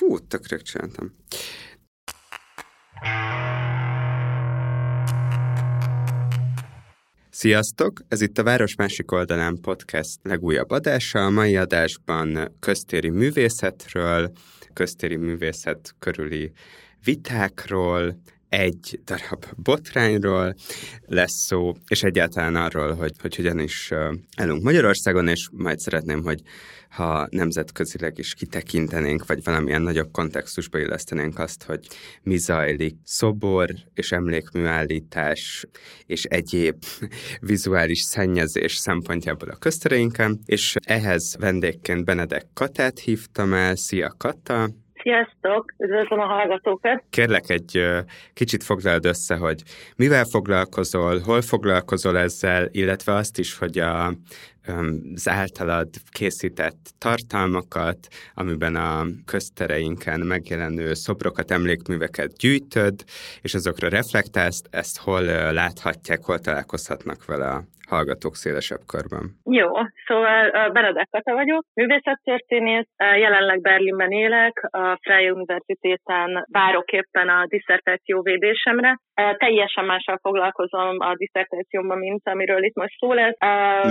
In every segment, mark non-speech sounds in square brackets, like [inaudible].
Fú, tökre csináltam. Sziasztok! Ez itt a Város Másik Oldalán podcast legújabb adása. A mai adásban köztéri művészetről, köztéri művészet körüli vitákról, egy darab botrányról lesz szó, és egyáltalán arról, hogy, hogy hogyan is állunk Magyarországon, és majd szeretném, hogy ha nemzetközileg is kitekintenénk, vagy valamilyen nagyobb kontextusba illesztenénk azt, hogy mi zajlik szobor és emlékműállítás és egyéb vizuális szennyezés szempontjából a köztereinken, és ehhez vendégként Benedek Katát hívtam el. Szia Kata! Sziasztok, üdvözlöm a hallgatókat! Kérlek egy kicsit foglald össze, hogy mivel foglalkozol, hol foglalkozol ezzel, illetve azt is, hogy a, az általad készített tartalmakat, amiben a köztereinken megjelenő szobrokat, emlékműveket gyűjtöd, és azokra reflektálsz, ezt hol láthatják, hol találkozhatnak vele a hallgatók szélesebb körben. Jó, szóval Benedek Kata vagyok, művészettörténész, jelenleg Berlinben élek, a Freie Universitéten várok éppen a diszertáció védésemre. Teljesen mással foglalkozom a diszertációmban, mint amiről itt most szó lesz.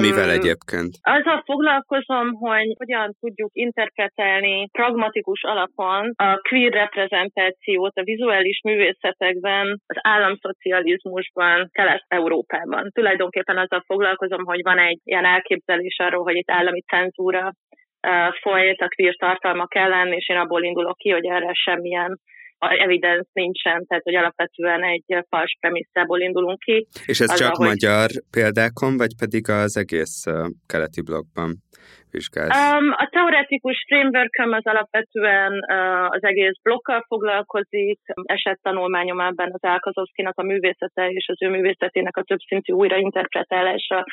Mivel egyébként? Azzal foglalkozom, hogy hogyan tudjuk interpretálni pragmatikus alapon a queer reprezentációt a vizuális művészetekben, az államszocializmusban, Kelet-Európában. Tulajdonképpen azzal foglalkozom, hogy van egy ilyen elképzelés arról, hogy itt állami cenzúra folyt a queer tartalmak ellen, és én abból indulok ki, hogy erre semmilyen evidence nincsen, tehát hogy alapvetően egy fals premisszából indulunk ki. És ez az, csak ahogy... magyar példákon, vagy pedig az egész keleti blogban vizsgálsz? Um, a teoretikus framework az alapvetően uh, az egész blokkal foglalkozik, esettanulmányom ebben az Álkazovszkinak a művészete és az ő művészetének a többszintű újrainterpretálása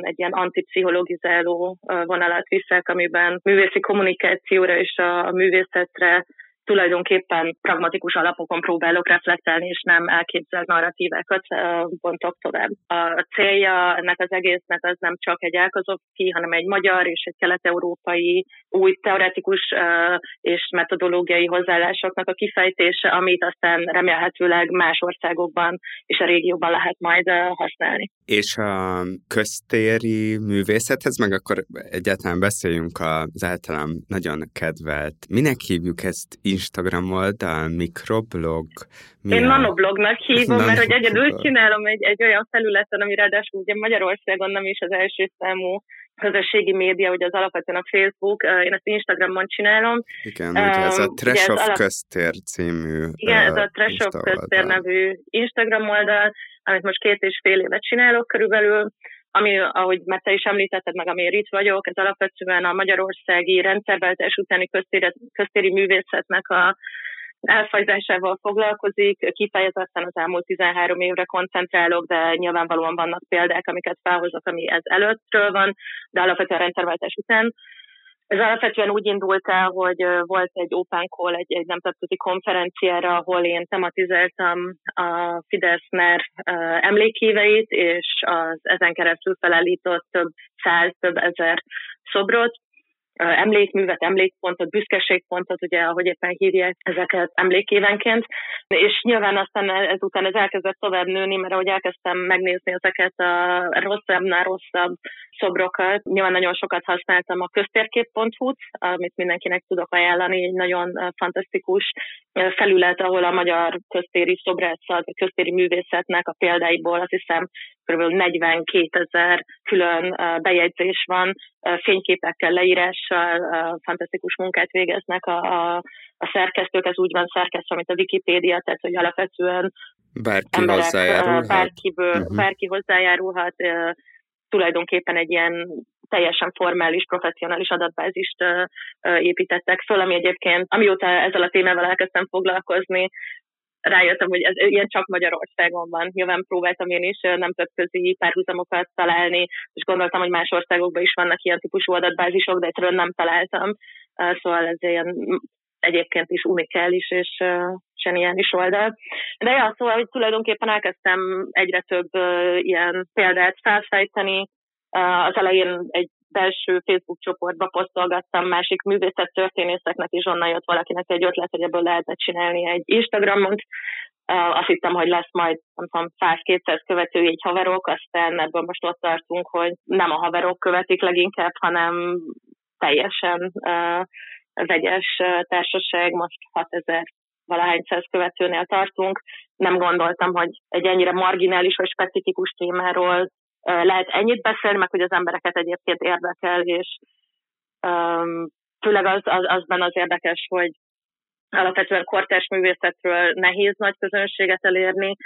egy ilyen antipszichologizáló vonalat viszek, amiben művészi kommunikációra és a művészetre tulajdonképpen pragmatikus alapokon próbálok reflektálni, és nem elképzelt narratívákat bontok tovább. A célja ennek az egésznek az nem csak egy Elkazovki, hanem egy magyar és egy kelet-európai új teoretikus és metodológiai hozzáállásoknak a kifejtése, amit aztán remélhetőleg más országokban és a régióban lehet majd használni. És a köztéri művészethez, meg akkor egyáltalán beszéljünk az általán nagyon kedvelt, minek hívjuk ezt Instagram oldal, mikroblog? Mi Én a... nanoblognak hívom, mert hogy egyedül csinálom egy, egy olyan felületen, ami ráadásul ugye Magyarországon nem is az első számú közösségi média, ugye az alapvetően a Facebook, én ezt Instagramon csinálom. Igen, um, ugye ez a Trash of alap... Köztér című Igen, ez a Trash of Köztér nevű Instagram oldal, amit most két és fél évet csinálok körülbelül, ami, ahogy már te is említetted meg, amiért itt vagyok, ez alapvetően a magyarországi rendszerváltás utáni köztéri, köztéri művészetnek a elfajzásával foglalkozik, kifejezetten az elmúlt 13 évre koncentrálok, de nyilvánvalóan vannak példák, amiket felhozok, ami ez előttről van, de alapvetően rendszerváltás után. Ez alapvetően úgy indult el, hogy volt egy Open Call, egy, egy nemzetközi konferenciára, ahol én tematizáltam a Fideszner emlékéveit, és az ezen keresztül felállított több száz, több ezer szobrot, emlékművet, emlékpontot, büszkeségpontot, ugye, ahogy éppen hívják ezeket emlékévenként, és nyilván aztán ezután ez elkezdett tovább nőni, mert ahogy elkezdtem megnézni ezeket a rosszabbnál rosszabb szobrokat, nyilván nagyon sokat használtam a köztérkép.hu-t, amit mindenkinek tudok ajánlani, egy nagyon fantasztikus felület, ahol a magyar köztéri szobrászat, köztéri művészetnek a példáiból azt hiszem kb. 42 ezer külön bejegyzés van, fényképekkel, leírással, fantasztikus munkát végeznek a, a, a szerkesztők, ez úgy van szerkesztve, mint a Wikipédia, tehát hogy alapvetően bárki emberek, hozzájárulhat. Bárkiből, uh-huh. Bárki hozzájárulhat, tulajdonképpen egy ilyen teljesen formális, professzionális adatbázist építettek föl, ami egyébként, amióta ezzel a témával elkezdtem foglalkozni, rájöttem, hogy ez ilyen csak Magyarországon van. Nyilván próbáltam én is nemzetközi párhuzamokat találni, és gondoltam, hogy más országokban is vannak ilyen típusú adatbázisok, de egyszerűen nem találtam. Szóval ez ilyen egyébként is unikális és uh, zseniális oldal. De ja, szóval hogy tulajdonképpen elkezdtem egyre több uh, ilyen példát felfejteni, az elején egy belső Facebook csoportba posztolgattam másik művészettörténészeknek, és onnan jött valakinek egy ötlet, hogy ebből lehetne csinálni egy Instagramot. Azt hittem, hogy lesz majd, nem tudom, 100-200 követő, így haverok, aztán ebből most ott tartunk, hogy nem a haverok követik leginkább, hanem teljesen vegyes társaság, most 6000 valahány száz követőnél tartunk. Nem gondoltam, hogy egy ennyire marginális vagy specifikus témáról lehet ennyit beszélni, meg hogy az embereket egyébként érdekel, és um, főleg az, az, azban az érdekes, hogy alapvetően kortárs művészetről nehéz nagy közönséget elérni,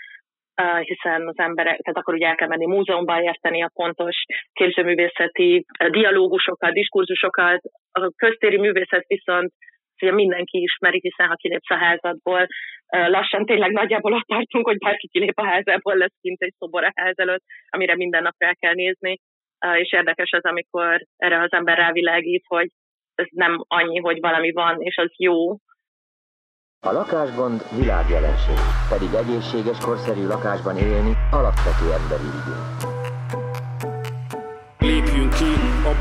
uh, hiszen az emberek, tehát akkor ugye el kell menni múzeumban érteni a pontos képzőművészeti dialógusokat, diskurzusokat, a köztéri művészet viszont ugye mindenki ismeri, hiszen ha kilépsz a házadból, lassan tényleg nagyjából ott tartunk, hogy bárki kilép a házából, lesz kint egy szobor a ház előtt, amire minden nap fel kell nézni, és érdekes az, amikor erre az ember rávilágít, hogy ez nem annyi, hogy valami van, és az jó. A lakásgond világjelenség, pedig egészséges, korszerű lakásban élni alapvető emberi igény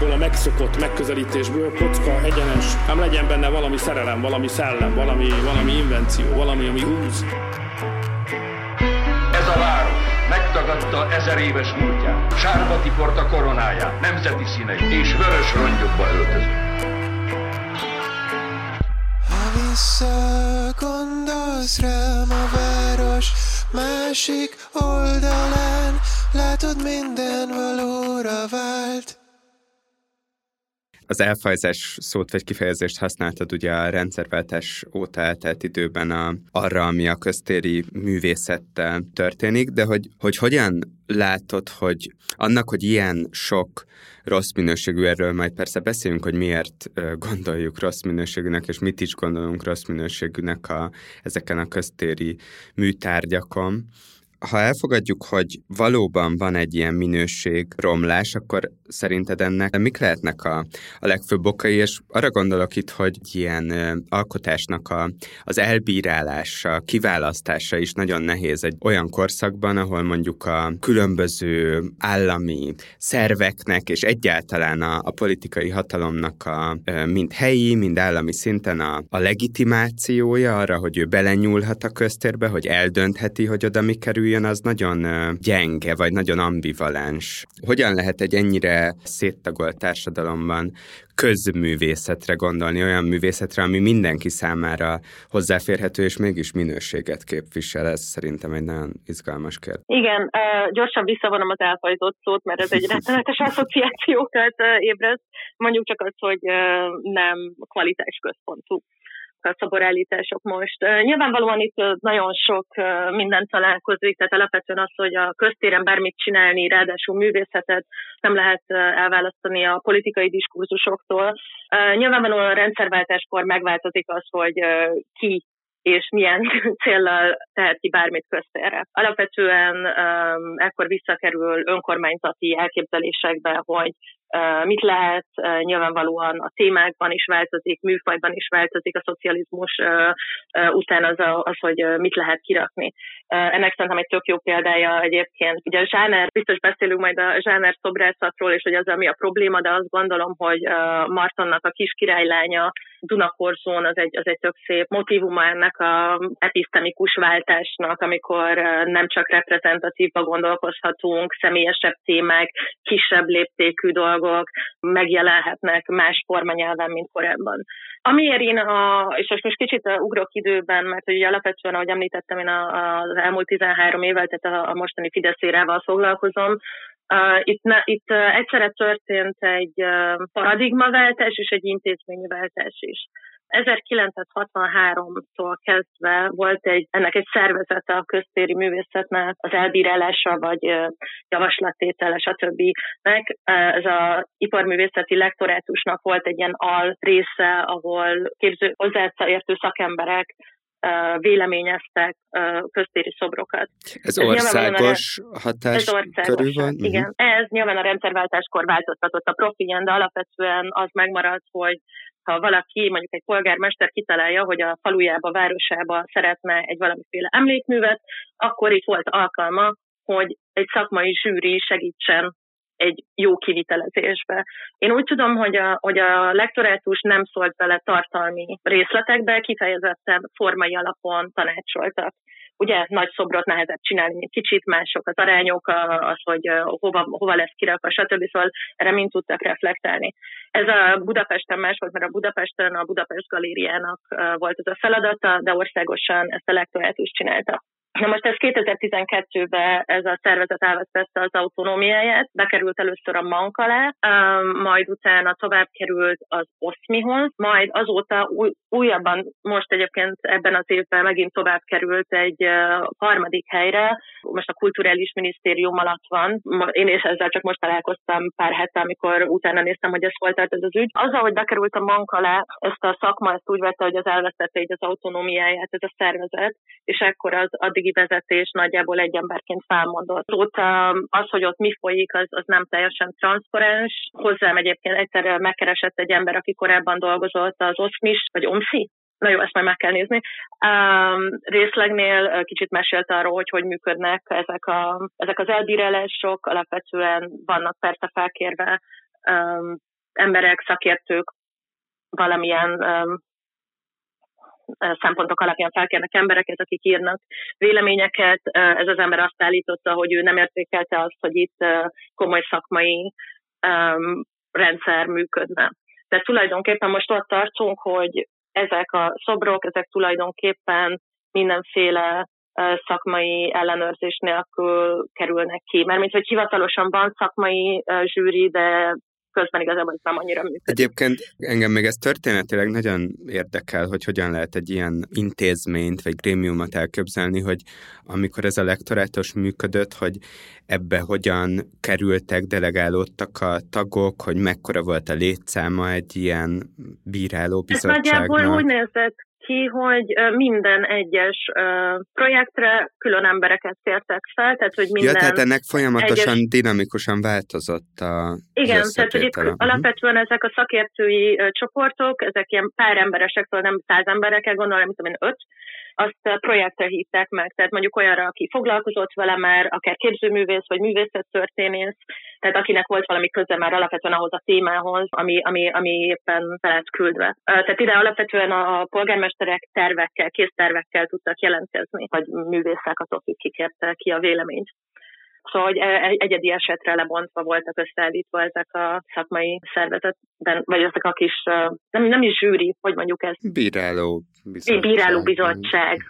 abból a megszokott megközelítésből, kocka, egyenes, nem legyen benne valami szerelem, valami szellem, valami, valami invenció, valami, ami húz. Ez a város megtagadta ezer éves múltját, sárba tiporta koronáját, nemzeti színeit és vörös rongyokba öltözött. Ha visszagondolsz rám a város másik oldalán, Látod, minden valóra vált. Az elfajzás szót vagy kifejezést használtad ugye a rendszerváltás óta eltelt időben a, arra, ami a köztéri művészettel történik, de hogy, hogy hogyan látod, hogy annak, hogy ilyen sok rossz minőségű, erről majd persze beszélünk, hogy miért gondoljuk rossz minőségűnek, és mit is gondolunk rossz minőségűnek a, ezeken a köztéri műtárgyakon, ha elfogadjuk, hogy valóban van egy ilyen minőség romlás, akkor szerinted ennek mik lehetnek a, a legfőbb okai, és arra gondolok itt, hogy ilyen ö, alkotásnak a, az elbírálása, kiválasztása is nagyon nehéz egy olyan korszakban, ahol mondjuk a különböző állami szerveknek és egyáltalán a, a politikai hatalomnak a ö, mind helyi, mind állami szinten a, a legitimációja arra, hogy ő belenyúlhat a köztérbe, hogy eldöntheti, hogy oda mi kerül kerüljön, az nagyon gyenge, vagy nagyon ambivalens. Hogyan lehet egy ennyire széttagolt társadalomban közművészetre gondolni, olyan művészetre, ami mindenki számára hozzáférhető, és mégis minőséget képvisel. Ez szerintem egy nagyon izgalmas kérdés. Igen, uh, gyorsan visszavonom az elfajzott szót, mert ez egy rettenetes [laughs] asszociációkat uh, ébreszt. Mondjuk csak az, hogy uh, nem kvalitás központú a szoborállítások most. Nyilvánvalóan itt nagyon sok minden találkozik, tehát alapvetően az, hogy a köztéren bármit csinálni, ráadásul művészetet nem lehet elválasztani a politikai diskurzusoktól. Nyilvánvalóan a rendszerváltáskor megváltozik az, hogy ki és milyen [laughs] céllal tehet ki bármit köztérre. Alapvetően um, ekkor visszakerül önkormányzati elképzelésekbe, hogy mit lehet, nyilvánvalóan a témákban is változik, műfajban is változik a szocializmus után az, a, az, hogy mit lehet kirakni. Ennek szerintem egy tök jó példája egyébként. Ugye a zsáner, biztos beszélünk majd a zsáner szobrászatról, és hogy az, ami a probléma, de azt gondolom, hogy Martonnak a kis királylánya Dunakorzón az egy, az egy tök szép motivuma ennek a episztemikus váltásnak, amikor nem csak reprezentatívba gondolkozhatunk, személyesebb témák, kisebb léptékű dolgok megjelenhetnek más formanyelven, mint korábban. Amiért én, a, és most kicsit ugrok időben, mert ugye alapvetően, ahogy említettem, én az elmúlt 13 évvel, tehát a mostani Fideszérával foglalkozom, itt, ne, itt egyszerre történt egy uh, paradigmaváltás és egy intézményváltás is. 1963-tól kezdve volt egy, ennek egy szervezete a köztéri művészetnek, az elbírálása vagy javaslattétele, stb. Ez a iparművészeti lektorátusnak volt egy ilyen al része, ahol képző hozzáértő szakemberek véleményeztek köztéri szobrokat. Ez, ez országos a, hatás ez országos, körül van? Igen, uh-huh. ez nyilván a rendszerváltáskor változtatott a de alapvetően az megmaradt, hogy ha valaki, mondjuk egy polgármester kitalálja, hogy a falujába, városába szeretne egy valamiféle emlékművet, akkor itt volt alkalma, hogy egy szakmai zsűri segítsen egy jó kivitelezésbe. Én úgy tudom, hogy a, hogy a lektorátus nem szólt bele tartalmi részletekbe, kifejezetten formai alapon tanácsoltak ugye nagy szobrot nehezebb csinálni, kicsit mások az arányok, az, hogy hova, hova lesz kirakva, stb. Szóval erre mind tudtak reflektálni. Ez a Budapesten más volt, mert a Budapesten a Budapest Galériának volt ez a feladata, de országosan ezt a lektorátus csinálta. Na most ez 2012-ben ez a szervezet elvesztette az autonómiáját, bekerült először a MANK alá, majd utána tovább került az OSZMIhoz, majd azóta új, újabban, most egyébként ebben az évben megint tovább került egy harmadik helyre, most a Kulturális Minisztérium alatt van. Én is ezzel csak most találkoztam pár hete, amikor utána néztem, hogy ez hol tart ez az ügy. Az, hogy bekerült a MANK alá, ezt a szakma ezt úgy vette, hogy az elvesztette így az autonómiáját, ez a szervezet, és ekkor az addig addigi vezetés nagyjából egy emberként felmondott. Szóval az, hogy ott mi folyik, az, az nem teljesen transzparens. Hozzám egyébként egyszer megkeresett egy ember, aki korábban dolgozott az OSMIS, vagy OMSZI, Na jó, ezt majd meg kell nézni. Um, részlegnél kicsit mesélt arról, hogy hogy működnek ezek, a, ezek az elbírálások. Alapvetően vannak persze felkérve um, emberek, szakértők valamilyen um, szempontok alapján felkérnek embereket, akik írnak véleményeket. Ez az ember azt állította, hogy ő nem értékelte azt, hogy itt komoly szakmai rendszer működne. De tulajdonképpen most ott tartunk, hogy ezek a szobrok, ezek tulajdonképpen mindenféle szakmai ellenőrzés nélkül kerülnek ki. Mert mint hogy hivatalosan van szakmai zsűri, de közben igazából nem annyira működik. Egyébként engem még ez történetileg nagyon érdekel, hogy hogyan lehet egy ilyen intézményt vagy grémiumot elképzelni, hogy amikor ez a lektorátus működött, hogy ebbe hogyan kerültek, delegálódtak a tagok, hogy mekkora volt a létszáma egy ilyen bíráló bizottságnak. Ez nagyjából úgy nézett ki, hogy minden egyes projektre külön embereket kértek fel, tehát hogy minden... Ja, tehát ennek folyamatosan egyes... dinamikusan változott a Igen, tehát hogy itt uh-huh. alapvetően ezek a szakértői csoportok, ezek ilyen pár emberesek, szóval nem száz emberekkel gondolom, mint én öt, azt projektre hívták meg, tehát mondjuk olyanra, aki foglalkozott vele már, akár képzőművész vagy művészettörténész, tehát akinek volt valami köze már alapvetően ahhoz a témához, ami, ami, ami éppen fel küldve. Tehát ide alapvetően a polgármesterek tervekkel, késztervekkel tudtak jelentkezni, vagy művészek, azok, akik kikérte ki a véleményt. Szóval hogy e, egy egyedi esetre lebontva voltak összeállítva ezek a szakmai szervezetben, vagy ezek a kis, nem, nem is zsűri, hogy mondjuk ez. Bíráló bizottság. Bíráló bizottság,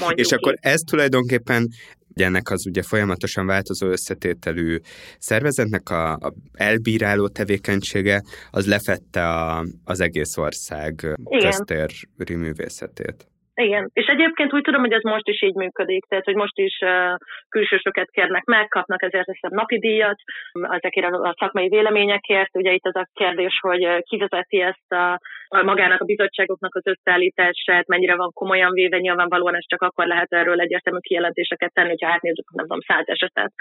mondjuk És akkor ez tulajdonképpen ennek az ugye folyamatosan változó összetételű szervezetnek a, a elbíráló tevékenysége az lefette a, az egész ország Igen. köztéri művészetét. Igen, és egyébként úgy tudom, hogy ez most is így működik, tehát hogy most is uh, külsősöket kérnek meg, kapnak ezért hiszem napi díjat, ezekért a szakmai véleményekért. Ugye itt az a kérdés, hogy kivezeti ezt a, a magának a bizottságoknak az összeállítását, mennyire van komolyan véve, nyilvánvalóan ez csak akkor lehet erről egyértelmű kijelentéseket tenni, hogyha átnézzük, nem tudom, száz esetet,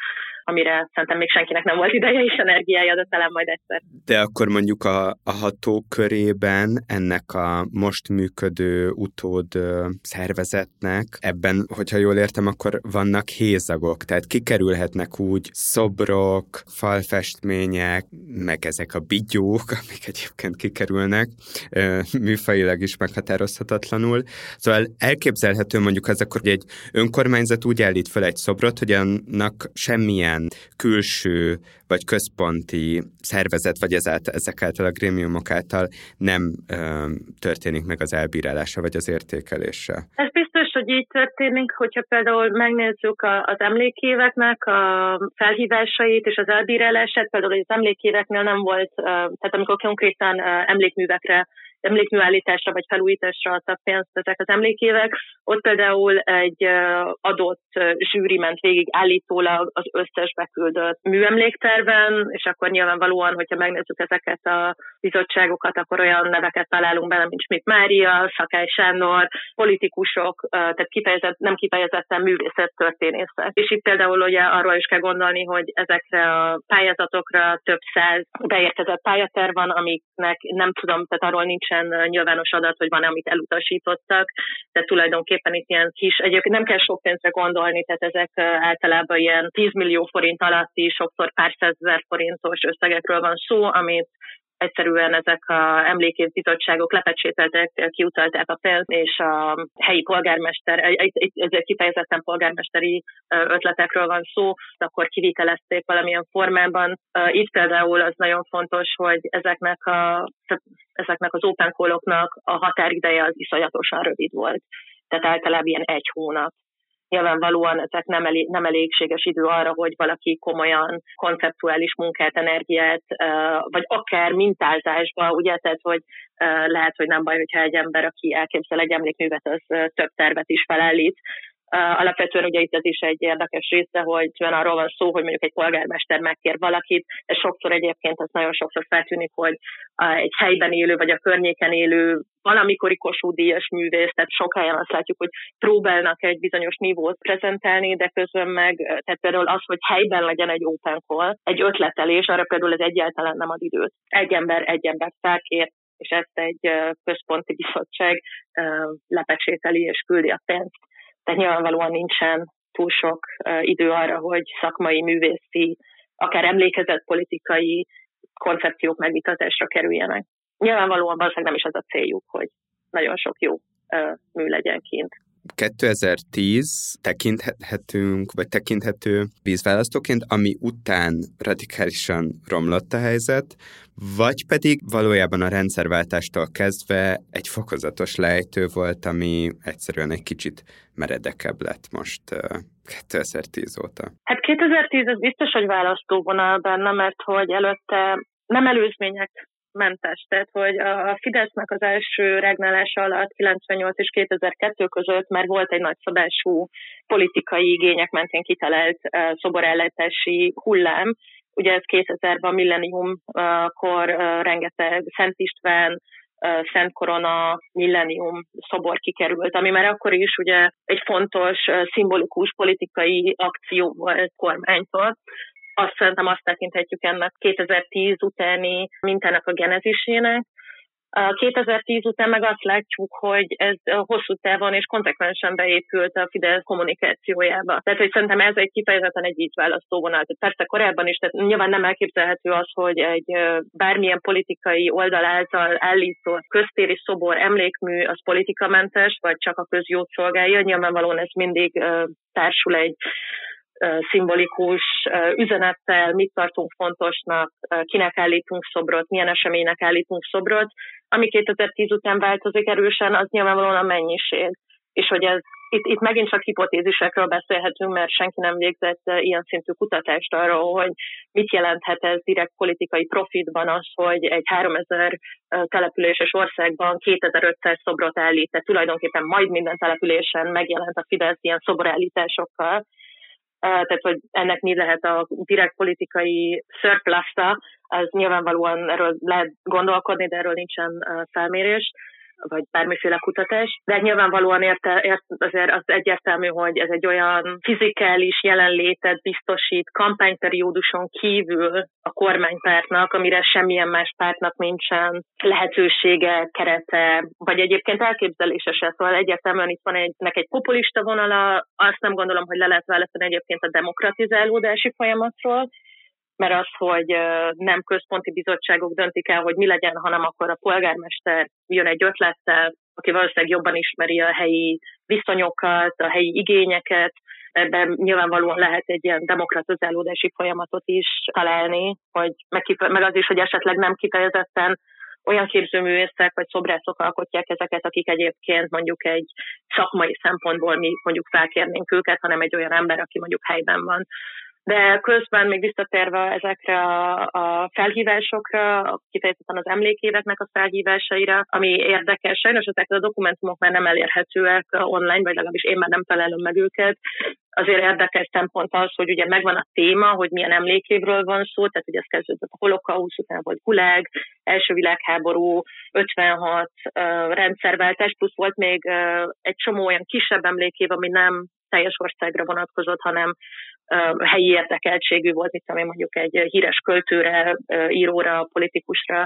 amire szerintem még senkinek nem volt ideje és energiája, de talán majd egyszer. De akkor mondjuk a, a ható körében ennek a most működő utód szervezetnek, ebben, hogyha jól értem, akkor vannak hézagok, tehát kikerülhetnek úgy szobrok, falfestmények, meg ezek a bigyók, [laughs] amik egyébként kikerülnek, műfajilag is meghatározhatatlanul. Szóval elképzelhető mondjuk az akkor, hogy egy önkormányzat úgy állít fel egy szobrot, hogy annak semmilyen külső vagy központi szervezet, vagy ezáltal, ezek által a grémiumok által nem ö, történik meg az elbírálása, vagy az értékelése. Ez biztos, hogy így történik, hogyha például megnézzük a, az emlékéveknek a felhívásait és az elbírálását, például az emlékéveknél nem volt, tehát amikor konkrétan emlékművekre emlékműállításra vagy felújításra adtak pénzt ezek az emlékévek. Ott például egy adott zsűri ment végig állítólag az összes beküldött műemlékterven, és akkor nyilvánvalóan, hogyha megnézzük ezeket a bizottságokat, akkor olyan neveket találunk benne, mint Schmidt Mária, Szakály Sándor, politikusok, tehát kifejezett, nem kifejezetten művészettörténészek. És itt például ugye arról is kell gondolni, hogy ezekre a pályázatokra több száz beérkezett pályaterv van, amiknek nem tudom, tehát arról nincs nincsen nyilvános adat, hogy van amit elutasítottak, de tulajdonképpen itt ilyen kis, egyébként nem kell sok pénzre gondolni, tehát ezek általában ilyen 10 millió forint alatti, sokszor pár százezer forintos összegekről van szó, amit egyszerűen ezek a emlékév bizottságok lepecsételtek, kiutalták a pénzt, és a helyi polgármester, ezek kifejezetten polgármesteri ötletekről van szó, akkor kivitelezték valamilyen formában. Itt például az nagyon fontos, hogy ezeknek, a, ezeknek az open call-oknak a határideje az iszonyatosan rövid volt. Tehát általában ilyen egy hónap nyilvánvalóan ezek nem, elég, nem elégséges idő arra, hogy valaki komolyan konceptuális munkát, energiát, vagy akár mintázásba, ugye, tehát hogy lehet, hogy nem baj, hogyha egy ember, aki elképzel egy emlékművet, az több tervet is felállít, Alapvetően ugye itt ez is egy érdekes része, hogy arról van szó, hogy mondjuk egy polgármester megkér valakit, ez sokszor egyébként az nagyon sokszor feltűnik, hogy egy helyben élő vagy a környéken élő valamikori Kossuth Díjas művész, tehát sok helyen azt látjuk, hogy próbálnak egy bizonyos nívót prezentálni, de közben meg, tehát például az, hogy helyben legyen egy open call, egy ötletelés, arra például ez egyáltalán nem ad időt. Egy ember egy ember felkér, és ezt egy központi bizottság lepecsételi és küldi a pénzt tehát nyilvánvalóan nincsen túl sok idő arra, hogy szakmai, művészi, akár emlékezett politikai koncepciók megvitatásra kerüljenek. Nyilvánvalóan valószínűleg nem is az a céljuk, hogy nagyon sok jó mű legyen kint. 2010 tekinthetünk, vagy tekinthető vízválasztóként, ami után radikálisan romlott a helyzet, vagy pedig valójában a rendszerváltástól kezdve egy fokozatos lejtő volt, ami egyszerűen egy kicsit meredekebb lett most 2010 óta. Hát 2010 az biztos, hogy választóvonal benne, mert hogy előtte nem előzmények mentes. Tehát, hogy a Fidesznek az első regnálása alatt 98 és 2002 között már volt egy nagyszabású politikai igények mentén kitelelt szoborellátási hullám. Ugye ez 2000-ben millenniumkor rengeteg Szent István, Szent Korona Millennium szobor kikerült, ami már akkor is ugye egy fontos, szimbolikus politikai akció volt kormánytól azt szerintem azt tekinthetjük ennek 2010 utáni mintának a genezisének. 2010 után meg azt látjuk, hogy ez hosszú távon és konzekvensen beépült a Fidesz kommunikációjába. Tehát, hogy szerintem ez egy kifejezetten egy vízválasztó vonal. Tehát persze korábban is, tehát nyilván nem elképzelhető az, hogy egy bármilyen politikai oldal által állított köztéri szobor emlékmű az politikamentes, vagy csak a közjót szolgálja. Nyilvánvalóan ez mindig társul egy szimbolikus üzenettel, mit tartunk fontosnak, kinek állítunk szobrot, milyen eseménynek állítunk szobrot. Ami 2010 után változik erősen, az nyilvánvalóan a mennyiség. És hogy ez, itt, itt megint csak hipotézisekről beszélhetünk, mert senki nem végzett ilyen szintű kutatást arról, hogy mit jelenthet ez direkt politikai profitban az, hogy egy 3000 településes országban 2500 szobrot állít, tehát tulajdonképpen majd minden településen megjelent a Fidesz ilyen szoborállításokkal tehát hogy ennek mi lehet a direkt politikai surplusza, az nyilvánvalóan erről lehet gondolkodni, de erről nincsen felmérés vagy bármiféle kutatás, de nyilvánvalóan érte, ért, azért az egyértelmű, hogy ez egy olyan fizikális jelenlétet biztosít kampányperióduson kívül a kormánypártnak, amire semmilyen más pártnak nincsen lehetősége, kerete, vagy egyébként elképzelése se. Szóval egyértelműen itt van egy, egy populista vonala, azt nem gondolom, hogy le lehet választani egyébként a demokratizálódási folyamatról, mert az, hogy nem központi bizottságok döntik el, hogy mi legyen, hanem akkor a polgármester jön egy ötlettel, aki valószínűleg jobban ismeri a helyi viszonyokat, a helyi igényeket, ebben nyilvánvalóan lehet egy ilyen demokratizálódási folyamatot is találni, hogy meg, meg az is, hogy esetleg nem kifejezetten olyan képzőművészek vagy szobrászok alkotják ezeket, akik egyébként mondjuk egy szakmai szempontból mi mondjuk felkérnénk őket, hanem egy olyan ember, aki mondjuk helyben van. De közben még visszatérve ezekre a, a felhívásokra, kifejezetten az emlékéveknek a felhívásaira, ami érdekes, sajnos ezek a dokumentumok már nem elérhetőek online, vagy legalábbis én már nem találom meg őket. Azért érdekes szempont az, hogy ugye megvan a téma, hogy milyen emlékévről van szó, tehát ugye ez kezdődött a holokausz, után volt Gulag, első világháború, 56 uh, rendszerváltás, plusz volt még uh, egy csomó olyan kisebb emlékév, ami nem teljes országra vonatkozott, hanem helyi érdekeltségű volt, mint ami mondjuk egy híres költőre, íróra, politikusra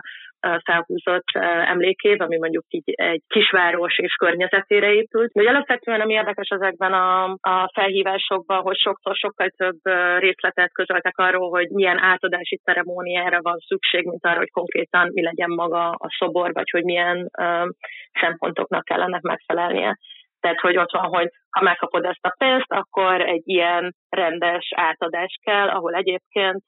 felhúzott emlékév, ami mondjuk így egy kisváros és környezetére épült. De alapvetően ami érdekes ezekben a, a felhívásokban, hogy sokszor sokkal több részletet közöltek arról, hogy milyen átadási ceremóniára van szükség, mint arra, hogy konkrétan mi legyen maga a szobor, vagy hogy milyen uh, szempontoknak kellene megfelelnie. Tehát, hogy ott van, hogy ha megkapod ezt a pénzt, akkor egy ilyen rendes átadás kell, ahol egyébként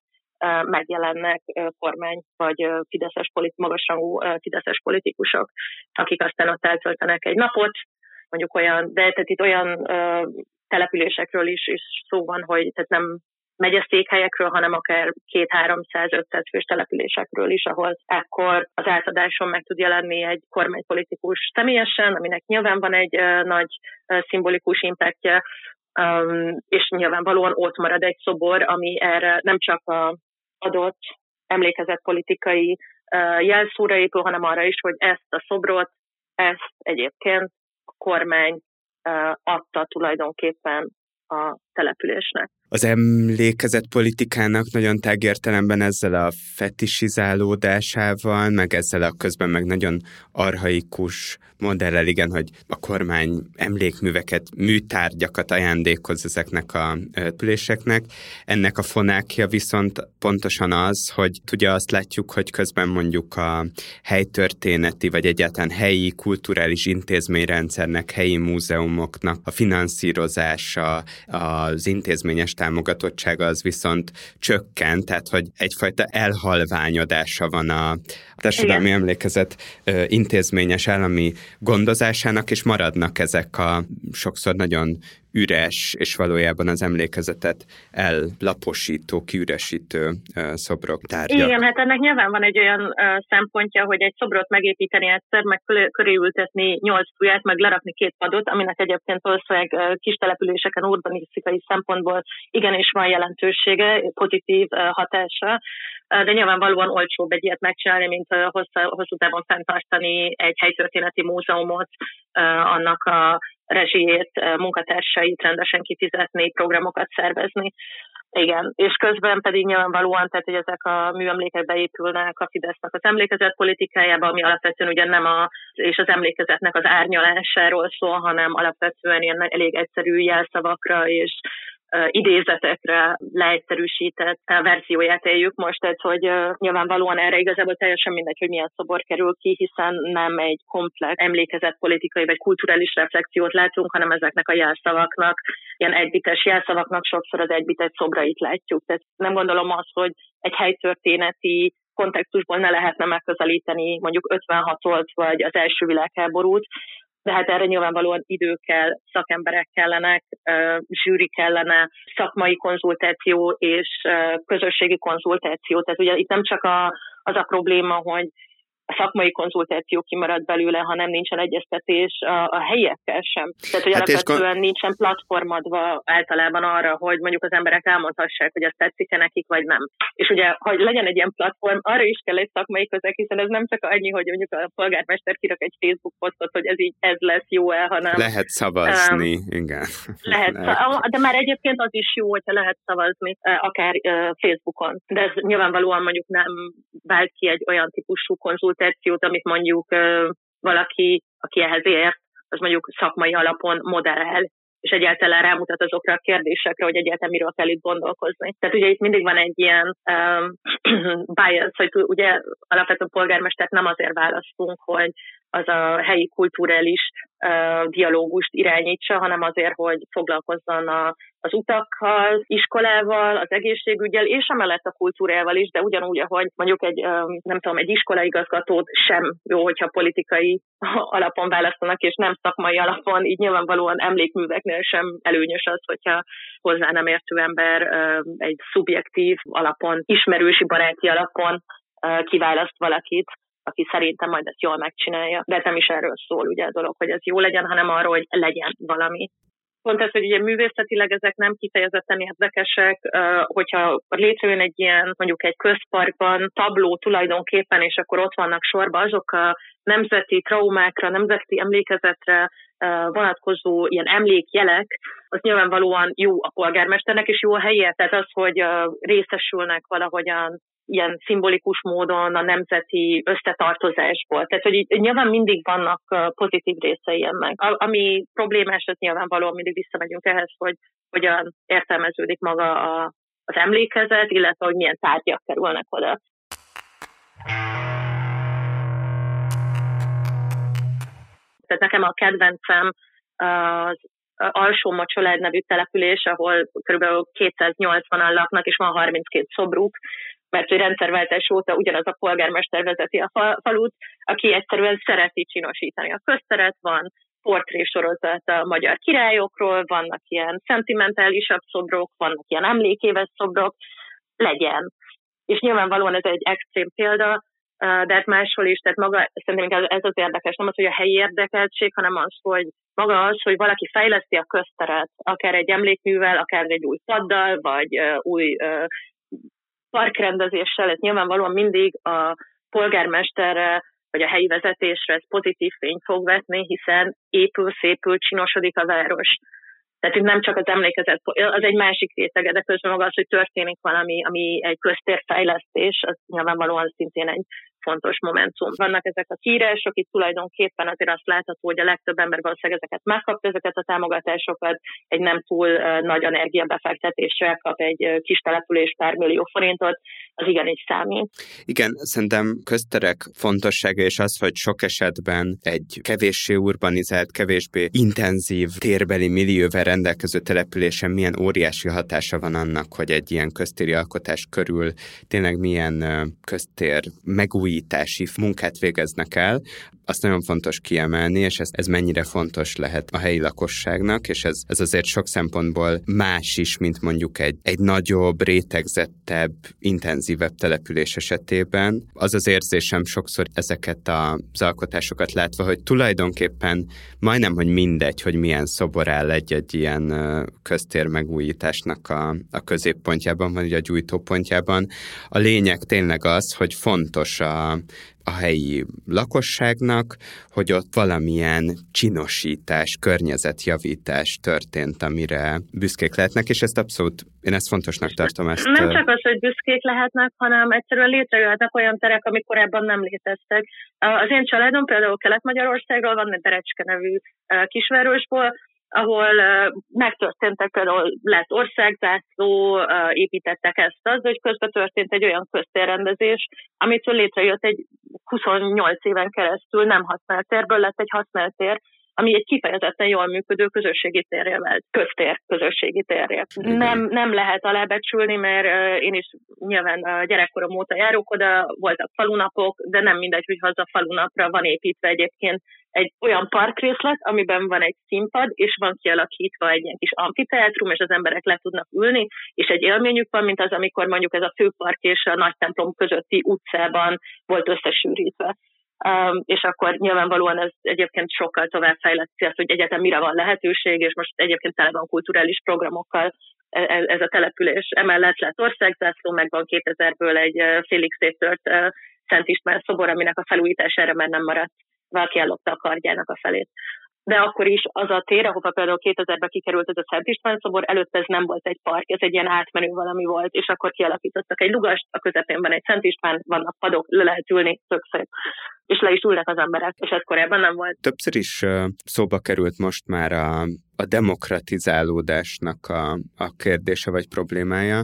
megjelennek kormány vagy fideszes politi- magasrangú fideszes politikusok, akik aztán ott eltöltenek egy napot, mondjuk olyan, de tehát itt olyan településekről is, is szó van, hogy tehát nem megyeszékhelyekről, hanem akár két 300 500 fős településekről is, ahol ekkor az átadáson meg tud jelenni egy kormánypolitikus személyesen, aminek nyilván van egy nagy szimbolikus impactja, um, és nyilvánvalóan ott marad egy szobor, ami erre nem csak a adott emlékezett politikai jelszóra épül, hanem arra is, hogy ezt a szobrot, ezt egyébként a kormány adta tulajdonképpen a településnek az emlékezett politikának nagyon tágértelemben ezzel a fetisizálódásával, meg ezzel a közben meg nagyon arhaikus modellel, igen, hogy a kormány emlékműveket, műtárgyakat ajándékoz ezeknek a üléseknek. Ennek a fonákja viszont pontosan az, hogy ugye azt látjuk, hogy közben mondjuk a helytörténeti, vagy egyáltalán helyi kulturális intézményrendszernek, helyi múzeumoknak a finanszírozása, az intézményes támogatottsága az viszont csökkent, tehát hogy egyfajta elhalványodása van a társadalmi Igen. emlékezet intézményes állami gondozásának, és maradnak ezek a sokszor nagyon üres, és valójában az emlékezetet ellaposító, kiüresítő szobrok tárgyak. Igen, hát ennek nyilván van egy olyan szempontja, hogy egy szobrot megépíteni egyszer, meg körülültetni nyolc tuját, meg lerakni két padot, aminek egyébként valószínűleg kis településeken urbanisztikai szempontból igenis van jelentősége, pozitív hatása, de nyilvánvalóan olcsóbb egy ilyet megcsinálni, mint hosszú, hosszú távon fenntartani egy helytörténeti múzeumot, annak a rezsijét, munkatársait rendesen kifizetni, programokat szervezni. Igen, és közben pedig nyilvánvalóan, tehát hogy ezek a műemlékek beépülnek a Fidesznek az emlékezet politikájába, ami alapvetően ugye nem a, és az emlékezetnek az árnyalásáról szól, hanem alapvetően ilyen elég egyszerű jelszavakra és idézetekre leegyszerűsített verzióját éljük most, tehát hogy nyilvánvalóan erre igazából teljesen mindegy, hogy milyen szobor kerül ki, hiszen nem egy komplex emlékezett politikai vagy kulturális reflexiót látunk, hanem ezeknek a jelszavaknak, ilyen egybites jelszavaknak sokszor az egybites szobrait látjuk. Tehát nem gondolom azt, hogy egy helytörténeti kontextusból ne lehetne megközelíteni mondjuk 56-ot vagy az első világháborút, de hát erre nyilvánvalóan idő kell, szakemberek kellenek, zsűri kellene, szakmai konzultáció és közösségi konzultáció. Tehát ugye itt nem csak a, az a probléma, hogy a szakmai konzultáció kimarad belőle, ha nem nincsen egyeztetés a, a helyiekkel sem. Tehát, hogy hát alapvetően kon... nincsen platformadva általában arra, hogy mondjuk az emberek elmondhassák, hogy ez tetszik-e nekik, vagy nem. És ugye, hogy legyen egy ilyen platform, arra is kell egy szakmai közeg, hiszen ez nem csak annyi, hogy mondjuk a polgármester kirak egy Facebook posztot, hogy ez így ez lesz jó-e, hanem... Lehet szavazni, um, igen. Lehet, de már egyébként az is jó, hogyha lehet szavazni, akár uh, Facebookon. De ez nyilvánvalóan mondjuk nem vált ki egy olyan típusú konzultáció, koncepciót, amit mondjuk valaki, aki ehhez ért, az mondjuk szakmai alapon modell, és egyáltalán rámutat azokra a kérdésekre, hogy egyáltalán miről kell itt gondolkozni. Tehát ugye itt mindig van egy ilyen um, [clears throat] bias, hogy ugye alapvetően polgármestert nem azért választunk, hogy az a helyi kulturális dialógust irányítsa, hanem azért, hogy foglalkozzon a, az utakkal, iskolával, az egészségügyel, és emellett a kultúrával is, de ugyanúgy, ahogy mondjuk egy, nem tudom, egy iskolaigazgatót sem jó, hogyha politikai [laughs] alapon választanak, és nem szakmai alapon, így nyilvánvalóan emlékműveknél sem előnyös az, hogyha hozzá nem értő ember egy szubjektív alapon, ismerősi baráti alapon kiválaszt valakit, aki szerintem majd ezt jól megcsinálja. De nem is erről szól ugye a dolog, hogy ez jó legyen, hanem arról, hogy legyen valami. pont ez, hogy ugye művészetileg ezek nem kifejezetten érdekesek, hogyha létrejön egy ilyen, mondjuk egy közparkban tabló tulajdonképpen, és akkor ott vannak sorba azok a nemzeti traumákra, nemzeti emlékezetre vonatkozó ilyen emlékjelek, az nyilvánvalóan jó a polgármesternek, és jó a helye, tehát az, hogy részesülnek valahogyan ilyen szimbolikus módon a nemzeti összetartozásból. Tehát, hogy nyilván mindig vannak pozitív részei ennek. Ami problémás, az nyilvánvalóan mindig visszamegyünk ehhez, hogy hogyan értelmeződik maga a, az emlékezet, illetve hogy milyen tárgyak kerülnek oda. Tehát nekem a kedvencem az Alsó Mocsolád nevű település, ahol kb. 280-an laknak, és van 32 szobruk, mert hogy rendszerváltás óta ugyanaz a polgármester vezeti a falut, aki egyszerűen szereti csinosítani a közteret, van portrésorozat a magyar királyokról, vannak ilyen szentimentálisabb szobrok, vannak ilyen emlékéves szobrok, legyen. És nyilvánvalóan ez egy extrém példa, de hát máshol is, tehát maga, szerintem ez az érdekes, nem az, hogy a helyi érdekeltség, hanem az, hogy maga az, hogy valaki fejleszti a közteret, akár egy emlékművel, akár egy új paddal, vagy új parkrendezéssel, ez nyilvánvalóan mindig a polgármesterre vagy a helyi vezetésre ez pozitív fényt fog vetni, hiszen épül, szépül, csinosodik a város. Tehát itt nem csak az emlékezet, az egy másik rétege, de közben maga az, hogy történik valami, ami egy köztérfejlesztés, az nyilvánvalóan szintén egy fontos momentum. Vannak ezek a kiírások, itt tulajdonképpen azért azt látható, hogy a legtöbb ember valószínűleg ezeket megkapta, ezeket a támogatásokat, egy nem túl nagy energiabefektetéssel kap egy kis település pár millió forintot, az igenis számít. Igen, szerintem közterek fontossága és az, hogy sok esetben egy kevéssé urbanizált, kevésbé intenzív térbeli millióvel rendelkező településen milyen óriási hatása van annak, hogy egy ilyen köztéri alkotás körül tényleg milyen köztér megújítási munkát végeznek el, azt nagyon fontos kiemelni, és ez, ez mennyire fontos lehet a helyi lakosságnak, és ez, ez azért sok szempontból más is, mint mondjuk egy, egy nagyobb, rétegzettebb, intenzívebb település esetében. Az az érzésem sokszor ezeket az alkotásokat látva, hogy tulajdonképpen majdnem, hogy mindegy, hogy milyen szobor áll egy-egy ilyen köztér megújításnak a, a középpontjában, vagy a gyújtópontjában. A lényeg tényleg az, hogy fontos a, a helyi lakosságnak, hogy ott valamilyen csinosítás, környezetjavítás történt, amire büszkék lehetnek, és ezt abszolút, én ezt fontosnak tartom. Ezt, nem csak az, hogy büszkék lehetnek, hanem egyszerűen létrejöhetnek olyan terek, amik korábban nem léteztek. Az én családom például Kelet-Magyarországról van, egy Berecske nevű kisvárosból, ahol megtörténtek, például lett országzászló, építettek ezt az, hogy közben történt egy olyan köztérrendezés, amitől létrejött egy 28 éven keresztül nem használt térből lett egy használt tér, ami egy kifejezetten jól működő közösségi térje vált, köztér közösségi térje. Nem, nem lehet alábecsülni, mert én is nyilván gyerekkorom óta járok oda, voltak falunapok, de nem mindegy, hogy haza falunapra van építve egyébként egy olyan parkrészlet, amiben van egy színpad, és van kialakítva egy ilyen kis amfiteátrum, és az emberek le tudnak ülni, és egy élményük van, mint az, amikor mondjuk ez a főpark és a nagy templom közötti utcában volt összesűrítve. Um, és akkor nyilvánvalóan ez egyébként sokkal tovább fejleszti azt, hogy egyetem mire van lehetőség, és most egyébként tele van kulturális programokkal e, e, ez a település. Emellett lett országzászló, meg van 2000-ből egy félig széttört Szent István szobor, aminek a felújítására már nem maradt valaki ellopta a kardjának a felét. De akkor is az a tér, ahova például 2000-ben kikerült ez a Szent István szobor, előtte ez nem volt egy park, ez egy ilyen átmenő valami volt, és akkor kialakítottak egy lugast, a közepén van egy Szent István, vannak padok, le lehet ülni, tök szép. És le is ülnek az emberek, és ez korábban nem volt. Többször is szóba került most már a, a demokratizálódásnak a, a kérdése vagy problémája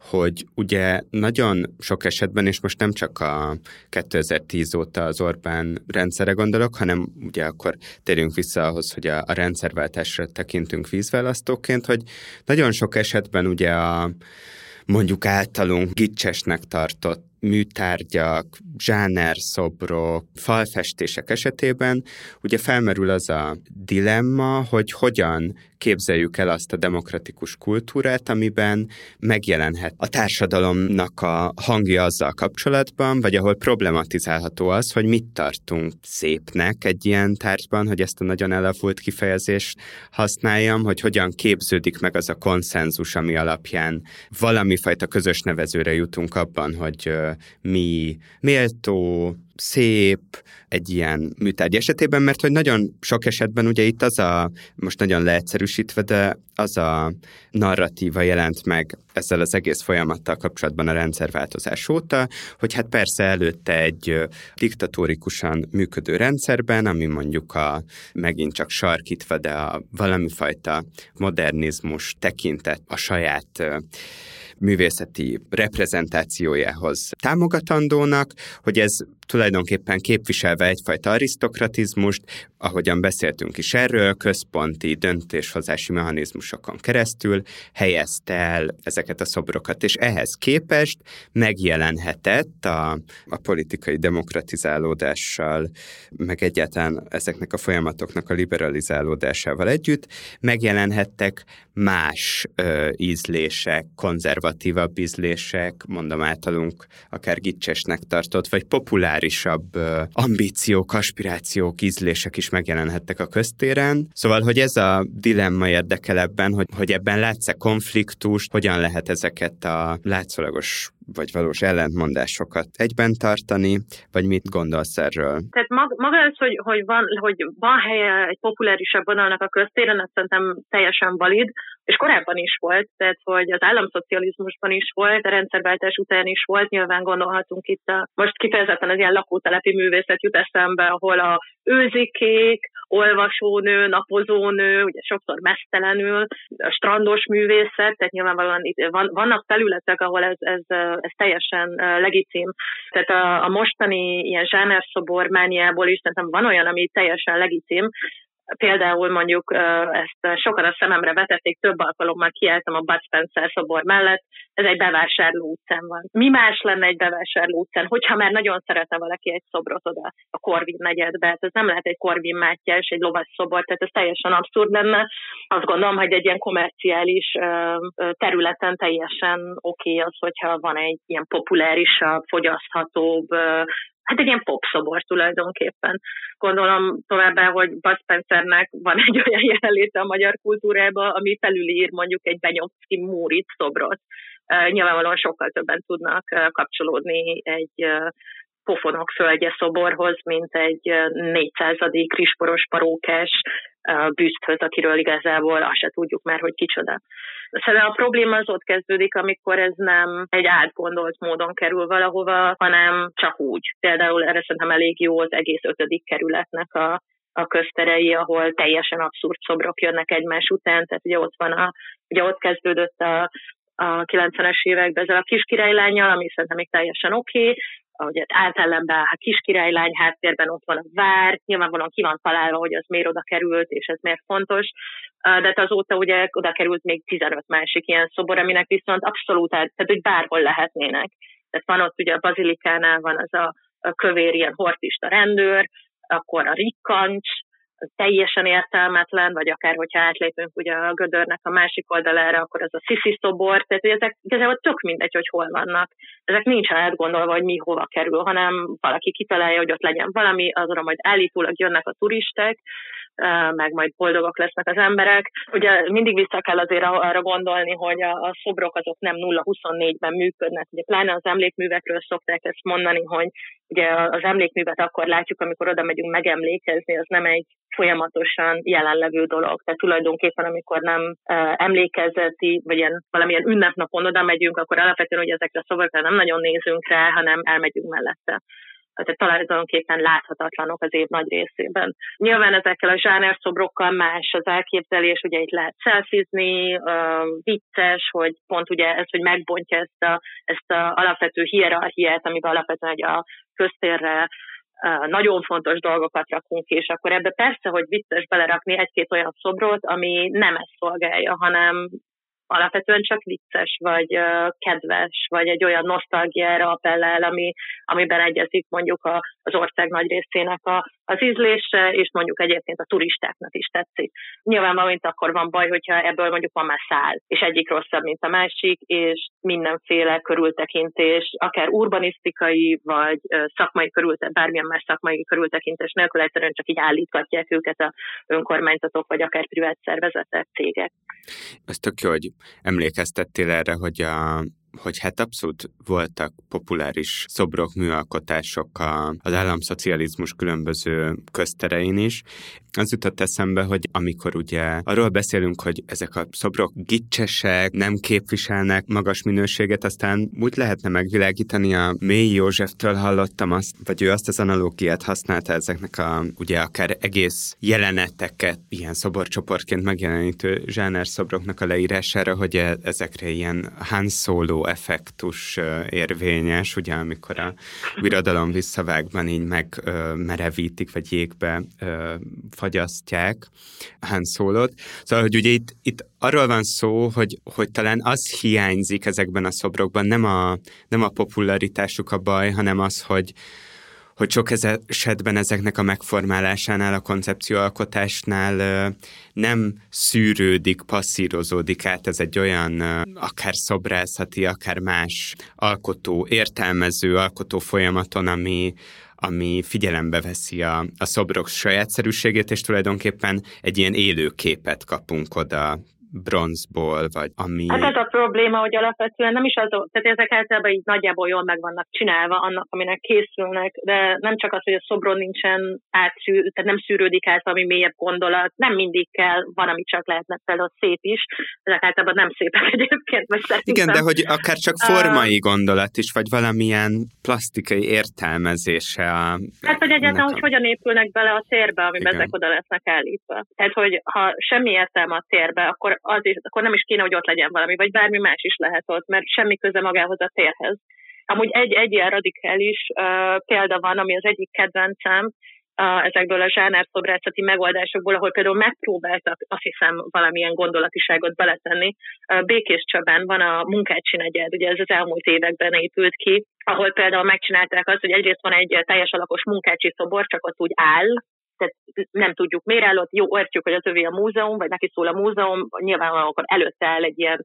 hogy ugye nagyon sok esetben, és most nem csak a 2010 óta az Orbán rendszere gondolok, hanem ugye akkor térjünk vissza ahhoz, hogy a, a rendszerváltásra tekintünk vízválasztóként, hogy nagyon sok esetben ugye a mondjuk általunk gicsesnek tartott műtárgyak, zsánerszobrok, falfestések esetében ugye felmerül az a dilemma, hogy hogyan képzeljük el azt a demokratikus kultúrát, amiben megjelenhet a társadalomnak a hangja azzal kapcsolatban, vagy ahol problematizálható az, hogy mit tartunk szépnek egy ilyen tárgyban, hogy ezt a nagyon elavult kifejezést használjam, hogy hogyan képződik meg az a konszenzus, ami alapján valami fajta közös nevezőre jutunk abban, hogy mi méltó, szép egy ilyen műtárgy esetében, mert hogy nagyon sok esetben ugye itt az a, most nagyon leegyszerűsítve, de az a narratíva jelent meg ezzel az egész folyamattal kapcsolatban a rendszerváltozás óta, hogy hát persze előtte egy diktatórikusan működő rendszerben, ami mondjuk a megint csak sarkítva, de a valami fajta modernizmus tekintet a saját művészeti reprezentációjához támogatandónak, hogy ez tulajdonképpen képviselve egyfajta arisztokratizmust, ahogyan beszéltünk is erről, központi döntéshozási mechanizmusokon keresztül helyezte el ezeket a szobrokat, és ehhez képest megjelenhetett a, a politikai demokratizálódással, meg egyáltalán ezeknek a folyamatoknak a liberalizálódásával együtt, megjelenhettek más ö, ízlések, konzervatívabb ízlések, mondom általunk akár gicsesnek tartott, vagy populárisabb ambíciók, aspirációk, ízlések is megjelenhettek a köztéren. Szóval, hogy ez a dilemma érdekel ebben, hogy, hogy ebben látsz-e konfliktust, hogyan lehet ezeket a látszólagos vagy valós ellentmondásokat egyben tartani, vagy mit gondolsz erről? Tehát maga az, hogy, hogy, van, hogy van helye egy populárisabb vonalnak a köztéren, azt szerintem teljesen valid, és korábban is volt, tehát hogy az államszocializmusban is volt, a rendszerváltás után is volt, nyilván gondolhatunk itt a, most kifejezetten az ilyen lakótelepi művészet jut eszembe, ahol a őzikék, olvasónő, napozónő, ugye sokszor mesztelenül, a strandos művészet, tehát nyilvánvalóan itt van, vannak felületek, ahol ez, ez, ez teljesen legitim. Tehát a, a mostani ilyen zsánerszobor mániából is szerintem van olyan, ami teljesen legitim, Például mondjuk ezt sokan a szememre vetették, több alkalommal kiálltam a Bud Spencer szobor mellett, ez egy bevásárló utcán van. Mi más lenne egy bevásárló utcán, hogyha már nagyon szeretne valaki egy szobrot oda a Korvin negyedbe, hát ez nem lehet egy Korvin Mátyás, egy lovas szobor, tehát ez teljesen abszurd lenne. Azt gondolom, hogy egy ilyen komerciális területen teljesen oké okay az, hogyha van egy ilyen populárisabb, fogyaszthatóbb, hát egy ilyen popszobor tulajdonképpen. Gondolom továbbá, hogy Bud Spencernek van egy olyan jelenléte a magyar kultúrában, ami felülír mondjuk egy Benyovszki Múrit szobrot. Nyilvánvalóan sokkal többen tudnak kapcsolódni egy pofonok földje szoborhoz, mint egy 400. krisporos parókás büszthöz, akiről igazából azt se tudjuk már, hogy kicsoda. Szerintem a probléma az ott kezdődik, amikor ez nem egy átgondolt módon kerül valahova, hanem csak úgy. Például erre szerintem elég jó az egész ötödik kerületnek a, a közterei, ahol teljesen abszurd szobrok jönnek egymás után, tehát ugye ott van a, ugye ott kezdődött a, a 90-es években ezzel a kis királylányjal, ami szerintem még teljesen oké, okay, ahogy átellenben a kiskirálylány háttérben ott van a vár, nyilvánvalóan ki van találva, hogy az miért oda került, és ez miért fontos, de hát azóta ugye oda került még 15 másik ilyen szobor, aminek viszont abszolút, tehát hogy bárhol lehetnének. Tehát van ott ugye a bazilikánál van az a, a kövér ilyen hortista rendőr, akkor a rikkancs, teljesen értelmetlen, vagy akár, hogyha átlépünk ugye a gödörnek a másik oldalára, akkor az a sziszi szobor, tehát hogy ezek igazából tök mindegy, hogy hol vannak. Ezek nincsen átgondolva, hogy mi hova kerül, hanem valaki kitalálja, hogy ott legyen valami, azra majd állítólag jönnek a turisták, meg majd boldogok lesznek az emberek. Ugye mindig vissza kell azért arra gondolni, hogy a, a szobrok azok nem 0-24-ben működnek. Ugye pláne az emlékművekről szokták ezt mondani, hogy ugye az emlékművet akkor látjuk, amikor oda megyünk megemlékezni, az nem egy folyamatosan jelenlevő dolog. Tehát tulajdonképpen, amikor nem emlékezeti, vagy ilyen valamilyen ünnepnapon oda megyünk, akkor alapvetően hogy ezekre a szavakra nem nagyon nézünk rá, hanem elmegyünk mellette tehát tulajdonképpen láthatatlanok az év nagy részében. Nyilván ezekkel a zsánerszobrokkal más az elképzelés, ugye itt lehet szelfizni, vicces, hogy pont ugye ez, hogy megbontja ezt a, ezt a alapvető hierarchiát, amiben alapvetően hogy a köztérre nagyon fontos dolgokat rakunk, és akkor ebbe persze, hogy vicces belerakni egy-két olyan szobrot, ami nem ezt szolgálja, hanem alapvetően csak vicces, vagy kedves, vagy egy olyan nosztalgiára appellál, ami, amiben egyezik mondjuk a, az ország nagy részének a, az ízlése, és mondjuk egyébként a turistáknak is tetszik. Nyilvánvalóan akkor van baj, hogyha ebből mondjuk van már szál, és egyik rosszabb, mint a másik, és mindenféle körültekintés, akár urbanisztikai, vagy szakmai körültekintés, bármilyen más szakmai körültekintés nélkül egyszerűen csak így állítgatják őket a önkormányzatok, vagy akár privát szervezetek, cégek. Ez tök jó, hogy emlékeztettél erre, hogy a hogy hát abszolút voltak populáris szobrok, műalkotások az államszocializmus különböző közterein is. Az jutott eszembe, hogy amikor ugye arról beszélünk, hogy ezek a szobrok gicsesek, nem képviselnek magas minőséget, aztán úgy lehetne megvilágítani, a Mély Józseftől hallottam azt, vagy ő azt az analógiát használta ezeknek a, ugye akár egész jeleneteket ilyen szoborcsoportként megjelenítő zsáner szobroknak a leírására, hogy e, ezekre ilyen Han Solo effektus érvényes, ugye amikor a birodalom visszavágban így megmerevítik, vagy jégbe fagyasztják Han Solot. Szóval, hogy ugye itt, itt arról van szó, hogy, hogy talán az hiányzik ezekben a szobrokban, nem a, nem a popularitásuk a baj, hanem az, hogy, hogy sok esetben ezeknek a megformálásánál, a koncepcióalkotásnál nem szűrődik, passzírozódik át ez egy olyan akár szobrászati, akár más alkotó, értelmező alkotó folyamaton, ami, ami figyelembe veszi a, a szobrok sajátszerűségét, és tulajdonképpen egy ilyen élő képet kapunk oda bronzból, vagy ami... Hát ez a probléma, hogy alapvetően nem is az, tehát ezek általában így nagyjából jól meg vannak csinálva annak, aminek készülnek, de nem csak az, hogy a szobron nincsen átszűr, tehát nem szűrődik át ami mélyebb gondolat, nem mindig kell, van, ami csak lehetne például szép is, ezek általában nem szépek [laughs] egyébként, vagy szerintem. Igen, de hogy akár csak formai uh, gondolat is, vagy valamilyen plastikai értelmezése a... Hát, hogy egyáltalán, a... hogy hogyan épülnek bele a térbe, amiben ezek oda lesznek állítva. Tehát, hogy ha semmi értelme a térbe, akkor az is, akkor nem is kéne, hogy ott legyen valami, vagy bármi más is lehet ott, mert semmi köze magához a térhez. Amúgy egy, egy ilyen radikális uh, példa van, ami az egyik kedvencem, ezekből a zsánerszobrászati megoldásokból, ahol például megpróbáltak, azt hiszem, valamilyen gondolatiságot beletenni. Békés Csabán van a Munkácsi negyed, ugye ez az elmúlt években épült ki, ahol például megcsinálták azt, hogy egyrészt van egy teljes alapos munkácsi szobor, csak ott úgy áll, tehát nem tudjuk miért áll ott, jó, értjük, hogy az övé a múzeum, vagy neki szól a múzeum, nyilvánvalóan akkor előtte áll egy ilyen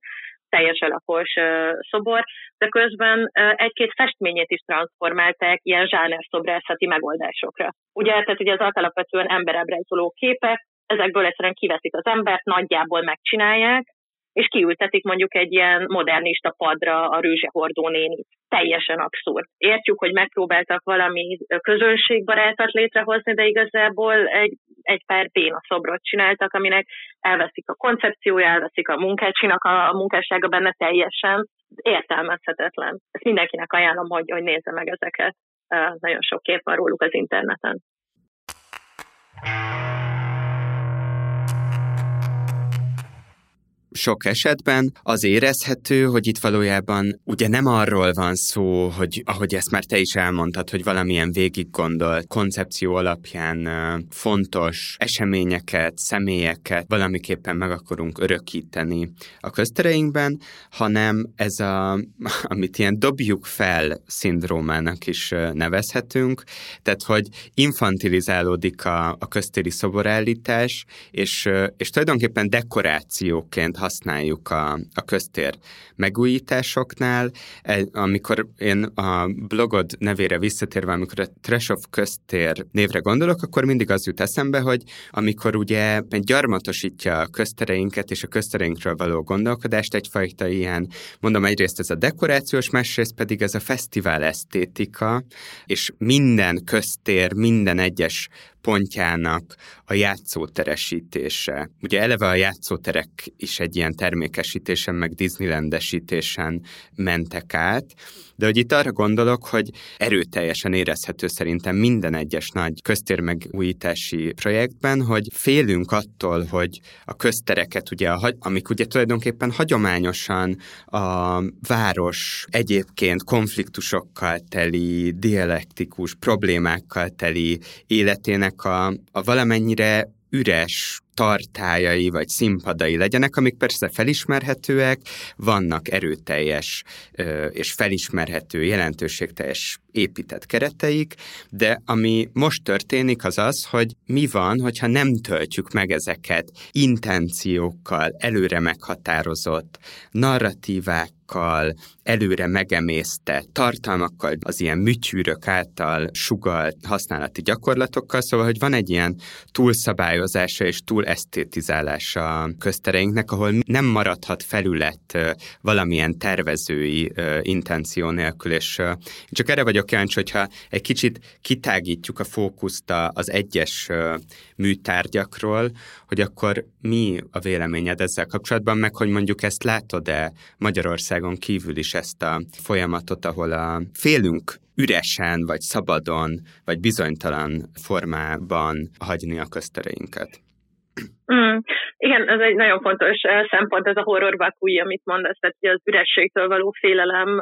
teljes alapos uh, szobor, de közben uh, egy-két festményét is transformálták ilyen zsáner-szobrászati megoldásokra. Ugye, tehát ugye az alapvetően emberábrázoló képek, ezekből egyszerűen kiveszik az embert, nagyjából megcsinálják, és kiültetik mondjuk egy ilyen modernista padra a rőzsehordó nénit. Teljesen abszurd. Értjük, hogy megpróbáltak valami közönségbarátat létrehozni, de igazából egy, egy pár béna szobrot csináltak, aminek elveszik a koncepciója, elveszik a munkácsinak a, a munkássága benne teljesen. Értelmezhetetlen. Ezt mindenkinek ajánlom, hogy, hogy nézze meg ezeket. Uh, nagyon sok kép van róluk az interneten. Sok esetben az érezhető, hogy itt valójában ugye nem arról van szó, hogy ahogy ezt már te is elmondtad, hogy valamilyen végig gondolt koncepció alapján fontos eseményeket, személyeket valamiképpen meg akarunk örökíteni a köztereinkben, hanem ez a, [laughs] amit ilyen dobjuk fel szindrómának is nevezhetünk, tehát hogy infantilizálódik a, a köztéri szoborállítás, és, és tulajdonképpen dekorációként használjuk a, a köztér megújításoknál. Amikor én a blogod nevére visszatérve, amikor a Trash köztér névre gondolok, akkor mindig az jut eszembe, hogy amikor ugye gyarmatosítja a köztereinket és a köztereinkről való gondolkodást, egyfajta ilyen, mondom egyrészt ez a dekorációs, másrészt pedig ez a fesztivál esztétika, és minden köztér, minden egyes pontjának a játszóteresítése. Ugye eleve a játszóterek is egy ilyen termékesítésen, meg Disneylandesítésen mentek át, de hogy itt arra gondolok, hogy erőteljesen érezhető szerintem minden egyes nagy köztérmegújítási projektben, hogy félünk attól, hogy a köztereket, ugye, amik ugye tulajdonképpen hagyományosan a város egyébként konfliktusokkal teli, dialektikus problémákkal teli életének a, a valamennyire üres tartályai vagy színpadai legyenek, amik persze felismerhetőek, vannak erőteljes és felismerhető, jelentőségteljes épített kereteik, de ami most történik az az, hogy mi van, hogyha nem töltjük meg ezeket intenciókkal, előre meghatározott narratívák, előre megemészte tartalmakkal, az ilyen műtyűrök által sugalt használati gyakorlatokkal, szóval, hogy van egy ilyen túlszabályozása és túl esztétizálása a köztereinknek, ahol nem maradhat felület valamilyen tervezői intenció nélkül, és csak erre vagyok kíváncsi, hogyha egy kicsit kitágítjuk a fókuszt az egyes műtárgyakról, hogy akkor mi a véleményed ezzel kapcsolatban, meg hogy mondjuk ezt látod-e Magyarországon kívül is ezt a folyamatot, ahol a félünk üresen, vagy szabadon, vagy bizonytalan formában hagyni a köztereinket. Mm, igen, ez egy nagyon fontos szempont, ez a horror vakúj, amit mondasz, tehát az ürességtől való félelem,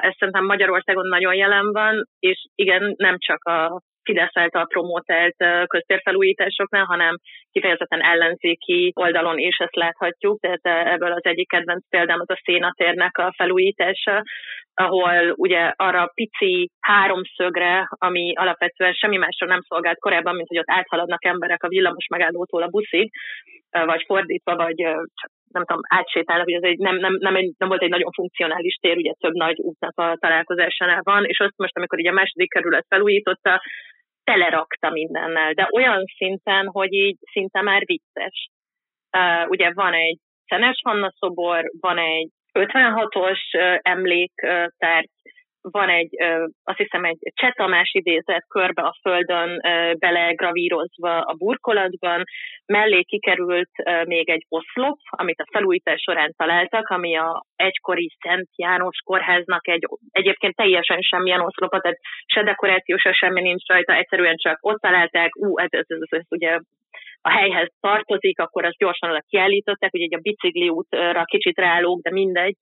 ez szerintem Magyarországon nagyon jelen van, és igen, nem csak a Fidesz által promótált köztérfelújításoknál, hanem kifejezetten ellenzéki oldalon is ezt láthatjuk, tehát ebből az egyik kedvenc példám az a szénatérnek a felújítása, ahol ugye arra pici háromszögre, ami alapvetően semmi másra nem szolgált korábban, mint hogy ott áthaladnak emberek a villamos megállótól a buszig, vagy fordítva, vagy nem tudom, átsétálnak, hogy ez egy, nem, nem, nem, egy, nem volt egy nagyon funkcionális tér, ugye több nagy útnak a találkozásánál van, és azt most, amikor ugye a második kerület felújította, telerakta mindennel, de olyan szinten, hogy így szinte már vicces. Uh, ugye van egy Szenes Hanna szobor, van egy 56-os emléktárgy, van egy, azt hiszem, egy Csetamás idézet körbe a földön belegravírozva a burkolatban, mellé kikerült még egy oszlop, amit a felújítás során találtak, ami a egykori Szent János kórháznak egy egyébként teljesen semmilyen oszlopa, tehát se dekoráció, se semmi nincs rajta, egyszerűen csak ott találták, ú, ez, ez, ez, ez, ez ugye a helyhez tartozik, akkor azt gyorsan oda kiállították, ugye egy a bicikli útra kicsit rálóg, de mindegy.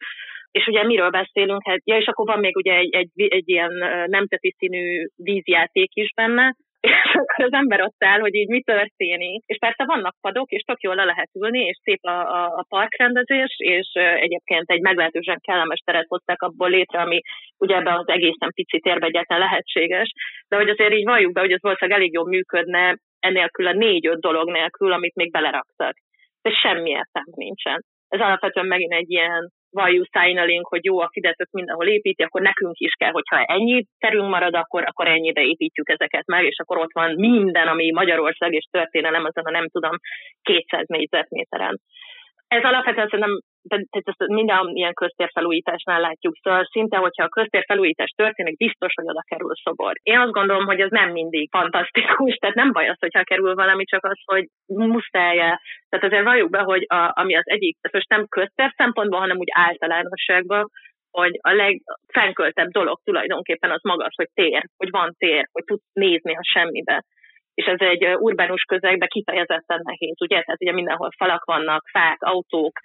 És ugye miről beszélünk? Hát, ja, és akkor van még ugye egy, egy, egy ilyen nemzeti színű vízjáték is benne, és akkor az ember ott áll, hogy így mi történik. És persze vannak padok, és tök jól le lehet ülni, és szép a, a, a parkrendezés, és egyébként egy meglehetősen kellemes teret hozták abból létre, ami ugye ebben az egészen pici térben egyáltalán lehetséges. De hogy azért így valljuk be, hogy az valószínűleg elég jól működne enélkül a négy-öt dolog nélkül, amit még beleraktak. De semmi értelme nincsen. Ez alapvetően megint egy ilyen value signaling, hogy jó, a Fideszök mindenhol építi, akkor nekünk is kell, hogyha ennyi terünk marad, akkor, akkor ennyibe építjük ezeket meg, és akkor ott van minden, ami Magyarország és történelem azon a nem tudom 200 négyzetméteren. Ez alapvetően szerintem tehát ezt minden ilyen köztérfelújításnál látjuk, szóval szinte, hogyha a köztérfelújítás történik, biztos, hogy oda kerül szobor. Én azt gondolom, hogy ez nem mindig fantasztikus, tehát nem baj az, hogyha kerül valami, csak az, hogy muszáj -e. Tehát azért valljuk be, hogy a, ami az egyik, ez most nem köztér szempontból, hanem úgy általánosságban, hogy a legfenköltebb dolog tulajdonképpen az maga az, hogy tér, hogy van tér, hogy tudsz nézni a semmibe és ez egy urbánus közegben kifejezetten nehéz, ugye? Tehát ugye mindenhol falak vannak, fák, autók,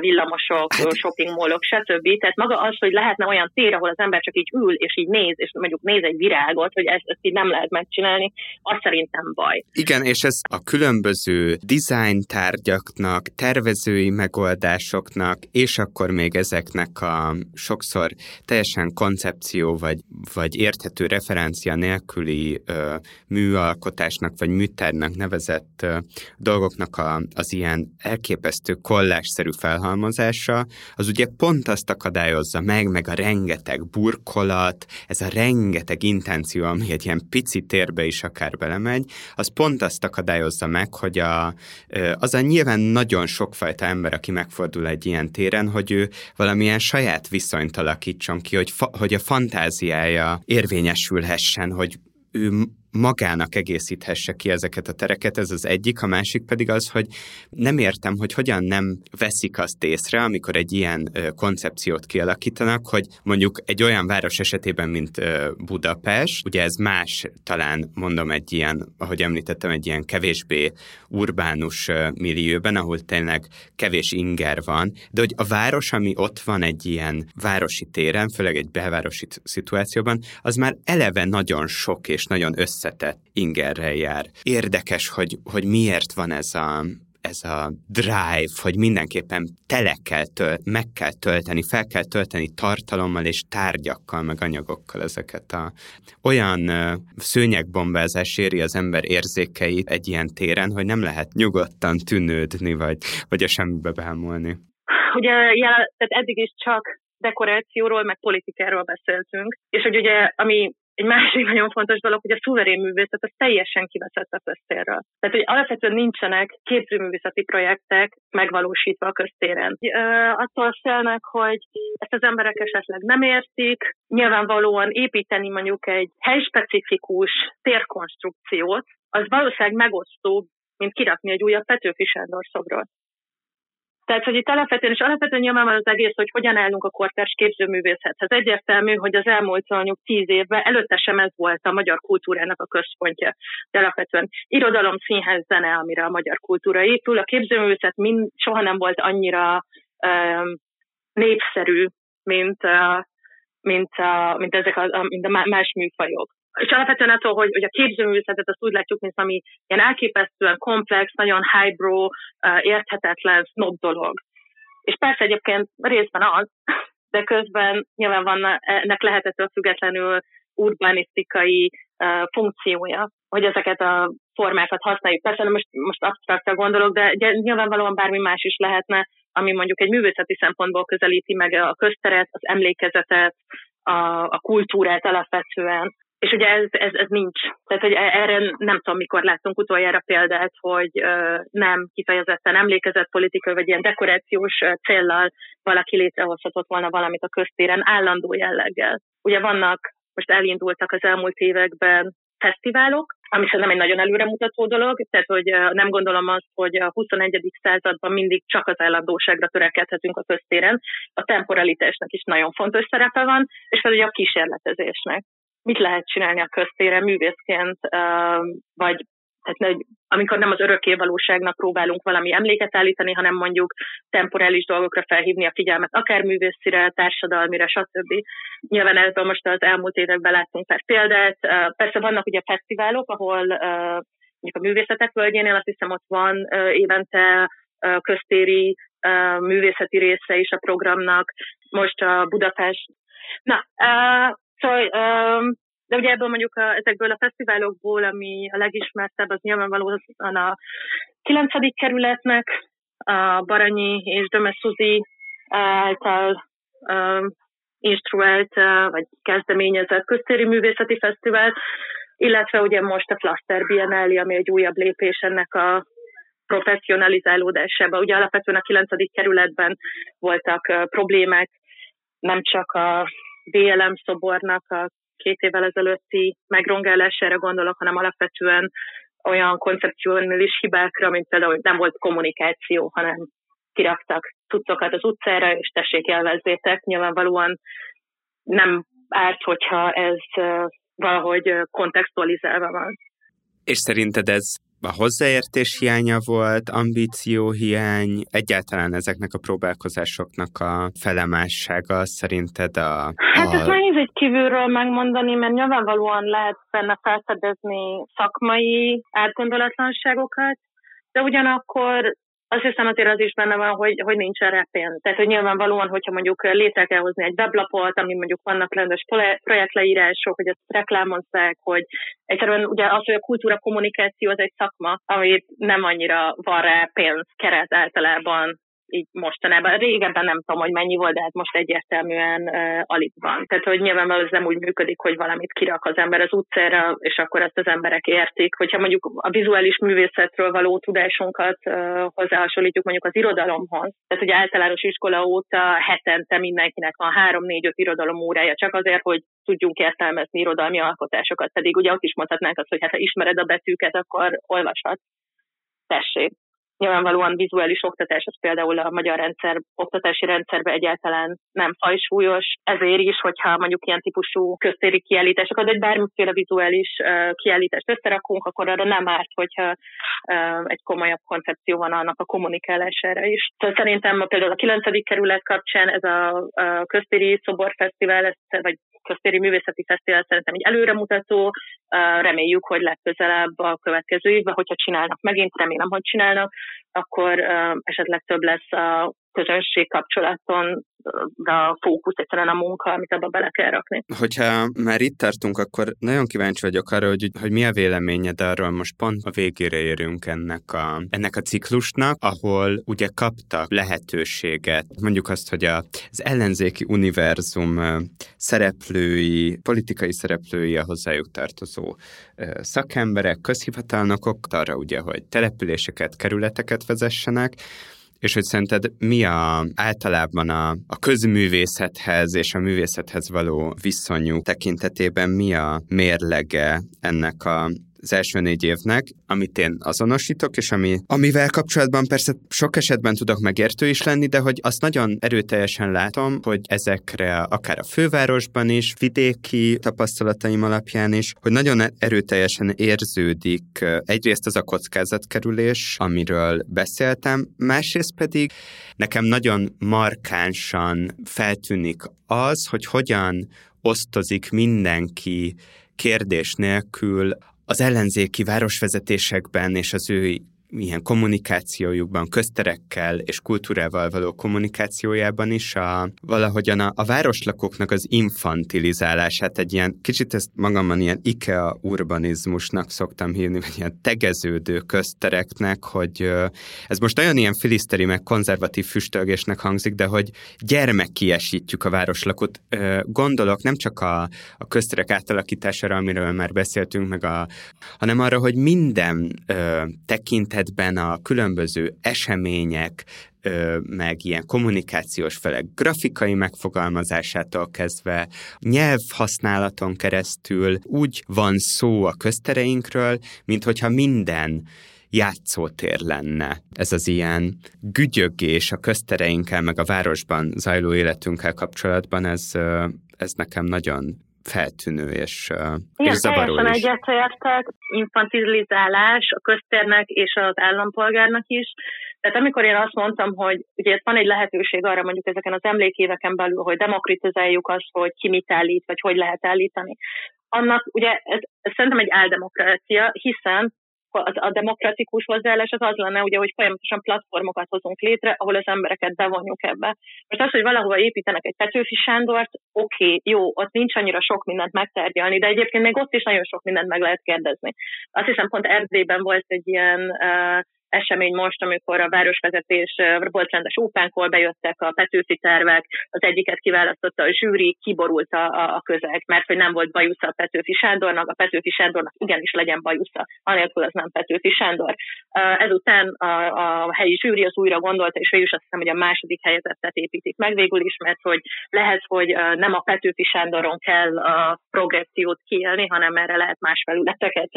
villamosok, hát- shopping mallok, stb. Tehát maga az, hogy lehetne olyan tér, ahol az ember csak így ül, és így néz, és mondjuk néz egy virágot, hogy ezt, ezt így nem lehet megcsinálni, az szerintem baj. Igen, és ez a különböző design tárgyaknak, tervezői megoldásoknak, és akkor még ezeknek a sokszor teljesen koncepció vagy, vagy érthető referencia nélküli ö, műalkotás műalkotásnak vagy műtárnak nevezett dolgoknak a, az ilyen elképesztő kollásszerű felhalmozása, az ugye pont azt akadályozza meg, meg a rengeteg burkolat, ez a rengeteg intenció, ami egy ilyen pici térbe is akár belemegy, az pont azt akadályozza meg, hogy a, az a nyilván nagyon sokfajta ember, aki megfordul egy ilyen téren, hogy ő valamilyen saját viszonyt alakítson ki, hogy, fa, hogy a fantáziája érvényesülhessen, hogy ő magának egészíthesse ki ezeket a tereket, ez az egyik, a másik pedig az, hogy nem értem, hogy hogyan nem veszik azt észre, amikor egy ilyen koncepciót kialakítanak, hogy mondjuk egy olyan város esetében, mint Budapest, ugye ez más, talán mondom egy ilyen, ahogy említettem, egy ilyen kevésbé urbánus millióben, ahol tényleg kevés inger van, de hogy a város, ami ott van egy ilyen városi téren, főleg egy belvárosi szituációban, az már eleve nagyon sok és nagyon össze összetett ingerrel jár. Érdekes, hogy, hogy miért van ez a, ez a drive, hogy mindenképpen tele kell töl, meg kell tölteni, fel kell tölteni tartalommal és tárgyakkal, meg anyagokkal ezeket a olyan szőnyegbombázás éri az ember érzékeit egy ilyen téren, hogy nem lehet nyugodtan tűnődni, vagy, vagy a semmibe bámulni. Ugye tehát eddig is csak dekorációról, meg politikáról beszéltünk, és hogy ugye, ami egy másik nagyon fontos dolog, hogy a szuverén művészet az teljesen kiveszett a köztérről. Tehát, hogy alapvetően nincsenek képzőművészeti projektek megvalósítva a köztéren. Attól félnek, hogy ezt az emberek esetleg nem értik, nyilvánvalóan építeni mondjuk egy helyspecifikus térkonstrukciót, az valószínűleg megosztóbb, mint kirakni egy újabb Petőfi Sándor szobrot. Tehát, hogy itt alapvetően, és alapvetően nyilván van az egész, hogy hogyan állunk a kortárs képzőművészethez. Egyértelmű, hogy az elmúlt mondjuk tíz évben előtte sem ez volt a magyar kultúrának a központja. De alapvetően irodalom, színház, zene, amire a magyar kultúra épül. A képzőművészet mind soha nem volt annyira um, népszerű, mint, uh, mint, uh, mint ezek a, mint a más műfajok. És alapvetően attól, hogy, hogy a képzőművészetet azt úgy látjuk, mint ami ilyen elképesztően komplex, nagyon highbrow, érthetetlen, snob dolog. És persze egyébként részben az, de közben nyilván van ennek lehetetől függetlenül urbanisztikai uh, funkciója, hogy ezeket a formákat használjuk. Persze most, most absztraktra gondolok, de nyilvánvalóan bármi más is lehetne, ami mondjuk egy művészeti szempontból közelíti meg a közteret, az emlékezetet, a, a kultúrát alapvetően, és ugye ez, ez, ez nincs. Tehát, hogy erre nem tudom, mikor láttunk utoljára példát, hogy nem kifejezetten emlékezett politikai, vagy ilyen dekorációs céllal valaki létrehozhatott volna valamit a köztéren állandó jelleggel. Ugye vannak, most elindultak az elmúlt években fesztiválok, ami szerintem egy nagyon előremutató dolog, tehát hogy nem gondolom azt, hogy a 21. században mindig csak az állandóságra törekedhetünk a köztéren. A temporalitásnak is nagyon fontos szerepe van, és pedig a kísérletezésnek mit lehet csinálni a köztére művészként, vagy tehát amikor nem az örökké valóságnak próbálunk valami emléket állítani, hanem mondjuk temporális dolgokra felhívni a figyelmet, akár művészire, társadalmira, stb. Nyilván ebből most az elmúlt években láttunk pár példát. Persze vannak ugye fesztiválok, ahol mondjuk a művészetek völgyénél azt hiszem ott van évente köztéri művészeti része is a programnak. Most a Budapest Na, Szóval, de ugye ebből mondjuk a, ezekből a fesztiválokból, ami a legismertebb, az nyilvánvalóan a 9. kerületnek, a Baranyi és Dömes Szuzi által um, instruált vagy kezdeményezett köztéri művészeti fesztivál, illetve ugye most a Flaster Biennale, ami egy újabb lépés ennek a professzionalizálódásába. Ugye alapvetően a 9. kerületben voltak problémák, nem csak a BLM szobornak a két évvel ezelőtti megrongálására gondolok, hanem alapvetően olyan koncepcionális hibákra, mint például, hogy nem volt kommunikáció, hanem kiraktak cuccokat az utcára, és tessék élvezzétek. Nyilvánvalóan nem árt, hogyha ez valahogy kontextualizálva van. És szerinted ez a hozzáértés hiánya volt, ambíció hiány, egyáltalán ezeknek a próbálkozásoknak a felemássága szerinted a... Hát a... ez nehéz egy kívülről megmondani, mert nyilvánvalóan lehet benne felfedezni szakmai átgondolatlanságokat, de ugyanakkor azt hiszem azért az is benne van, hogy, hogy nincs erre pénz. Tehát, hogy nyilvánvalóan, hogyha mondjuk létre kell hozni egy weblapot, ami mondjuk vannak rendes projektleírások, hogy ezt reklámozzák, hogy egyszerűen ugye az, hogy a kultúra kommunikáció az egy szakma, amit nem annyira van rá pénz keret általában így mostanában. Régebben nem tudom, hogy mennyi volt, de hát most egyértelműen uh, alig van. Tehát, hogy nyilván ez nem úgy működik, hogy valamit kirak az ember az utcára, és akkor ezt az emberek értik. Hogyha mondjuk a vizuális művészetről való tudásunkat uh, hozzáhasonlítjuk mondjuk az irodalomhoz, tehát hogy általános iskola óta hetente mindenkinek van három-négy-öt irodalom órája, csak azért, hogy tudjunk értelmezni irodalmi alkotásokat. Pedig ugye ott is mondhatnánk azt, hogy hát ha ismered a betűket, akkor olvashat. Tessék nyilvánvalóan vizuális oktatás, az például a magyar rendszer, oktatási rendszerben egyáltalán nem fajsúlyos, ezért is, hogyha mondjuk ilyen típusú köztéri kiállításokat, vagy bármiféle vizuális uh, kiállítást összerakunk, akkor arra nem árt, hogyha uh, egy komolyabb koncepció van annak a kommunikálására is. Tehát szerintem például a 9. kerület kapcsán ez a, a köztéri szoborfesztivál, ezt, vagy köztéri művészeti fesztivál szerintem egy előremutató, reméljük, hogy legközelebb a következő évben, hogyha csinálnak megint, remélem, hogy csinálnak, akkor esetleg több lesz a közönség kapcsolaton a fókusz egyszerűen a munka, amit abba bele kell rakni. Hogyha már itt tartunk, akkor nagyon kíváncsi vagyok arra, hogy, hogy mi a véleményed arról, most pont a végére érünk ennek a, ennek a ciklusnak, ahol ugye kaptak lehetőséget, mondjuk azt, hogy a, az ellenzéki univerzum szereplői, politikai szereplői, a hozzájuk tartozó szakemberek, közhivatalnokok, arra ugye, hogy településeket, kerületeket vezessenek, és hogy szerinted mi a, általában a, a közművészethez és a művészethez való viszonyuk tekintetében mi a mérlege ennek a az első négy évnek, amit én azonosítok, és ami, amivel kapcsolatban persze sok esetben tudok megértő is lenni, de hogy azt nagyon erőteljesen látom, hogy ezekre akár a fővárosban is, vidéki tapasztalataim alapján is, hogy nagyon erőteljesen érződik egyrészt az a kockázatkerülés, amiről beszéltem, másrészt pedig nekem nagyon markánsan feltűnik az, hogy hogyan osztozik mindenki kérdés nélkül az ellenzéki városvezetésekben és az ő ilyen kommunikációjukban, közterekkel és kultúrával való kommunikációjában is a, valahogyan a, a városlakóknak az infantilizálását egy ilyen, kicsit ezt magamban ilyen IKEA urbanizmusnak szoktam hívni, vagy ilyen tegeződő köztereknek, hogy ez most nagyon ilyen filiszteri meg konzervatív füstölgésnek hangzik, de hogy gyermekkiesítjük a városlakót. Gondolok nem csak a, a közterek átalakítására, amiről már beszéltünk, meg a, hanem arra, hogy minden tekintet tekintetben a különböző események, meg ilyen kommunikációs felek grafikai megfogalmazásától kezdve, nyelvhasználaton keresztül úgy van szó a köztereinkről, mint hogyha minden játszótér lenne. Ez az ilyen gügyögés a köztereinkkel, meg a városban zajló életünkkel kapcsolatban, ez, ez nekem nagyon feltűnő és, Igen, és zavaró is. egyetértek, infantilizálás a köztérnek és az állampolgárnak is. Tehát amikor én azt mondtam, hogy ugye van egy lehetőség arra mondjuk ezeken az emlékéveken belül, hogy demokratizáljuk azt, hogy ki mit állít, vagy hogy lehet állítani, annak ugye ez, ez szerintem egy áldemokrácia, hiszen a, demokratikus hozzáállás az az lenne, ugye, hogy folyamatosan platformokat hozunk létre, ahol az embereket bevonjuk ebbe. Most az, hogy valahova építenek egy Petőfi Sándort, oké, okay, jó, ott nincs annyira sok mindent megtárgyalni, de egyébként még ott is nagyon sok mindent meg lehet kérdezni. Azt hiszem, pont Erdélyben volt egy ilyen uh, esemény most, amikor a városvezetés volt rendes ópánkol, bejöttek a Petőfi tervek, az egyiket kiválasztotta a zsűri, kiborult a, a közeg, mert hogy nem volt bajusza a Petőfi Sándornak, a Petőfi Sándornak igenis legyen bajusza, anélkül az nem Petőfi Sándor. Ezután a, a helyi zsűri az újra gondolta, és végül is azt hiszem, hogy a második helyezettet építik meg végül is, mert hogy lehet, hogy nem a Petőfi Sándoron kell a progressziót kiélni, hanem erre lehet más felületeket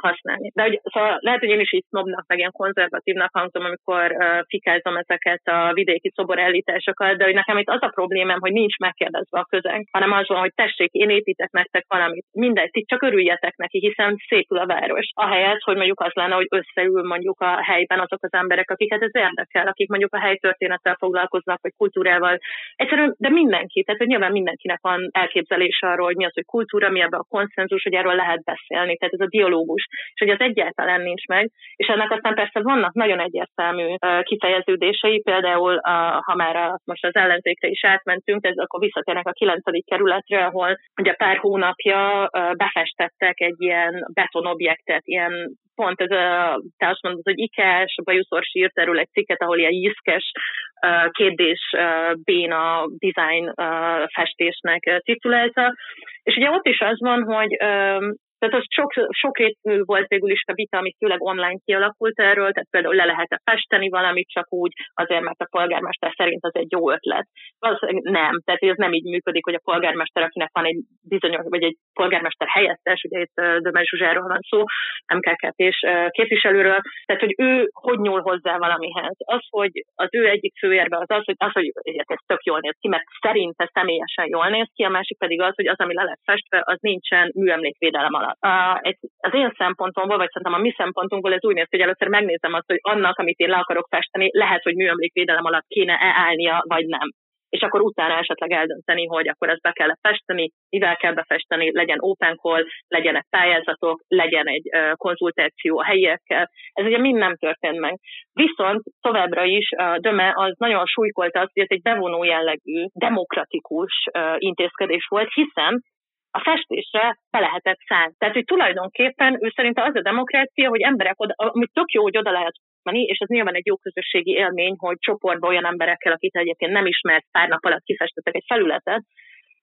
használni. De hogy, szóval lehet, hogy én is így sznobnak, meg ilyen konzervatívnak hangzom, amikor uh, fikázom ezeket a vidéki szoborellításokat, de hogy nekem itt az a problémám, hogy nincs megkérdezve a közeg, hanem az van, hogy tessék, én építek nektek valamit, mindegy, itt csak örüljetek neki, hiszen szépül a város. Ahelyett, hogy mondjuk az lenne, hogy összeül mondjuk a helyben azok az emberek, akiket ez érdekel, akik mondjuk a helytörténettel foglalkoznak, vagy kultúrával. Egyszerűen, de mindenki, tehát hogy nyilván mindenkinek van elképzelése arról, hogy mi az, hogy kultúra, mi ebben a konszenzus, hogy erről lehet beszélni. Tehát ez a dialógus dialógus, és hogy az egyáltalán nincs meg, és ennek aztán persze vannak nagyon egyértelmű kifejeződései, például ha már most az ellenzékre is átmentünk, ez akkor visszatérnek a 9. kerületre, ahol ugye pár hónapja befestettek egy ilyen betonobjektet, ilyen pont ez a, te azt mondod, hogy ikás, Bajuszor sírt erről egy cikket, ahol ilyen jiszkes kérdés béna design festésnek titulálta, és ugye ott is az van, hogy tehát az sok, sok rétű volt végül is a vita, ami főleg online kialakult erről, tehát például le lehet-e festeni valamit csak úgy, azért, mert a polgármester szerint az egy jó ötlet. Valószínűleg nem, tehát ez nem így működik, hogy a polgármester, akinek van egy bizonyos, vagy egy polgármester helyettes, ugye itt Dömer Zsuzsáról van szó, MKK és képviselőről, tehát hogy ő hogy nyúl hozzá valamihez. Az, hogy az ő egyik főérve az az, hogy, az, hogy ez tök jól néz ki, mert szerinte személyesen jól néz ki, a másik pedig az, hogy az, ami le lett festve, az nincsen műemlékvédelem alatt alatt. Az én szempontomból, vagy szerintem a mi szempontunkból ez úgy néz hogy először megnézem azt, hogy annak, amit én le akarok festeni, lehet, hogy műemlékvédelem alatt kéne-e állnia, vagy nem. és akkor utána esetleg eldönteni, hogy akkor ezt be kell festeni, mivel kell befesteni, legyen open call, legyenek pályázatok, legyen egy konzultáció a helyiekkel. Ez ugye mind nem történt meg. Viszont továbbra is a Döme az nagyon súlykolta azt, hogy ez egy bevonó jellegű, demokratikus intézkedés volt, hiszen a festésre be lehetett szállni. Tehát, hogy tulajdonképpen ő szerint az a demokrácia, hogy emberek oda, amit tök jó, hogy oda lehet menni, és ez nyilván egy jó közösségi élmény, hogy csoportban olyan emberekkel, akit egyébként nem ismert, pár nap alatt kifestettek egy felületet,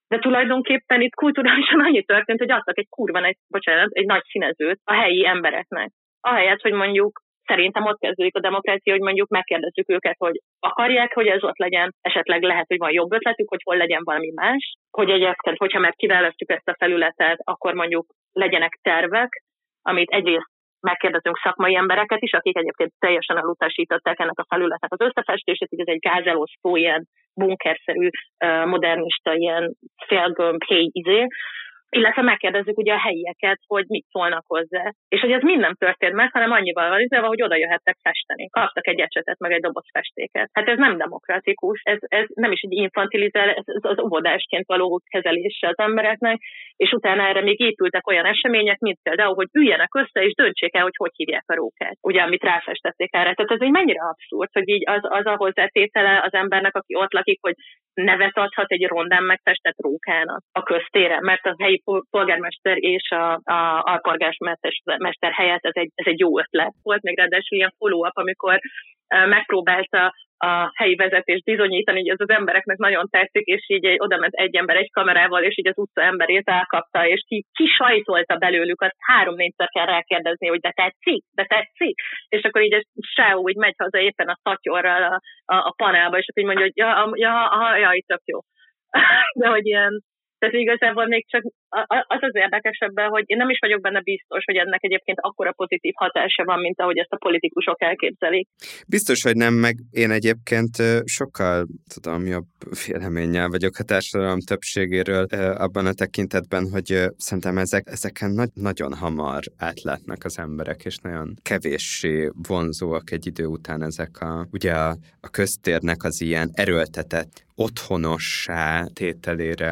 de tulajdonképpen itt kulturálisan [laughs] annyi történt, hogy adtak egy kurva, egy, bocsánat, egy nagy színezőt a helyi embereknek. Ahelyett, hogy mondjuk szerintem ott kezdődik a demokrácia, hogy mondjuk megkérdezzük őket, hogy akarják, hogy ez ott legyen, esetleg lehet, hogy van jobb ötletük, hogy hol legyen valami más, hogy egyébként, hogyha már kiválasztjuk ezt a felületet, akkor mondjuk legyenek tervek, amit egyrészt megkérdezünk szakmai embereket is, akik egyébként teljesen elutasították ennek a felületnek az összefestését, hogy ez egy gázelosztó, ilyen bunkerszerű, modernista, ilyen félgömb, héj izé, illetve megkérdezzük ugye a helyieket, hogy mit szólnak hozzá. És hogy ez mind nem történt meg, hanem annyival van izélve, hogy oda jöhettek festeni. Kaptak egy ecsetet, meg egy doboz festéket. Hát ez nem demokratikus, ez, ez nem is egy infantilizál, ez az óvodásként való kezelése az embereknek, és utána erre még épültek olyan események, mint például, hogy üljenek össze, és döntsék el, hogy hogy hívják a rókát, ugye, amit ráfestették erre. Tehát ez egy mennyire abszurd, hogy így az, az a hozzátétele az embernek, aki ott lakik, hogy nevet adhat egy rondán megfestett rókának a köztére, mert a helyi polgármester és a, a alpolgármester helyett ez egy, ez egy jó ötlet. Volt még ráadásul ilyen follow-up, amikor megpróbálta a helyi vezetés bizonyítani, hogy ez az embereknek nagyon tetszik, és így egy, oda ment egy ember egy kamerával, és így az utca emberét elkapta, és ki, ki sajtolta belőlük, azt három-négyszer kell rákérdezni, hogy de tetszik, de tetszik, és akkor így se úgy megy haza éppen a szatyorral a, a, a panelba, és akkor így mondja, hogy ja, ja, ja, ja, tök jó. [laughs] de hogy ilyen, tehát igazából még csak az az érdekesebben, hogy én nem is vagyok benne biztos, hogy ennek egyébként akkora pozitív hatása van, mint ahogy ezt a politikusok elképzelik. Biztos, hogy nem, meg én egyébként sokkal, tudom, jobb véleménnyel vagyok a társadalom többségéről abban a tekintetben, hogy szerintem ezek, ezeken nagy, nagyon hamar átlátnak az emberek, és nagyon kevéssé vonzóak egy idő után ezek a, ugye a, a köztérnek az ilyen erőltetett otthonossá tételére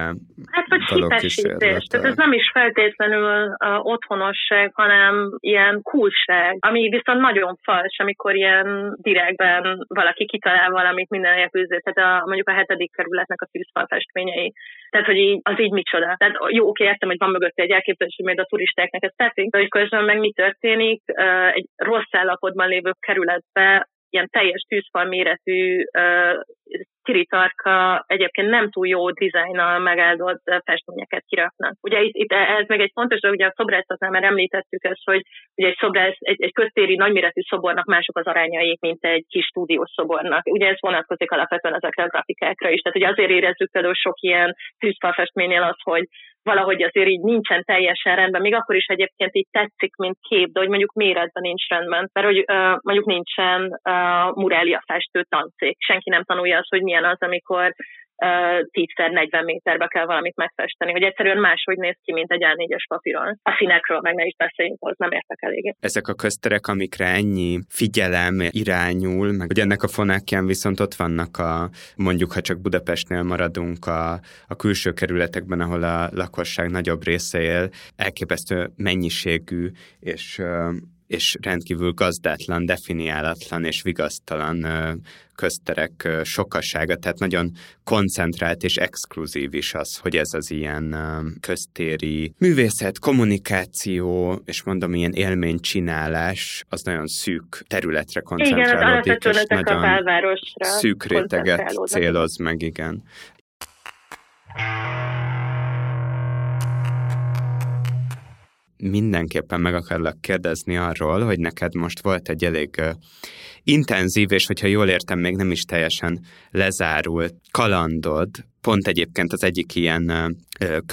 hát, vagy hipesítés. Tehát ez nem is feltétlenül uh, otthonosság, hanem ilyen coolság, ami viszont nagyon fals, amikor ilyen direktben valaki kitalál valamit minden elküzdő, tehát a, mondjuk a hetedik kerületnek a tűzfalfestményei. Tehát, hogy így, az így micsoda. Tehát jó, oké, értem, hogy van mögötte egy elképzelés, hogy majd a turistáknak ez tetszik, de hogy közben meg mi történik, egy rossz állapotban lévő kerületbe ilyen teljes tűzfal méretű uh, tiritarka egyébként nem túl jó dizájnnal megáldott festményeket kiraknak. Ugye itt, itt ez meg egy fontos, ugye a szobrászatnál már említettük ezt, hogy ugye egy szobrász, egy, egy köztéri nagyméretű szobornak mások az arányai, mint egy kis stúdiós szobornak. Ugye ez vonatkozik alapvetően ezekre a grafikákra is. Tehát ugye azért érezzük például sok ilyen tűzfalfestménynél az, hogy valahogy azért így nincsen teljesen rendben, még akkor is egyébként így tetszik, mint kép, de hogy mondjuk méretben nincs rendben, mert hogy uh, mondjuk nincsen uh, murália festő tancék. Senki nem tanulja azt, hogy milyen az, amikor 10x40 méterbe kell valamit megfesteni, hogy egyszerűen máshogy néz ki, mint egy A4-es papíron. A színekről meg ne is beszéljünk, az nem értek eléggé. Ezek a közterek, amikre ennyi figyelem irányul, meg hogy ennek a fonákján viszont ott vannak a, mondjuk, ha csak Budapestnél maradunk, a, a külső kerületekben, ahol a lakosság nagyobb része él, elképesztő mennyiségű és és rendkívül gazdátlan, definiálatlan és vigasztalan közterek sokasága, tehát nagyon koncentrált és exkluzív is az, hogy ez az ilyen köztéri művészet, kommunikáció, és mondom, ilyen élménycsinálás, az nagyon szűk területre koncentrálódik, igen, és nagyon szűk réteget céloz meg, igen. Mindenképpen meg akarlak kérdezni arról, hogy neked most volt egy elég intenzív, és hogyha jól értem, még nem is teljesen lezárult kalandod pont egyébként az egyik ilyen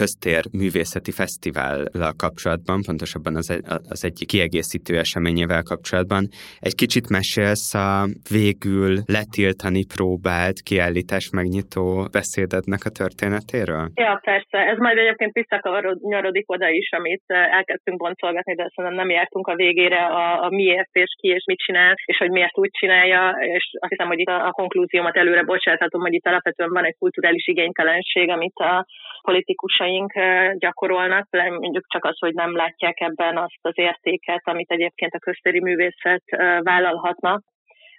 köztér művészeti fesztivállal kapcsolatban, pontosabban az, egy, az egyik kiegészítő eseményével kapcsolatban. Egy kicsit mesélsz a végül letiltani próbált kiállítás megnyitó beszédednek a történetéről? Ja, persze. Ez majd egyébként visszakanyarodik oda is, amit elkezdtünk boncolgatni, de szerintem nem jártunk a végére a, a miért és ki és mit csinál, és hogy miért úgy csinálja, és azt hiszem, hogy itt a, a konklúziómat előre bocsáthatom, hogy itt alapvetően van egy kulturális igénytelenség, amit a politikusaink gyakorolnak, mondjuk csak az, hogy nem látják ebben azt az értéket, amit egyébként a köztéri művészet vállalhatna.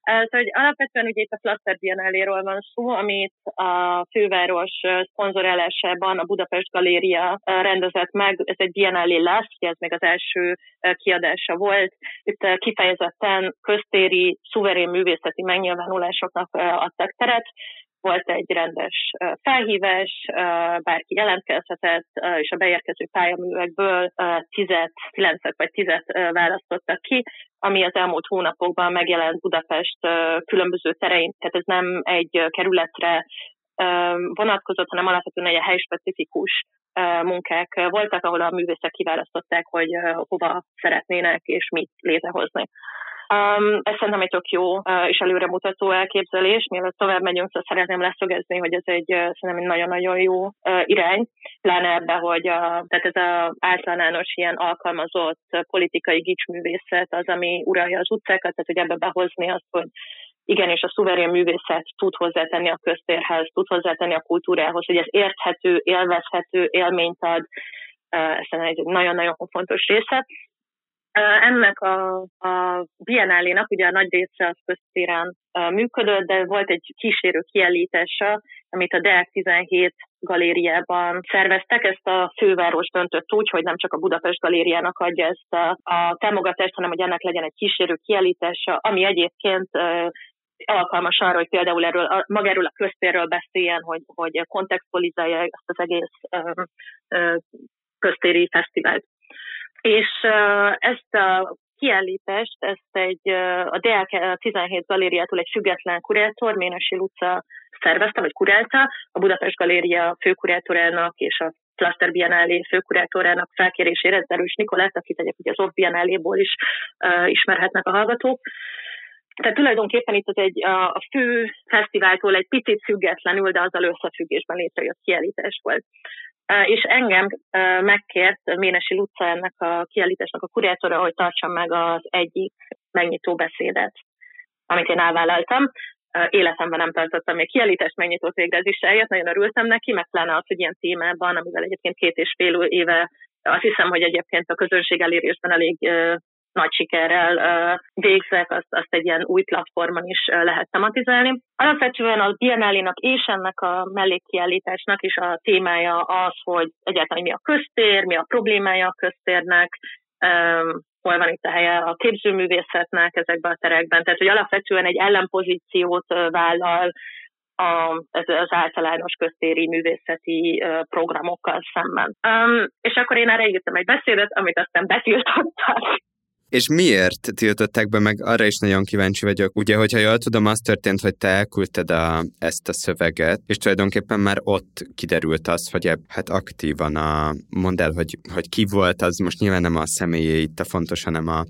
Tehát, hogy alapvetően ugye itt a Flatter Biennale-ról van szó, amit a főváros szponzorálásában a Budapest Galéria rendezett meg. Ez egy Biennale lesz, ugye ez még az első kiadása volt. Itt kifejezetten köztéri, szuverén művészeti megnyilvánulásoknak adtak teret volt egy rendes felhívás, bárki jelentkezhetett, és a beérkező pályaművekből tizet, kilencet vagy tizet választottak ki, ami az elmúlt hónapokban megjelent Budapest különböző terein, tehát ez nem egy kerületre vonatkozott, hanem alapvetően egy helyspecifikus munkák voltak, ahol a művészek kiválasztották, hogy hova szeretnének és mit létrehozni. Um, ez szerintem egy tök jó uh, és előremutató elképzelés. Mielőtt tovább megyünk, szóval szeretném leszögezni, hogy ez egy uh, szerintem egy nagyon-nagyon jó uh, irány, pláne ebbe, hogy a, tehát ez az általános ilyen alkalmazott politikai gicsművészet az, ami uralja az utcákat, tehát hogy ebbe behozni azt, hogy igen, és a szuverén művészet tud hozzátenni a köztérhez, tud hozzátenni a kultúrához, hogy ez érthető, élvezhető élményt ad, ez egy nagyon-nagyon fontos része. Ennek a, a Biennálénak ugye a nagy része az köztéren működött, de volt egy kísérő kiállítása, amit a DEAK 17 galériában szerveztek. Ezt a főváros döntött úgy, hogy nem csak a Budapest galériának adja ezt a, a támogatást, hanem hogy ennek legyen egy kísérő kiállítása, ami egyébként alkalmas arra, hogy például erről, a, magáról a köztérről beszéljen, hogy, hogy kontextualizálja ezt az egész ö, ö, köztéri fesztivált. És ezt a kiállítást, ezt egy, a DL 17 galériától egy független kurátor, Ménesi Luca szervezte, vagy kurálta, a Budapest Galéria főkurátorának és a Cluster Biennale főkurátorának felkérésére, Erős Nikolát, akit egyébként az Off Biennale-ból is ismerhetnek a hallgatók. Tehát tulajdonképpen itt az egy, a, a fő fesztiváltól egy picit függetlenül, de azzal összefüggésben létrejött kiállítás volt és engem megkért Ménesi Luca ennek a kiállításnak a kurátora, hogy tartsam meg az egyik megnyitó beszédet, amit én elvállaltam. Életemben nem tartottam még kiállítást, megnyitott végre ez is eljött, nagyon örültem neki, meg pláne az, hogy ilyen témában, amivel egyébként két és fél éve azt hiszem, hogy egyébként a közönség elérésben elég nagy sikerrel végzek, azt, azt egy ilyen új platformon is lehet tematizálni. Alapvetően a biennálénak és ennek a mellékkiállításnak is a témája az, hogy egyáltalán mi a köztér, mi a problémája a köztérnek, hol van itt a helye a képzőművészetnek ezekben a terekben. Tehát, hogy alapvetően egy ellenpozíciót vállal a, az általános köztéri művészeti programokkal szemben. Um, és akkor én erre írtam egy beszédet, amit aztán betiltottak. És miért tiltották be, meg arra is nagyon kíváncsi vagyok. Ugye, hogyha jól tudom, az történt, hogy te elküldted a, ezt a szöveget, és tulajdonképpen már ott kiderült az, hogy ebb, hát aktívan a, mondd el, hogy, hogy ki volt, az. Most nyilván nem a személyé itt a fontos, hanem a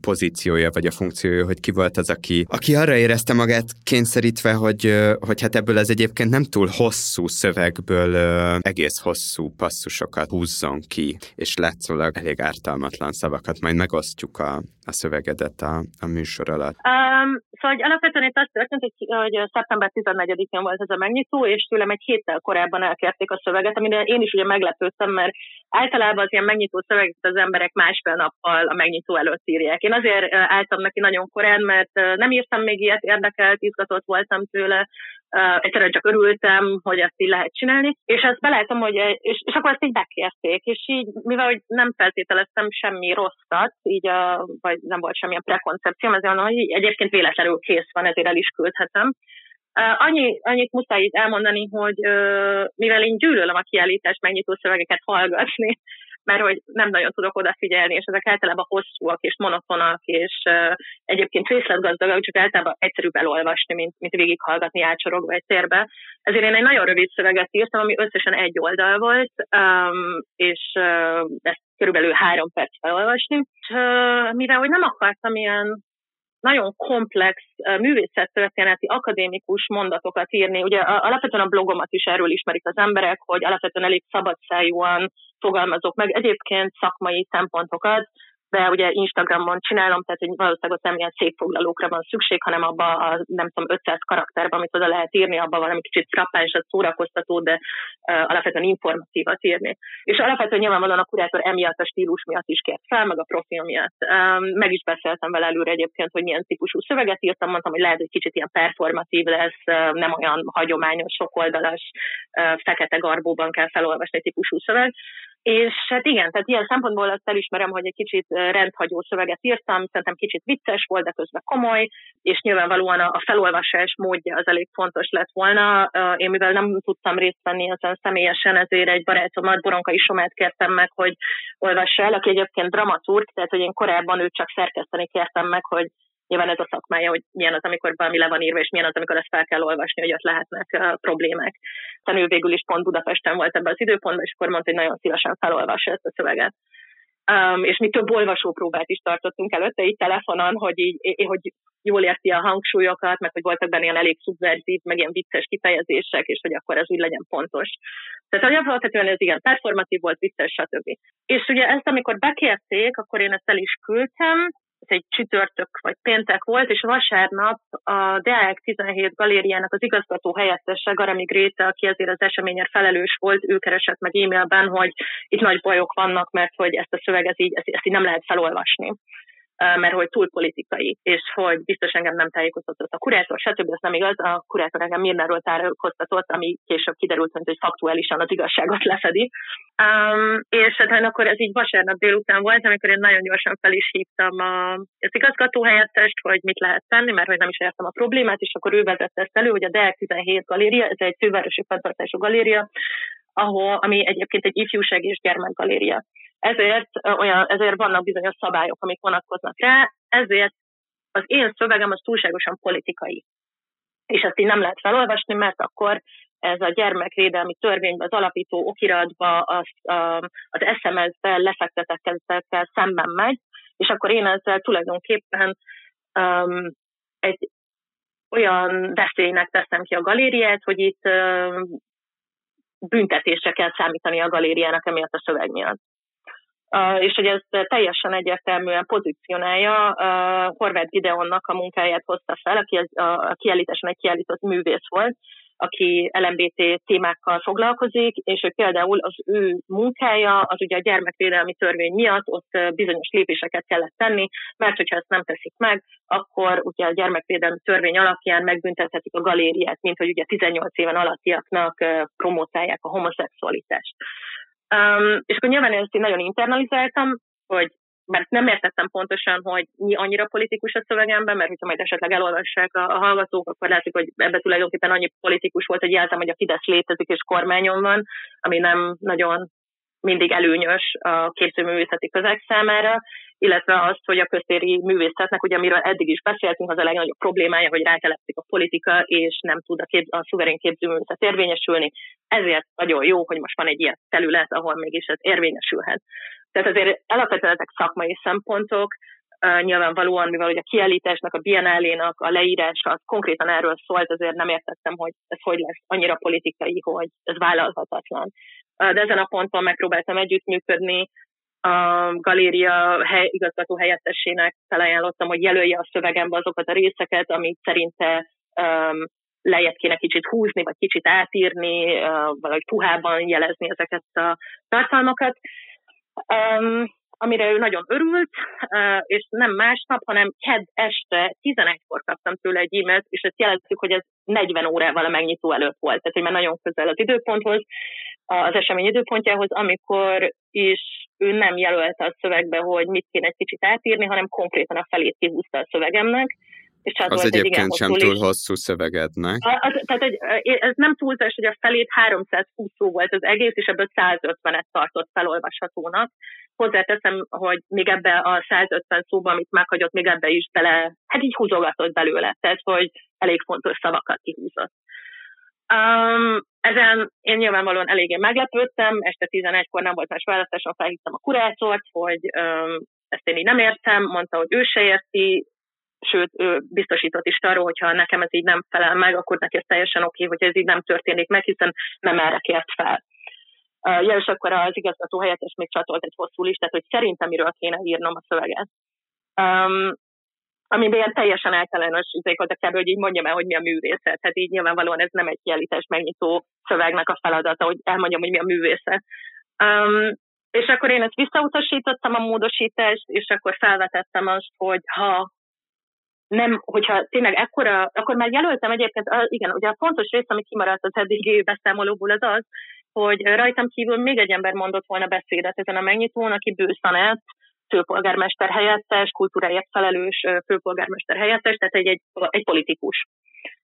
pozíciója vagy a funkciója, hogy ki volt az, aki, aki arra érezte magát kényszerítve, hogy, hogy hát ebből ez egyébként nem túl hosszú szövegből egész hosszú passzusokat húzzon ki, és látszólag elég ártalmatlan szavakat majd megosztjuk halljuk a, a szövegedet a, a műsor alatt? Um, szóval hogy alapvetően itt azt történt, hogy, hogy szeptember 14-én volt ez a megnyitó, és tőlem egy héttel korábban elkérték a szöveget, amire én is ugye meglepődtem, mert általában az ilyen megnyitó szöveget az emberek másfél nappal a megnyitó előtt írják. Én azért álltam neki nagyon korán, mert nem írtam még ilyet, érdekelt, izgatott voltam tőle, egyszerűen csak örültem, hogy ezt így lehet csinálni, és ezt belátom, hogy, és, és akkor ezt így bekérték, és így, mivel hogy nem feltételeztem semmi rosszat, így a, vagy nem volt semmilyen prekoncepcióm, ezért mondom, hogy egyébként véletlenül kész van, ezért el is küldhetem. Annyi, annyit muszáj itt elmondani, hogy mivel én gyűlölöm a kiállítás megnyitó szövegeket hallgatni, mert hogy nem nagyon tudok odafigyelni, és ezek általában hosszúak és monotonak, és uh, egyébként részletgazdagak, csak általában egyszerűbb elolvasni, mint, mint végighallgatni átsorogva egy térbe. Ezért én egy nagyon rövid szöveget írtam, ami összesen egy oldal volt, um, és uh, ezt körülbelül három perc felolvasni. És, uh, mivel hogy nem akartam ilyen nagyon komplex művészettörténeti akadémikus mondatokat írni. Ugye alapvetően a blogomat is erről ismerik az emberek, hogy alapvetően elég szabadszájúan fogalmazok meg egyébként szakmai szempontokat, de ugye Instagramon csinálom, tehát hogy valószínűleg ott nem ilyen székfoglalókra van szükség, hanem abba a nem tudom 500 karakterben, amit oda lehet írni, abba valami kicsit frappánsat, szórakoztató, de uh, alapvetően informatívat írni. És alapvetően nyilvánvalóan a kurátor emiatt a stílus miatt is kért fel, meg a profil miatt. Um, meg is beszéltem vele előre egyébként, hogy milyen típusú szöveget írtam, mondtam, hogy lehet, hogy kicsit ilyen performatív lesz, uh, nem olyan hagyományos, sokoldalas, uh, fekete garbóban kell felolvasni típusú szöveg. És hát igen, tehát ilyen szempontból azt elismerem, hogy egy kicsit rendhagyó szöveget írtam, szerintem kicsit vicces volt, de közben komoly, és nyilvánvalóan a felolvasás módja az elég fontos lett volna. Én mivel nem tudtam részt venni ezen személyesen, ezért egy barátomat, Boronkai Somát kértem meg, hogy olvassa el, aki egyébként dramaturg, tehát hogy én korábban őt csak szerkeszteni kértem meg, hogy nyilván ez a szakmája, hogy milyen az, amikor valami le van írva, és milyen az, amikor ezt fel kell olvasni, hogy ott lehetnek problémák. Ő végül is pont Budapesten volt ebben az időpontban, és akkor mondta, hogy nagyon szívesen felolvassa ezt a szöveget. Um, és mi több olvasópróbát is tartottunk előtte így telefonon, hogy így, hogy jól érti a hangsúlyokat, meg hogy voltak benne ilyen elég szubverzív, meg ilyen vicces kifejezések, és hogy akkor ez úgy legyen pontos. Tehát alapvetően ez igen, performatív volt, vicces, stb. És ugye ezt, amikor bekérték, akkor én ezt el is küldtem, ez egy csütörtök vagy péntek volt, és vasárnap a Deák 17 galériának az igazgató helyettese, Garami Gréte, aki ezért az eseményért felelős volt, ő keresett meg e-mailben, hogy itt nagy bajok vannak, mert hogy ezt a szöveget így, ezt, ezt így nem lehet felolvasni mert hogy túl politikai, és hogy biztos engem nem tájékoztatott a kurátor, stb. Ez nem igaz, a kurátor engem Mirnáról tájékoztatott, ami később kiderült, hogy faktuálisan az igazságot lefedi. Um, és hát akkor ez így vasárnap délután volt, amikor én nagyon gyorsan fel is hívtam a, az igazgató helyettest, hogy mit lehet tenni, mert hogy nem is értem a problémát, és akkor ő vezette ezt elő, hogy a DEL 17 galéria, ez egy fővárosi fenntartású galéria, ahol, ami egyébként egy ifjúság és gyermekgaléria. Ezért, olyan, ezért vannak bizonyos szabályok, amik vonatkoznak rá, ezért az én szövegem az túlságosan politikai. És ezt így nem lehet felolvasni, mert akkor ez a gyermekvédelmi törvényben, az alapító okiratba, az, az SMS-be lefektetettekkel szemben megy, és akkor én ezzel tulajdonképpen um, egy olyan veszélynek teszem ki a galériát, hogy itt um, büntetésre kell számítani a galériának emiatt a szöveg miatt. Uh, és hogy ez teljesen egyértelműen pozícionálja uh, Horváth Gideonnak a munkáját hozta fel, aki az, a, kiállításon egy kiállított művész volt, aki LMBT témákkal foglalkozik, és hogy például az ő munkája, az ugye a gyermekvédelmi törvény miatt ott bizonyos lépéseket kellett tenni, mert hogyha ezt nem teszik meg, akkor ugye a gyermekvédelmi törvény alapján megbüntethetik a galériát, mint hogy ugye 18 éven alattiaknak promotálják a homoszexualitást. Um, és akkor nyilván én nagyon internalizáltam, hogy mert nem értettem pontosan, hogy mi annyira politikus a szövegemben, mert hogyha majd esetleg elolvassák a, a hallgatók, akkor látszik, hogy ebbe tulajdonképpen annyi politikus volt, hogy jelzem, hogy a Fidesz létezik és kormányon van, ami nem nagyon mindig előnyös a képzőművészeti közeg számára, illetve azt, hogy a köztéri művészetnek, ugye amiről eddig is beszéltünk, az a legnagyobb problémája, hogy rátelepszik a politika, és nem tud a, kép, a szuverén képzőművészet érvényesülni. Ezért nagyon jó, hogy most van egy ilyen terület, ahol mégis ez érvényesülhet. Tehát azért alapvetően ezek szakmai szempontok, Uh, nyilvánvalóan, mivel hogy a kiállításnak, a biennálénak a leírása az konkrétan erről szólt, azért nem értettem, hogy ez hogy lesz annyira politikai, hogy ez vállalhatatlan. Uh, de ezen a ponton megpróbáltam együttműködni, a galéria hely, igazgató helyettesének felajánlottam, hogy jelölje a szövegembe azokat a részeket, amit szerinte um, lejjebb kéne kicsit húzni, vagy kicsit átírni, uh, valahogy puhában jelezni ezeket a tartalmakat. Um, amire ő nagyon örült, és nem másnap, hanem kedd este 11-kor kaptam tőle egy e-mailt, és ezt jelentjük, hogy ez 40 órával a megnyitó előtt volt, tehát hogy már nagyon közel az időponthoz, az esemény időpontjához, amikor is ő nem jelölte a szövegbe, hogy mit kéne egy kicsit átírni, hanem konkrétan a felét kihúzta a szövegemnek, És az, az egyébként sem túl hosszú szövegednek. Az, tehát egy, ez nem túlzás, hogy a felét 320 szó volt az egész, és ebből 150-et tartott felolvashatónak. Hozzáteszem, hogy még ebbe a 150 szóba, amit meghagyott, még ebbe is bele, hát így húzogatott belőle, tehát hogy elég fontos szavakat kihúzott. Um, ezen én nyilvánvalóan eléggé meglepődtem, este 11-kor nem volt más választáson, felhívtam a kurátort, hogy um, ezt én így nem értem, mondta, hogy ő se érti, sőt, ő biztosított is arról, hogyha nekem ez így nem felel meg, akkor neki ez teljesen oké, hogy ez így nem történik meg, hiszen nem erre kért fel. Uh, ja, és akkor az igazgató helyettes még csatolt egy hosszú listát, hogy szerintem miről kéne írnom a szöveget. Um, amiben ilyen teljesen általános izékot kb. hogy így mondjam el, hogy mi a művészet. Hát így nyilvánvalóan ez nem egy kiállítás megnyitó szövegnek a feladata, hogy elmondjam, hogy mi a művészet. Um, és akkor én ezt visszautasítottam a módosítást, és akkor felvetettem azt, hogy ha nem, hogyha tényleg ekkora, akkor már jelöltem egyébként, igen, ugye a fontos rész, ami kimaradt az eddigi beszámolóból, az az, hogy rajtam kívül még egy ember mondott volna beszédet ezen a megnyitón, aki bőszanett, főpolgármester helyettes, kultúráért felelős főpolgármester helyettes, tehát egy, egy, egy politikus.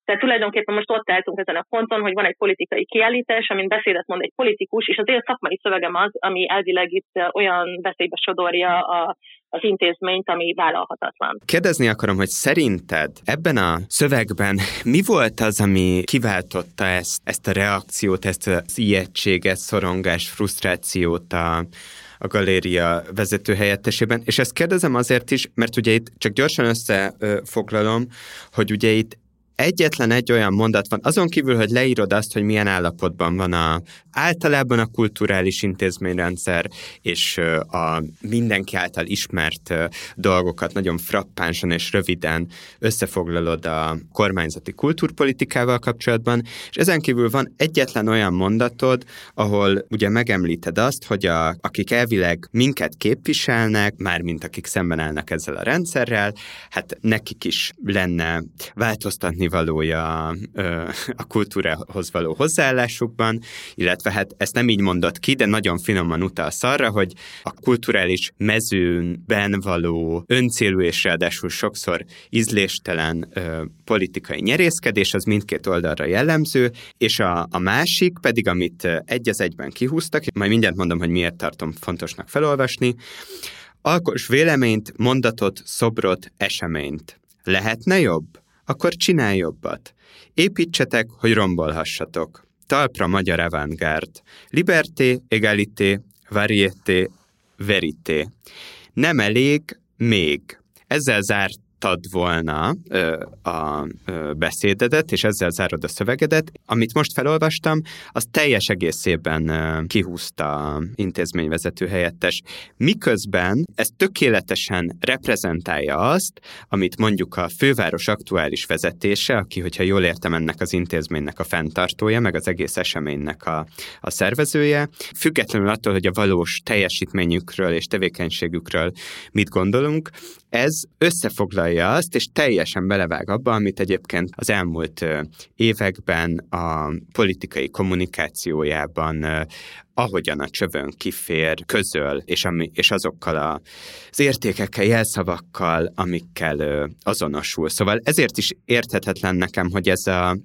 Tehát tulajdonképpen most ott álltunk ezen a ponton, hogy van egy politikai kiállítás, amin beszédet mond egy politikus, és az én szakmai szövegem az, ami elvileg itt olyan beszédbe sodorja a, az intézményt, ami vállalhatatlan. Kérdezni akarom, hogy szerinted ebben a szövegben mi volt az, ami kiváltotta ezt, ezt a reakciót, ezt az ijegységet, szorongást, frusztrációt a, a galéria vezető helyettesében. És ezt kérdezem azért is, mert ugye itt csak gyorsan összefoglalom, hogy ugye itt egyetlen egy olyan mondat van, azon kívül, hogy leírod azt, hogy milyen állapotban van a, általában a kulturális intézményrendszer, és a mindenki által ismert dolgokat nagyon frappánsan és röviden összefoglalod a kormányzati kultúrpolitikával kapcsolatban, és ezen kívül van egyetlen olyan mondatod, ahol ugye megemlíted azt, hogy a, akik elvileg minket képviselnek, mármint akik szemben állnak ezzel a rendszerrel, hát nekik is lenne változtatni valója a kultúrához való hozzáállásukban, illetve hát ezt nem így mondott ki, de nagyon finoman utalsz arra, hogy a kulturális mezőnben való öncélú és ráadásul sokszor ízléstelen politikai nyerészkedés az mindkét oldalra jellemző, és a, a másik pedig, amit egy az egyben kihúztak, majd mindjárt mondom, hogy miért tartom fontosnak felolvasni, alkos véleményt, mondatot, szobrot, eseményt. Lehetne jobb? Akkor csinálj jobbat. Építsetek, hogy rombolhassatok. Talpra magyar avantgárd. Liberté, egalité, variété, verité. Nem elég, még. Ezzel zárt írtad volna ö, a ö, beszédedet, és ezzel zárod a szövegedet. Amit most felolvastam, az teljes egészében ö, kihúzta intézményvezető helyettes. Miközben ez tökéletesen reprezentálja azt, amit mondjuk a főváros aktuális vezetése, aki, hogyha jól értem, ennek az intézménynek a fenntartója, meg az egész eseménynek a, a szervezője, függetlenül attól, hogy a valós teljesítményükről és tevékenységükről mit gondolunk, ez összefoglalja azt, és teljesen belevág abba, amit egyébként az elmúlt években a politikai kommunikációjában ahogyan a csövön kifér, közöl, és, ami, és azokkal a, az értékekkel, jelszavakkal, amikkel azonosul. Szóval ezért is érthetetlen nekem, hogy ez a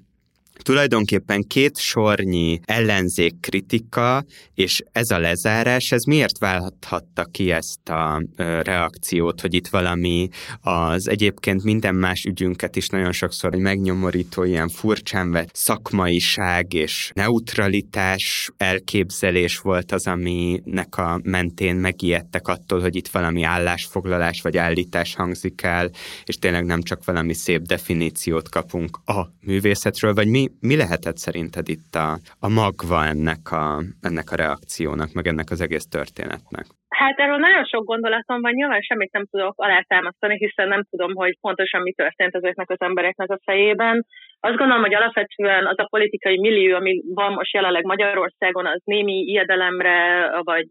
tulajdonképpen két sornyi ellenzék kritika, és ez a lezárás, ez miért válthatta ki ezt a reakciót, hogy itt valami az egyébként minden más ügyünket is nagyon sokszor egy megnyomorító, ilyen furcsán vett szakmaiság és neutralitás elképzelés volt az, aminek a mentén megijedtek attól, hogy itt valami állásfoglalás vagy állítás hangzik el, és tényleg nem csak valami szép definíciót kapunk a művészetről, vagy mi, mi lehetett szerinted itt a, a magva ennek a, ennek a reakciónak, meg ennek az egész történetnek? Hát erről nagyon sok gondolatom van, nyilván semmit nem tudok alátámasztani, hiszen nem tudom, hogy pontosan mi történt ezeknek az embereknek a fejében. Azt gondolom, hogy alapvetően az a politikai millió, ami van most jelenleg Magyarországon, az némi ijedelemre, vagy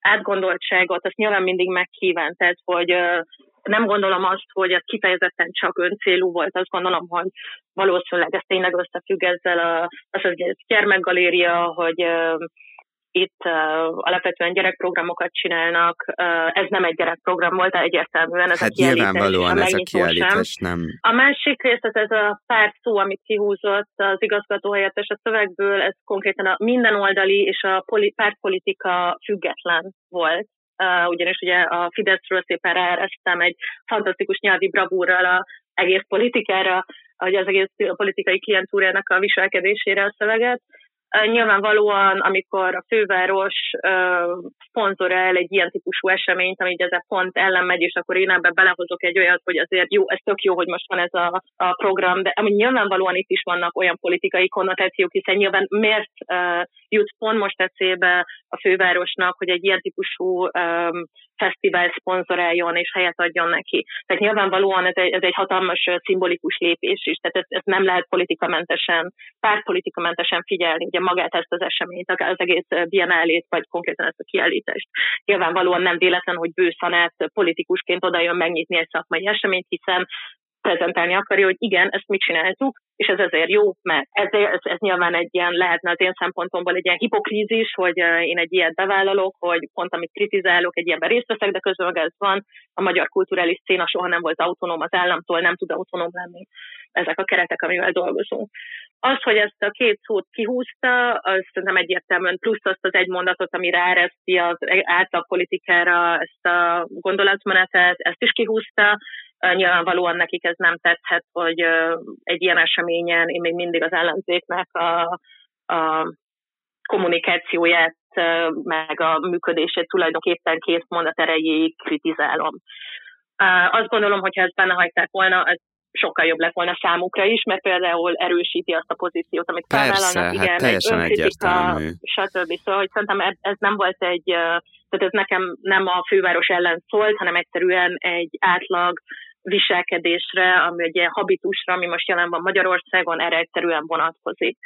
átgondoltságot, azt nyilván mindig megkíván. Tehát, hogy nem gondolom azt, hogy ez kifejezetten csak öncélú volt, azt gondolom, hogy valószínűleg ez tényleg összefügg ezzel a, az, hogy ez gyermekgaléria, hogy itt uh, alapvetően gyerekprogramokat csinálnak. Uh, ez nem egy gyerekprogram volt, de egyértelműen ez hát a kiállítás. nyilvánvalóan ez a kiállítás nem. A másik rész, ez a pár szó, amit kihúzott az igazgató helyettes a szövegből, ez konkrétan a minden oldali és a poli, pártpolitika független volt. Uh, ugyanis ugye a Fideszről szépen ráeresztem egy fantasztikus nyelvi bravúrral a egész politikára, vagy az egész politikai klientúrának a viselkedésére a szöveget. Nyilvánvalóan, amikor a főváros uh, szponzorál egy ilyen típusú eseményt, ami ez a pont ellen megy, és akkor én ebbe belehozok egy olyat, hogy azért jó, ez tök jó, hogy most van ez a, a program, de ami nyilvánvalóan itt is vannak olyan politikai konnotációk, hiszen nyilván miért uh, jut pont most eszébe a fővárosnak, hogy egy ilyen típusú um, fesztivál szponzoráljon és helyet adjon neki. Tehát nyilvánvalóan ez egy, ez egy hatalmas szimbolikus lépés is, tehát ez, ez nem lehet politikamentesen, pártpolitikamentesen figyelni ugye magát ezt az eseményt, az egész biennálét, vagy konkrétan ezt a kiállítást. Nyilvánvalóan nem véletlen, hogy bőszanát politikusként oda jön megnyitni egy szakmai eseményt, hiszen prezentálni akarja, hogy igen, ezt mit csináltuk, és ez ezért jó, mert ez, ez, ez nyilván egy ilyen, lehetne az én szempontomból egy ilyen hipokrízis, hogy én egy ilyet bevállalok, hogy pont amit kritizálok, egy ilyenben részt veszek, de közben ez van, a magyar kulturális széna soha nem volt autonóm az államtól, nem tud autonóm lenni ezek a keretek, amivel dolgozunk. Az, hogy ezt a két szót kihúzta, az nem egyértelműen plusz azt az egy mondatot, ami ráereszti az átlag politikára ezt a gondolatmenetet, ezt is kihúzta, Nyilvánvalóan nekik ez nem tetszett, hogy egy ilyen eseményen én még mindig az ellenzéknek a, a kommunikációját, meg a működését tulajdonképpen két mondat erejéig kritizálom. Azt gondolom, hogy ha ezt benne hagyták volna, ez sokkal jobb lett volna számukra is, mert például erősíti azt a pozíciót, amit felvállalnak. Hát igen, teljesen egy egyértelmű. stb. Szóval hogy szerintem ez, ez nem volt egy, tehát ez nekem nem a főváros ellen szólt, hanem egyszerűen egy átlag viselkedésre, ami ilyen habitusra, ami most jelen van Magyarországon, erre egyszerűen vonatkozik.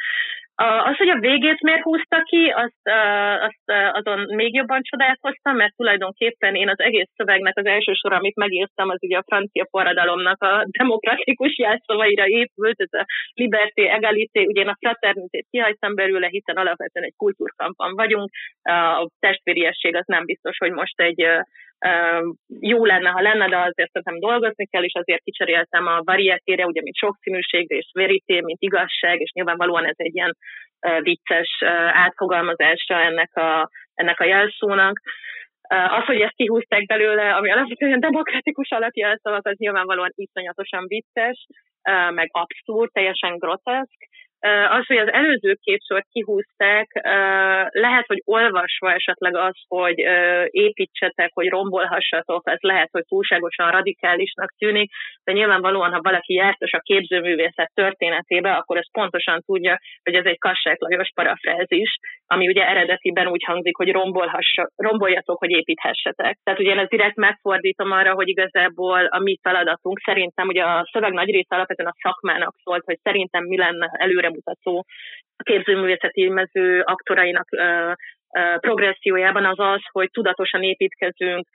Az, hogy a végét miért húzta ki, azt, azt azon még jobban csodálkoztam, mert tulajdonképpen én az egész szövegnek az első sor, amit megírtam, az ugye a francia forradalomnak a demokratikus jelszavaira épült, ez a liberté, egalité, ugye én a fraternitét kihagytam belőle, hiszen alapvetően egy kultúrkampan vagyunk, a testvériesség az nem biztos, hogy most egy jó lenne, ha lenne, de azért szerintem dolgozni kell, és azért kicseréltem a varietére, ugye, mint sokszínűségre, és verité, mint igazság, és nyilvánvalóan ez egy ilyen vicces átfogalmazása ennek a, ennek a jelszónak. Az, hogy ezt kihúzták belőle, ami alapvetően demokratikus alapjelszavak, az nyilvánvalóan iszonyatosan vicces, meg abszurd, teljesen groteszk, az, hogy az előző két sort kihúzták, lehet, hogy olvasva esetleg az, hogy építsetek, hogy rombolhassatok, ez lehet, hogy túlságosan radikálisnak tűnik, de nyilvánvalóan, ha valaki jártas a képzőművészet történetébe, akkor ez pontosan tudja, hogy ez egy Kassák Lajos parafrázis, ami ugye eredetiben úgy hangzik, hogy romboljatok, hogy építhessetek. Tehát ugye én ez direkt megfordítom arra, hogy igazából a mi feladatunk szerintem, ugye a szöveg nagy része alapvetően a szakmának szólt, hogy szerintem mi lenne előre mutató a képzőművészeti mező aktorainak progressziójában az az, hogy tudatosan építkezünk,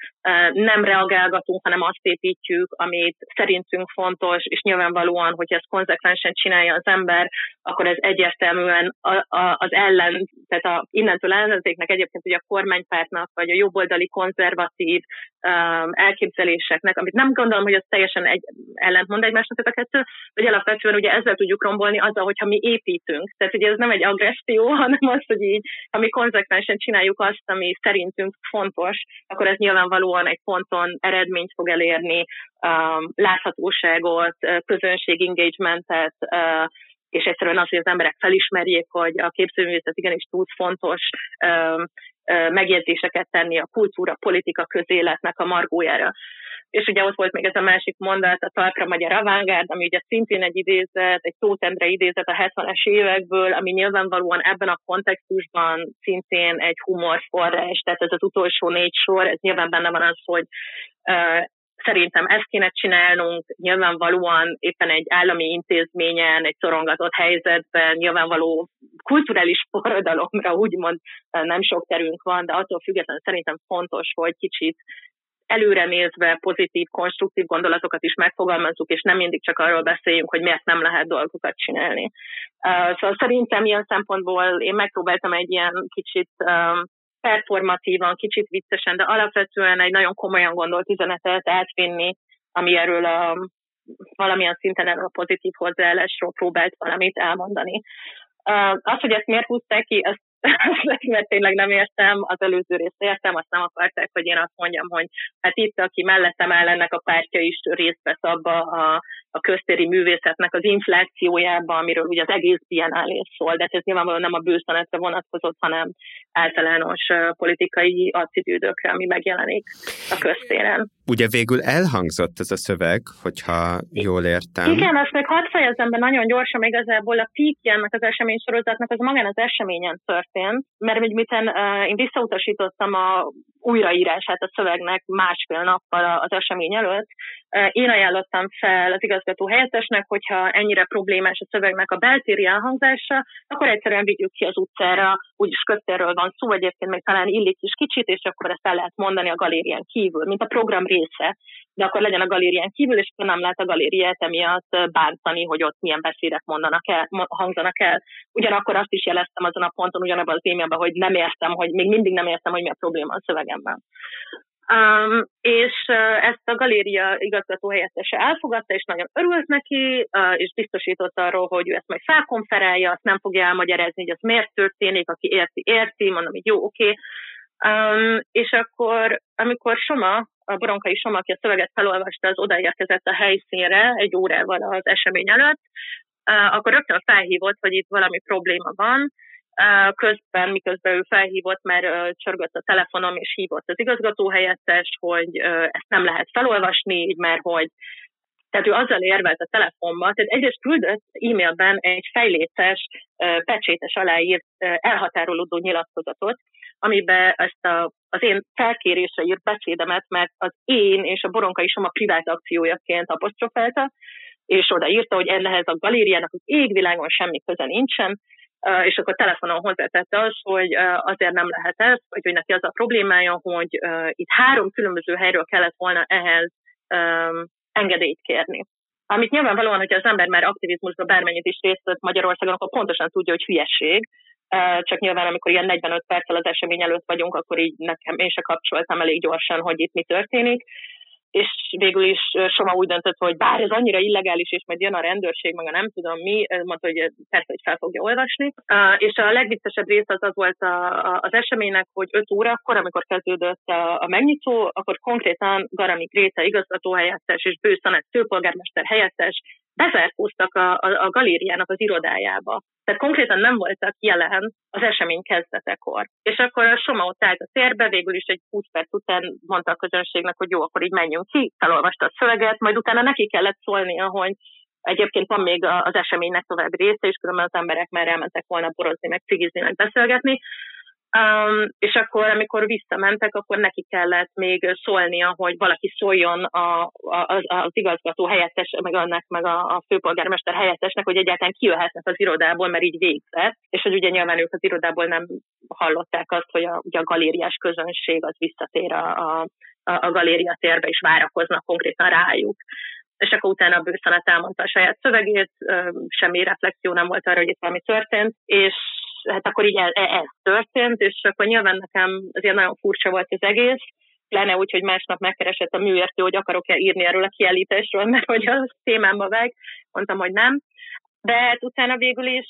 nem reagálgatunk, hanem azt építjük, amit szerintünk fontos, és nyilvánvalóan, hogy ezt konzekvensen csinálja az ember, akkor ez egyértelműen az ellen, tehát a, innentől ellenzéknek egyébként ugye a kormánypártnak, vagy a jobboldali konzervatív elképzeléseknek, amit nem gondolom, hogy ez teljesen egy ellentmond egymásnak ez a kettő, vagy alapvetően ugye ezzel tudjuk rombolni azzal, hogyha mi építünk. Tehát ugye ez nem egy agresszió, [laughs] hanem az, hogy így, ha mi konzekvens teljesen csináljuk azt, ami szerintünk fontos, akkor ez nyilvánvalóan egy ponton eredményt fog elérni, um, láthatóságot, közönség engagementet, és egyszerűen az, hogy az emberek felismerjék, hogy a képzőművészet igenis tud fontos um, megjegyzéseket tenni a kultúra, politika, közéletnek a margójára. És ugye ott volt még ez a másik mondat, a Talpra Magyar Avantgárd, ami ugye szintén egy idézet, egy Tóth idézet a 70-es évekből, ami nyilvánvalóan ebben a kontextusban szintén egy humorforrás, tehát ez az utolsó négy sor, ez nyilván benne van az, hogy szerintem ezt kéne csinálnunk, nyilvánvalóan éppen egy állami intézményen, egy szorongatott helyzetben, nyilvánvaló kulturális forradalomra úgymond nem sok terünk van, de attól függetlenül szerintem fontos, hogy kicsit előre nézve pozitív, konstruktív gondolatokat is megfogalmazzuk, és nem mindig csak arról beszéljünk, hogy miért nem lehet dolgokat csinálni. Szóval szerintem ilyen szempontból én megpróbáltam egy ilyen kicsit performatívan, kicsit viccesen, de alapvetően egy nagyon komolyan gondolt üzenetet átvinni, ami erről a valamilyen szinten erről a pozitív hozzáállásról próbált valamit elmondani. Az, hogy ezt miért húzták ki, azt [laughs] mert tényleg nem értem, az előző részt értem, azt nem akarták, hogy én azt mondjam, hogy hát itt, aki mellettem áll, ennek a pártja is részt vesz abba a, a köztéri művészetnek az inflációjába, amiről ugye az egész biennálé szól, de ez nyilvánvalóan nem a bőszanetre vonatkozott, hanem általános politikai attitűdökre, ami megjelenik a köztéren. Ugye végül elhangzott ez a szöveg, hogyha jól értem. Igen, azt még hadd fejezem be nagyon gyorsan, igazából a peakje ennek az eseménysorozatnak az magán az eseményen történt, mert hogy miten uh, én visszautasítottam a újraírását a szövegnek másfél nappal az esemény előtt, én ajánlottam fel az igazgató helyettesnek, hogyha ennyire problémás a szövegnek a beltéri elhangzása, akkor egyszerűen vigyük ki az utcára, úgyis köztérről van szó, egyébként még talán illik is kicsit, és akkor ezt el lehet mondani a galérián kívül, mint a program része, de akkor legyen a galérián kívül, és akkor nem lehet a galériát emiatt bántani, hogy ott milyen beszédek mondanak el, hangzanak el. Ugyanakkor azt is jeleztem azon a ponton, ugyanabban az e hogy nem értem, hogy még mindig nem értem, hogy mi a probléma a szövegemben. Um, és uh, ezt a galéria igazgató helyettese elfogadta, és nagyon örült neki, uh, és biztosított arról, hogy ő ezt majd felkonferálja, azt nem fogja elmagyarázni, hogy az miért történik, aki érti, érti, mondom, hogy jó, oké. Okay. Um, és akkor, amikor Soma, a Boronkai Soma, aki a szöveget felolvasta, az odaérkezett a helyszínre egy órával az esemény előtt, uh, akkor rögtön felhívott, hogy itt valami probléma van, Közben, miközben ő felhívott, mert csörgött a telefonom, és hívott az igazgatóhelyettes, hogy ezt nem lehet felolvasni, mert hogy tehát ő azzal érvelt a telefonba, tehát egyrészt küldött e-mailben egy fejléces, pecsétes aláírt, elhatárolódó nyilatkozatot, amiben ezt a, az én felkérésre írt beszédemet, mert az én és a Boronka is a privát akciójaként apostrofálta, és odaírta, hogy ehhez a galériának az égvilágon semmi köze nincsen, és akkor telefonon hozzátette az, hogy azért nem lehet ez, vagy hogy neki az a problémája, hogy itt három különböző helyről kellett volna ehhez engedélyt kérni. Amit nyilvánvalóan, hogyha az ember már aktivizmusban bármennyit is részt vett Magyarországon, akkor pontosan tudja, hogy hülyesség. Csak nyilván, amikor ilyen 45 perccel az esemény előtt vagyunk, akkor így nekem én se kapcsoltam elég gyorsan, hogy itt mi történik és végül is Soma úgy döntött, hogy bár ez annyira illegális, és majd jön a rendőrség, meg a nem tudom mi, mondta, hogy persze, hogy fel fogja olvasni. És a legviccesebb rész az az volt az eseménynek, hogy 5 órakor, amikor kezdődött a, a megnyitó, akkor konkrétan Garami Gréta igazgatóhelyettes és Bőszanet főpolgármester helyettes bezárkóztak a, a, a galériának az irodájába. Tehát konkrétan nem voltak jelen az esemény kezdetekor. És akkor a Soma ott állt a térbe, végül is egy 20 perc után mondta a közönségnek, hogy jó, akkor így menjünk ki, felolvasta a szöveget, majd utána neki kellett szólnia, hogy Egyébként van még az eseménynek további része, és különben az emberek már elmentek volna borozni, meg cigizni, meg beszélgetni. Um, és akkor, amikor visszamentek, akkor neki kellett még szólnia, hogy valaki szóljon a, a, az, az igazgató helyettes, meg annak, meg a, a főpolgármester helyettesnek, hogy egyáltalán kijöhetnek az irodából, mert így végzett, és hogy ugye nyilván ők az irodából nem hallották azt, hogy a, ugye a galériás közönség az visszatér a, a, a galéria térbe, és várakoznak konkrétan rájuk. És akkor utána bőszenet elmondta a saját szövegét, semmi reflexió nem volt arra, hogy itt valami történt, és hát akkor így ez, ez történt, és akkor nyilván nekem azért nagyon furcsa volt az egész, pláne úgy, hogy másnap megkeresett a műértő, hogy akarok-e írni erről a kiállításról, mert hogy a témámba vág, mondtam, hogy nem. De hát utána végül is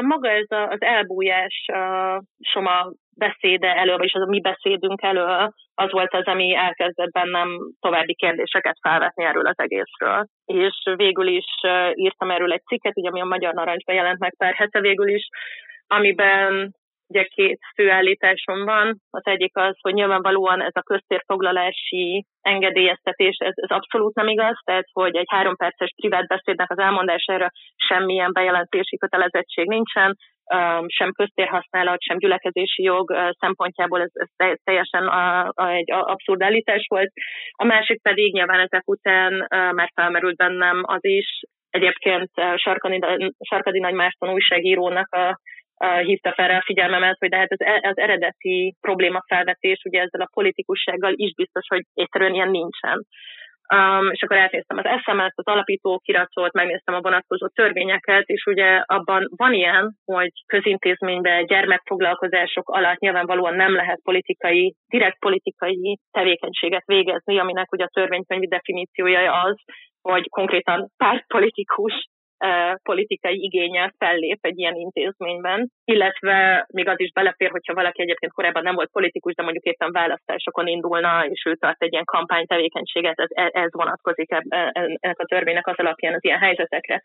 maga ez a, az elbújás a Soma beszéde elő, vagyis az a mi beszédünk elő, az volt az, ami elkezdett bennem további kérdéseket felvetni erről az egészről. És végül is írtam erről egy cikket, ugye, ami a Magyar Narancsban jelent meg pár hete végül is, amiben ugye két főállításom van. Az egyik az, hogy nyilvánvalóan ez a köztérfoglalási engedélyeztetés, ez, ez abszolút nem igaz, tehát hogy egy három perces privát beszédnek az elmondására semmilyen bejelentési kötelezettség nincsen, sem köztérhasználat, sem gyülekezési jog szempontjából ez, ez teljesen a, a, egy abszurd állítás volt. A másik pedig nyilván ezek után már felmerült bennem az is, egyébként Sarkadi, Sarkadi Nagy Márton újságírónak a hívta fel rá a figyelmemet, hogy de hát az, e, az eredeti probléma felvetés, ugye ezzel a politikussággal is biztos, hogy egyszerűen ilyen nincsen. Um, és akkor elnéztem az SMS-t, az alapító kiratot, megnéztem a vonatkozó törvényeket, és ugye abban van ilyen, hogy közintézményben gyermekfoglalkozások alatt nyilvánvalóan nem lehet politikai, direkt politikai tevékenységet végezni, aminek ugye a törvénykönyvi definíciója az, hogy konkrétan pártpolitikus politikai igényel fellép egy ilyen intézményben, illetve még az is belefér, hogyha valaki egyébként korábban nem volt politikus, de mondjuk éppen választásokon indulna, és ő tart egy ilyen kampánytevékenységet, ez, ez vonatkozik ennek a törvénynek az alapján az ilyen helyzetekre.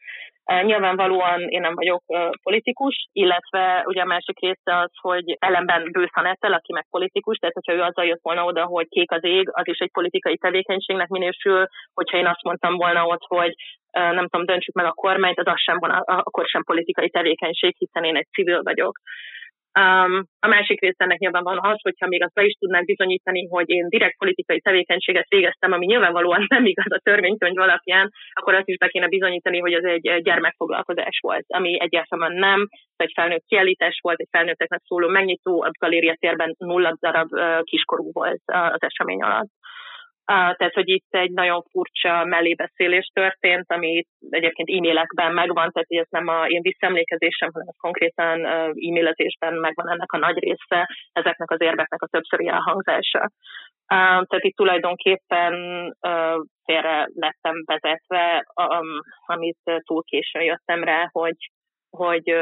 Nyilvánvalóan én nem vagyok politikus, illetve ugye a másik része az, hogy ellenben Bőszanettel, aki meg politikus, tehát hogyha ő azzal jött volna oda, hogy kék az ég, az is egy politikai tevékenységnek minősül, hogyha én azt mondtam volna ott, hogy nem tudom, döntsük meg a kormányt, az, az sem van, akkor sem politikai tevékenység, hiszen én egy civil vagyok. Um, a másik része ennek nyilván van az, hogyha még azt be is tudnák bizonyítani, hogy én direkt politikai tevékenységet végeztem, ami nyilvánvalóan nem igaz a törvénykönyv alapján, akkor azt is be kéne bizonyítani, hogy az egy gyermekfoglalkozás volt, ami egyáltalán nem, egy felnőtt kiállítás volt, egy felnőtteknek szóló megnyitó, a galéria térben nulla darab kiskorú volt az esemény alatt. Tehát, hogy itt egy nagyon furcsa mellébeszélés történt, ami egyébként e-mailekben megvan, tehát ez nem a én visszaemlékezésem, hanem konkrétan e-mailezésben megvan ennek a nagy része, ezeknek az érveknek a többszöri elhangzása. Tehát itt tulajdonképpen félre lettem vezetve, amit túl későn jöttem rá, hogy, hogy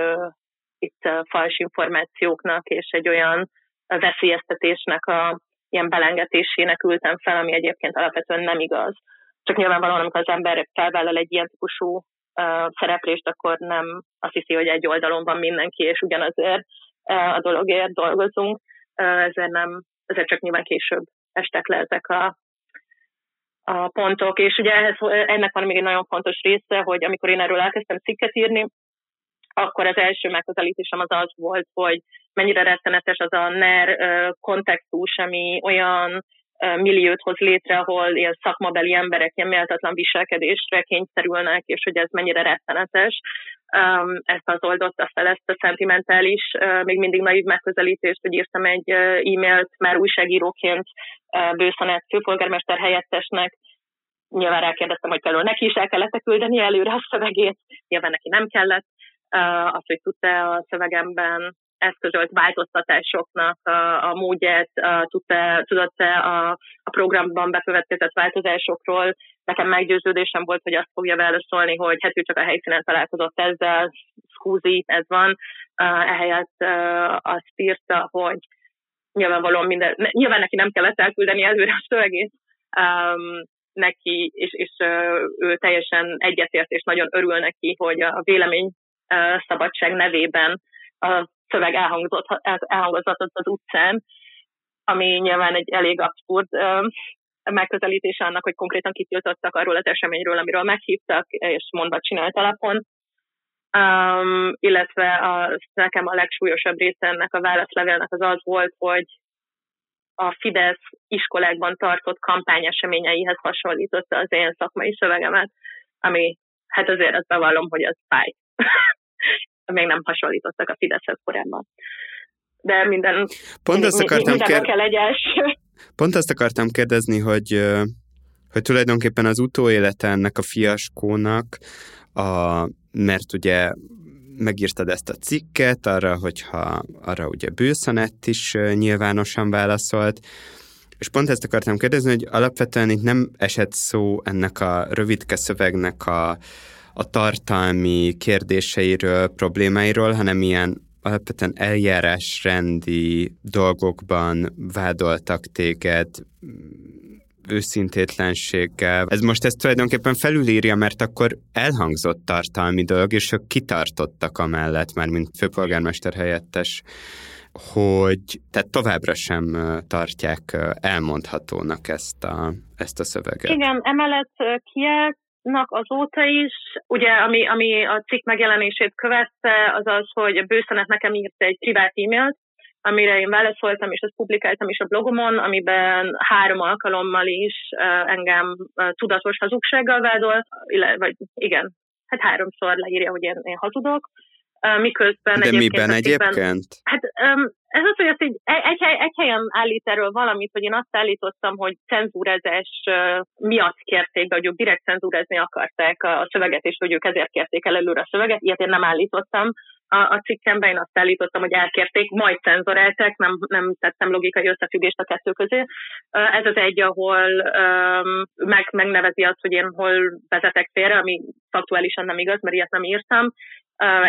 itt fals információknak és egy olyan veszélyeztetésnek a ilyen belengetésének ültem fel, ami egyébként alapvetően nem igaz. Csak nyilvánvalóan, amikor az ember felvállal egy ilyen típusú uh, szereplést, akkor nem azt hiszi, hogy egy oldalon van mindenki, és ugyanazért uh, a dologért dolgozunk, uh, ezért nem, ezért csak nyilván később estek le ezek a, a pontok. És ugye ehhez, ennek van még egy nagyon fontos része, hogy amikor én erről elkezdtem cikket írni, akkor az első megközelítésem az az volt, hogy mennyire rettenetes az a NER kontextus, ami olyan milliót hoz létre, ahol ilyen szakmabeli emberek ilyen méltatlan viselkedésre kényszerülnek, és hogy ez mennyire rettenetes. Ezt az oldotta fel, ezt a szentimentális, még mindig naiv megközelítést, hogy írtam egy e-mailt már újságíróként Bőszanet főpolgármester helyettesnek, nyilván rákérdeztem, hogy például neki is el kellett küldeni előre a szövegét, nyilván neki nem kellett, az, hogy tudta a szövegemben eszközölt változtatásoknak a, a módját, tudta, tudott-e a, a programban bekövetkezett változásokról. Nekem meggyőződésem volt, hogy azt fogja válaszolni, hogy hát ő csak a helyszínen találkozott ezzel, szkúzi, ez van. Ehelyett azt írta, hogy nyilvánvalóan minden, nyilván neki nem kellett elküldeni előre a szövegét, um, neki, és, és ő teljesen egyetért, és nagyon örül neki, hogy a vélemény szabadság nevében a szöveg elhangzott, az utcán, ami nyilván egy elég abszurd megközelítése annak, hogy konkrétan kitiltottak arról az eseményről, amiről meghívtak, és mondva csinált alapon. Um, illetve a, nekem a legsúlyosabb része ennek a válaszlevélnek az az volt, hogy a Fidesz iskolákban tartott kampányeseményeihez hasonlította az én szakmai szövegemet, ami hát azért azt bevallom, hogy az fáj. [laughs] még nem hasonlítottak a Fideszhez korábban. De minden, Pont azt akartam kér... kell egyes. [laughs] Pont azt akartam kérdezni, hogy, hogy tulajdonképpen az utóélete ennek a fiaskónak, a, mert ugye megírtad ezt a cikket, arra, hogyha arra ugye Bőszanett is nyilvánosan válaszolt, és pont ezt akartam kérdezni, hogy alapvetően itt nem esett szó ennek a rövidke szövegnek a, a tartalmi kérdéseiről, problémáiról, hanem ilyen alapvetően eljárásrendi dolgokban vádoltak téged őszintétlenséggel. Ez most ezt tulajdonképpen felülírja, mert akkor elhangzott tartalmi dolog, és ők kitartottak amellett, már mint főpolgármester helyettes, hogy tehát továbbra sem tartják elmondhatónak ezt a, ezt a szöveget. Igen, emellett nak azóta is, ugye ami, ami a cikk megjelenését követte, az az, hogy a bőszenet nekem írt egy privát e-mailt, amire én válaszoltam, és ezt publikáltam is a blogomon, amiben három alkalommal is engem tudatos hazugsággal vádolt, vagy igen, hát háromszor leírja, hogy én, én hazudok, miközben De egyébként miben egyébként? Hát ez az, hogy ezt egy, egy, egy helyen állít erről valamit, hogy én azt állítottam, hogy cenzúrezés miatt kérték be, hogy ők direkt cenzúrezni akarták a szöveget, és hogy ők ezért kérték el előre a szöveget. Ilyet én nem állítottam a, a cikkemben, én azt állítottam, hogy elkérték, majd cenzorálták, nem, nem tettem logikai összefüggést a kettő közé. Ez az egy, ahol um, meg, megnevezi azt, hogy én hol vezetek félre, ami faktuálisan nem igaz, mert ilyet nem írtam.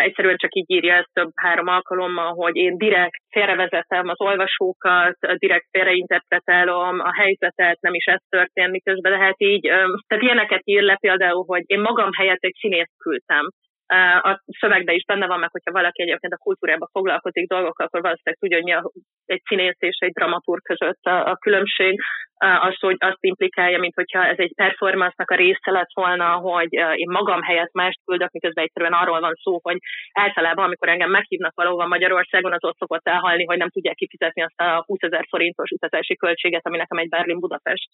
Egyszerűen csak így írja ezt több három alkalommal, hogy én direkt félrevezetem az olvasókat, direkt félreinterpretálom a helyzetet, nem is ez történt miközben, de hát így, tehát ilyeneket ír le például, hogy én magam helyett egy színészt küldtem. A szövegben is benne van, meg hogyha valaki egyébként a kultúrában foglalkozik dolgokkal, akkor valószínűleg tudja, hogy mi a, egy színész és egy dramaturg között a, a különbség az, hogy azt implikálja, mint hogyha ez egy performance a része lett volna, hogy én magam helyett mást küldök, miközben egyszerűen arról van szó, hogy általában, amikor engem meghívnak valóban Magyarországon, az ott szokott elhalni, hogy nem tudják kifizetni azt a 20 ezer forintos utazási költséget, ami nekem egy Berlin-Budapest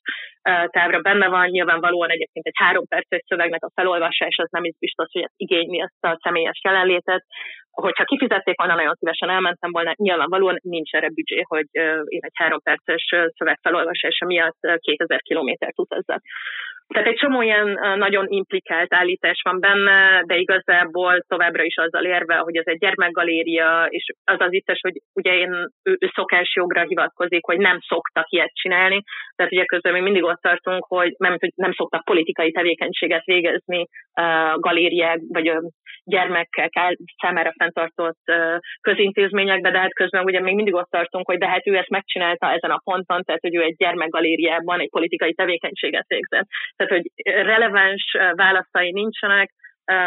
távra benne van. Nyilvánvalóan egyébként egy három perces szövegnek a felolvasás az nem is biztos, hogy igényli ezt a személyes jelenlétet hogyha kifizették volna, nagyon szívesen elmentem volna, nyilvánvalóan nincs erre büdzsé, hogy én egy három perces szövegfelolvasása miatt 2000 kilométert utazzak. Tehát egy csomó ilyen nagyon implikált állítás van benne, de igazából továbbra is azzal érve, hogy ez egy gyermekgaléria, és az az itt, hogy ugye én ő, ő szokásjogra hivatkozik, hogy nem szoktak ilyet csinálni, tehát ugye közben még mindig ott tartunk, hogy nem, hogy nem szoktak politikai tevékenységet végezni uh, galériák, vagy gyermekek számára fenntartott uh, közintézményekbe, de hát közben ugye még mindig ott tartunk, hogy de hát ő ezt megcsinálta ezen a ponton, tehát hogy ő egy gyermekgalériában egy politikai tevékenységet végzett tehát hogy releváns válaszai nincsenek,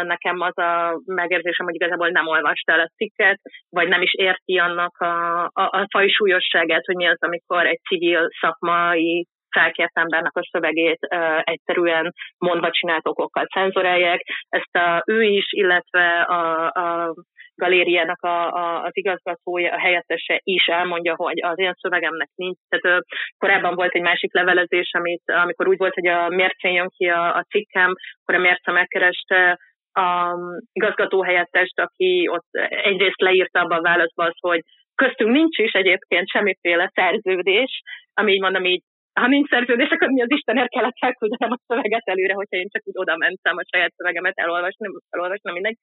nekem az a megérzésem, hogy igazából nem olvasta el a cikket, vagy nem is érti annak a, a, a fajsúlyosságát, hogy mi az, amikor egy civil szakmai felkért embernek a szövegét uh, egyszerűen mondva csinált okokkal cenzorálják. Ezt a, ő is, illetve a, a galériának a, a, az igazgatója, a helyettese is elmondja, hogy az én szövegemnek nincs. Tehát korábban volt egy másik levelezés, amit, amikor úgy volt, hogy a mércén jön ki a, a cikkem, akkor a mérce megkereste a igazgató helyettest, aki ott egyrészt leírta abban a válaszban az, hogy köztünk nincs is egyébként semmiféle szerződés, ami így mondom így, ha nincs szerződés, akkor mi az Istenért kellett elküldenem a szöveget előre, hogyha én csak úgy oda mentem a saját szövegemet elolvasni, elolvasni mindegy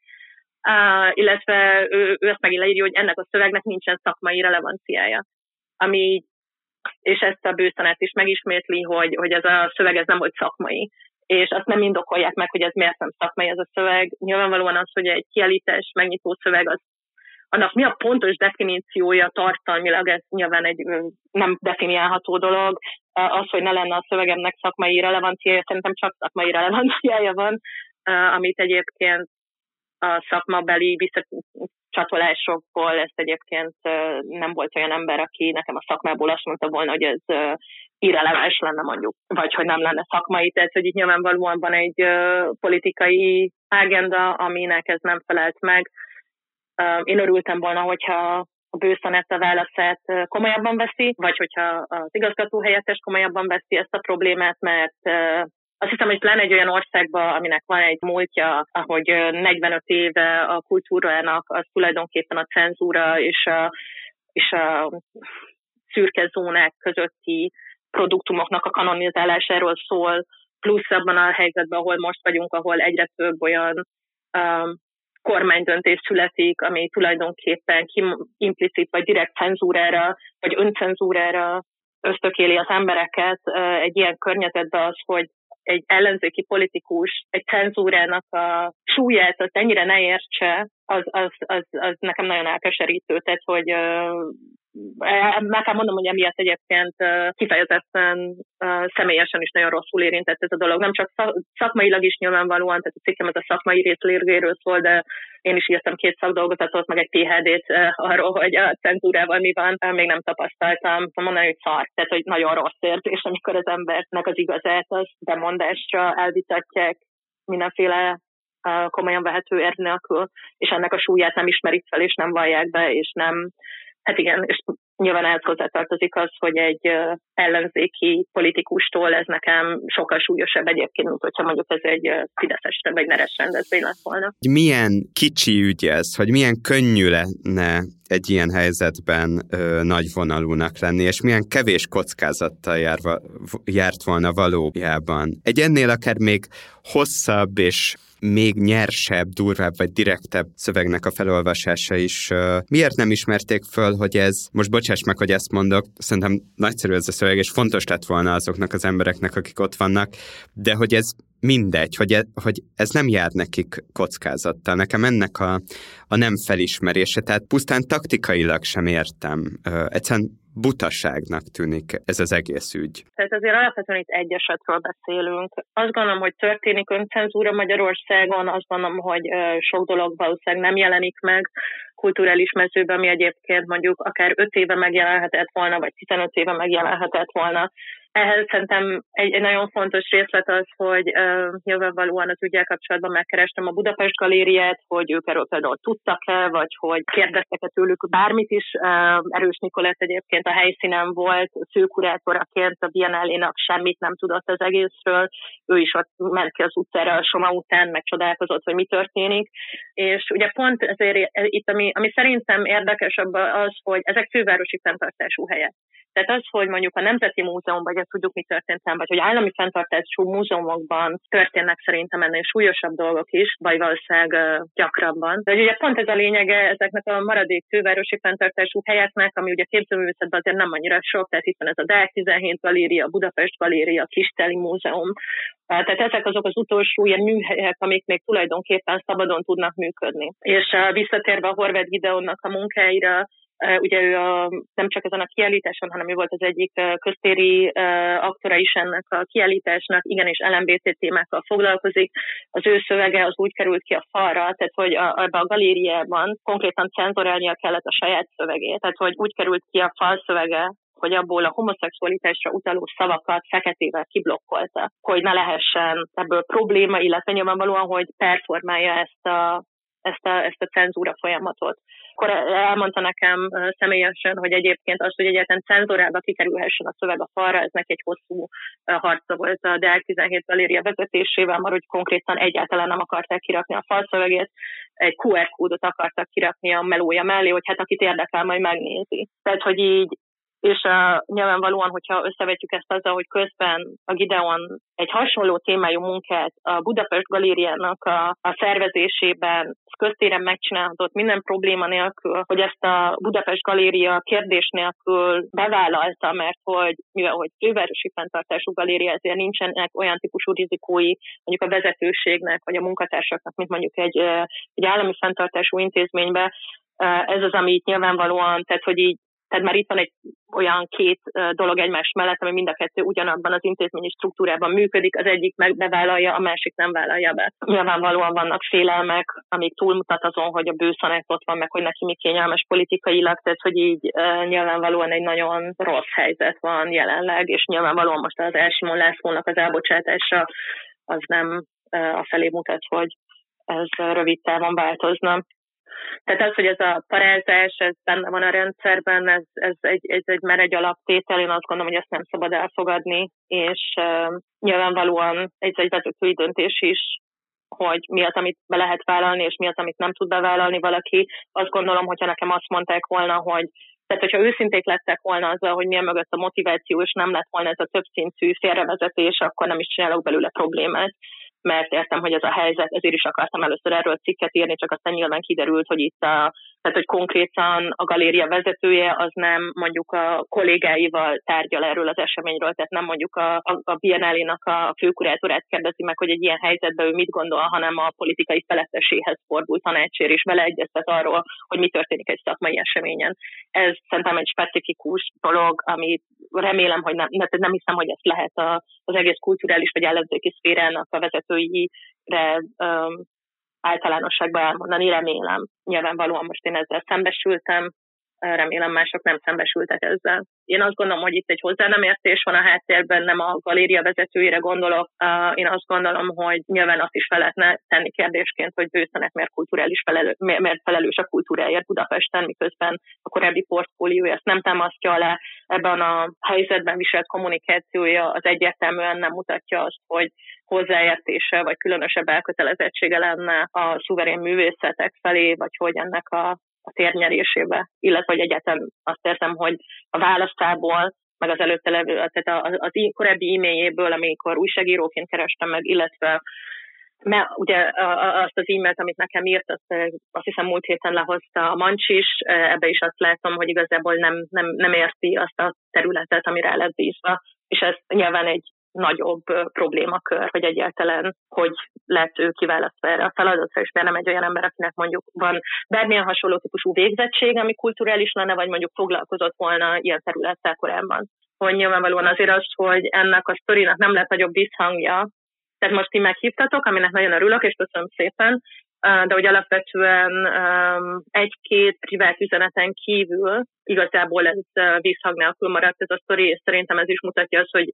illetve ő, ő ezt megint leírja, hogy ennek a szövegnek nincsen szakmai relevanciája. Ami, és ezt a bőszanet is megismétli, hogy, hogy ez a szöveg ez nem volt szakmai és azt nem indokolják meg, hogy ez miért nem szakmai ez a szöveg. Nyilvánvalóan az, hogy egy kiállítás, megnyitó szöveg, az annak mi a pontos definíciója tartalmilag, ez nyilván egy nem definiálható dolog. Az, hogy ne lenne a szövegemnek szakmai relevanciája, szerintem csak szakmai relevanciája van, amit egyébként a szakmabeli visszacsatolásokból ezt egyébként nem volt olyan ember, aki nekem a szakmából azt mondta volna, hogy ez irreleváns lenne mondjuk, vagy hogy nem lenne szakmai, tehát hogy itt nyilvánvalóan van egy politikai ágenda, aminek ez nem felelt meg. Én örültem volna, hogyha a bőszanett a válaszát komolyabban veszi, vagy hogyha az igazgató helyettes komolyabban veszi ezt a problémát, mert azt hiszem, hogy pláne egy olyan országban, aminek van egy múltja, ahogy 45 éve a kultúrának az tulajdonképpen a cenzúra és a, és a szürke zónák közötti produktumoknak a kanonizálásáról szól, plusz abban a helyzetben, ahol most vagyunk, ahol egyre több olyan um, kormánydöntés születik, ami tulajdonképpen implicit vagy direkt cenzúrára, vagy öncenzúrára ösztökéli az embereket. Egy ilyen környezetben az, hogy egy ellenzéki politikus egy cenzúrának a súlyát az ennyire ne értse, az, az, az, az nekem nagyon elkeserítő, tehát hogy meg kell mondom, hogy emiatt egyébként kifejezetten személyesen is nagyon rosszul érintett ez a dolog. Nem csak szakmailag is nyilvánvalóan, tehát a cikkem az a szakmai részlérgéről szól, de én is írtam két szakdolgozatot, meg egy PHD-t arról, hogy a cenzúrával mi van, még nem tapasztaltam. Mondani, hogy szar, tehát hogy nagyon rossz érzés, amikor az embernek az igazát az bemondásra elvitatják mindenféle komolyan vehető érv nélkül, és ennek a súlyát nem ismerik fel, és nem vallják be, és nem hát igen, és nyilván ehhez hozzátartozik az, hogy egy ellenzéki politikustól ez nekem sokkal súlyosabb egyébként, mint hogyha mondjuk ez egy fideszes vagy neres rendezvény lett volna. Milyen kicsi ügy ez, hogy milyen könnyű lenne egy ilyen helyzetben ö, nagyvonalúnak lenni, és milyen kevés kockázattal járva, járt volna valójában. Egy ennél akár még hosszabb és még nyersebb, durvább vagy direktebb szövegnek a felolvasása is. Miért nem ismerték föl, hogy ez, most bocsáss meg, hogy ezt mondok, szerintem nagyszerű ez a szöveg, és fontos lett volna azoknak az embereknek, akik ott vannak, de hogy ez mindegy, hogy, e, hogy ez nem jár nekik kockázattal. Nekem ennek a, a nem felismerése, tehát pusztán taktikailag sem értem. egyszerűen butaságnak tűnik ez az egész ügy. Tehát azért alapvetően itt egy esetről beszélünk. Azt gondolom, hogy történik öncenzúra Magyarországon, azt gondolom, hogy sok dolog valószínűleg nem jelenik meg kulturális mezőben, ami egyébként mondjuk akár 5 éve megjelenhetett volna, vagy 15 éve megjelenhetett volna. Ehhez szerintem egy, egy nagyon fontos részlet az, hogy uh, nyilvánvalóan az ügyel kapcsolatban megkerestem a Budapest Galériát, hogy ők erről például tudtak-e, vagy hogy kérdeztek-e tőlük bármit is. Uh, Erős Nikolett egyébként a helyszínen volt, főkurátoraként a Biennale-nak semmit nem tudott az egészről. Ő is ott ment ki az utcára a Soma után, meg csodálkozott, hogy mi történik. És ugye pont ezért itt, ami, ami szerintem érdekesebb az, hogy ezek fővárosi fenntartású helyek. Tehát az, hogy mondjuk a Nemzeti Múzeum, vagy ezt tudjuk, mi történt nem, vagy hogy állami fenntartású múzeumokban történnek szerintem ennél súlyosabb dolgok is, vagy valószínűleg gyakrabban. De ugye pont ez a lényege ezeknek a maradék fővárosi fenntartású helyeknek, ami ugye képzőművészetben azért nem annyira sok, tehát itt van ez a Deák 17 galéria, Budapest galéria, Kisteli Múzeum, tehát ezek azok az utolsó ilyen műhelyek, amik még tulajdonképpen szabadon tudnak működni. És visszatérve a Horváth Gideonnak a munkáira, Ugye ő a, nem csak ezen a kiállításon, hanem ő volt az egyik köztéri aktora is ennek a kiállításnak, igenis LMBT témákkal foglalkozik. Az ő szövege az úgy került ki a falra, tehát hogy a, ebbe a galériában konkrétan cenzorálnia kellett a saját szövegét, tehát hogy úgy került ki a fal szövege, hogy abból a homoszexualitásra utaló szavakat feketével kiblokkolta, hogy ne lehessen ebből probléma, illetve nyilvánvalóan, hogy performálja ezt a, ezt a, ezt a cenzúra folyamatot. Akkor elmondta nekem személyesen, hogy egyébként az, hogy egyáltalán cenzúrába kikerülhessen a szöveg a falra, ez neki egy hosszú harca volt a DL 17 galéria vezetésével, mert hogy konkrétan egyáltalán nem akarták kirakni a falszövegét, egy QR kódot akartak kirakni a melója mellé, hogy hát akit érdekel, majd megnézi. Tehát, hogy így és uh, nyilvánvalóan, hogyha összevetjük ezt azzal, hogy közben a Gideon egy hasonló témájú munkát a Budapest Galériának a, a szervezésében köztéren megcsinálhatott minden probléma nélkül, hogy ezt a Budapest Galéria kérdés nélkül bevállalta, mert hogy mivel hogy fővárosi fenntartású galéria, ezért nincsenek olyan típusú rizikói mondjuk a vezetőségnek vagy a munkatársaknak, mint mondjuk egy, egy állami fenntartású intézménybe, ez az, ami itt nyilvánvalóan, tehát hogy így tehát már itt van egy olyan két dolog egymás mellett, ami mind a kettő ugyanabban az intézményi struktúrában működik, az egyik meg bevállalja, a másik nem vállalja be. Nyilvánvalóan vannak félelmek, amik túlmutat azon, hogy a bőszanet ott van, meg hogy neki mi kényelmes politikailag, tehát hogy így nyilvánvalóan egy nagyon rossz helyzet van jelenleg, és nyilvánvalóan most az Elsimon Lászlónak az elbocsátása az nem a felé mutat, hogy ez rövid távon változna. Tehát az, hogy ez a parázás, ez benne van a rendszerben, ez, ez, egy, ez egy, már egy alaptétel, én azt gondolom, hogy ezt nem szabad elfogadni, és uh, nyilvánvalóan ez egy vezetői döntés is, hogy mi az, amit be lehet vállalni, és mi az, amit nem tud bevállalni valaki. Azt gondolom, hogyha nekem azt mondták volna, hogy tehát, hogyha őszinték lettek volna azzal, hogy milyen mögött a motiváció, és nem lett volna ez a többszintű félrevezetés, akkor nem is csinálok belőle problémát mert értem, hogy ez a helyzet, ezért is akartam először erről cikket írni, csak aztán nyilván kiderült, hogy itt a, tehát hogy konkrétan a galéria vezetője az nem mondjuk a kollégáival tárgyal erről az eseményről, tehát nem mondjuk a, a, a Biennale-nak a főkurátorát kérdezi meg, hogy egy ilyen helyzetben ő mit gondol, hanem a politikai feletteséhez fordult tanácsér, és vele egyeztet arról, hogy mi történik egy szakmai eseményen. Ez szerintem egy specifikus dolog, amit remélem, hogy nem, nem hiszem, hogy ezt lehet a, az egész kulturális vagy ellenzéki szférának a vezetőire um, általánosságban elmondani, remélem. Nyilvánvalóan most én ezzel szembesültem, remélem mások nem szembesültek ezzel. Én azt gondolom, hogy itt egy hozzá nem értés van a háttérben, nem a galéria vezetőire gondolok. Én azt gondolom, hogy nyilván azt is fel lehetne tenni kérdésként, hogy bőszenek miért, kulturális felelő, miért felelős a kultúráért Budapesten, miközben a korábbi portfóliója ezt nem támasztja alá. Ebben a helyzetben viselt kommunikációja az egyértelműen nem mutatja azt, hogy hozzáértése vagy különösebb elkötelezettsége lenne a szuverén művészetek felé, vagy hogy ennek a a térnyerésébe, illetve hogy egyetem azt érzem, hogy a választából, meg az előtte levő, tehát az, az korábbi e-mailjéből, amikor újságíróként kerestem meg, illetve mert ugye azt az e-mailt, amit nekem írt, azt, azt hiszem múlt héten lehozta a Mancs is, ebbe is azt látom, hogy igazából nem, nem, nem érti azt a területet, amire lett bízva, és ez nyilván egy nagyobb problémakör, hogy egyáltalán hogy lett ő kiválasztva erre a feladatra, és nem egy olyan ember, akinek mondjuk van bármilyen hasonló típusú végzettség, ami kulturális lenne, vagy mondjuk foglalkozott volna ilyen területtel korábban. Hogy nyilvánvalóan azért az, hogy ennek a sztorinak nem lett nagyobb visszhangja, tehát most ti meghívtatok, aminek nagyon örülök, és köszönöm szépen, de hogy alapvetően egy-két privát üzeneten kívül igazából ez visszhang nélkül maradt ez a sztori, és szerintem ez is mutatja azt, hogy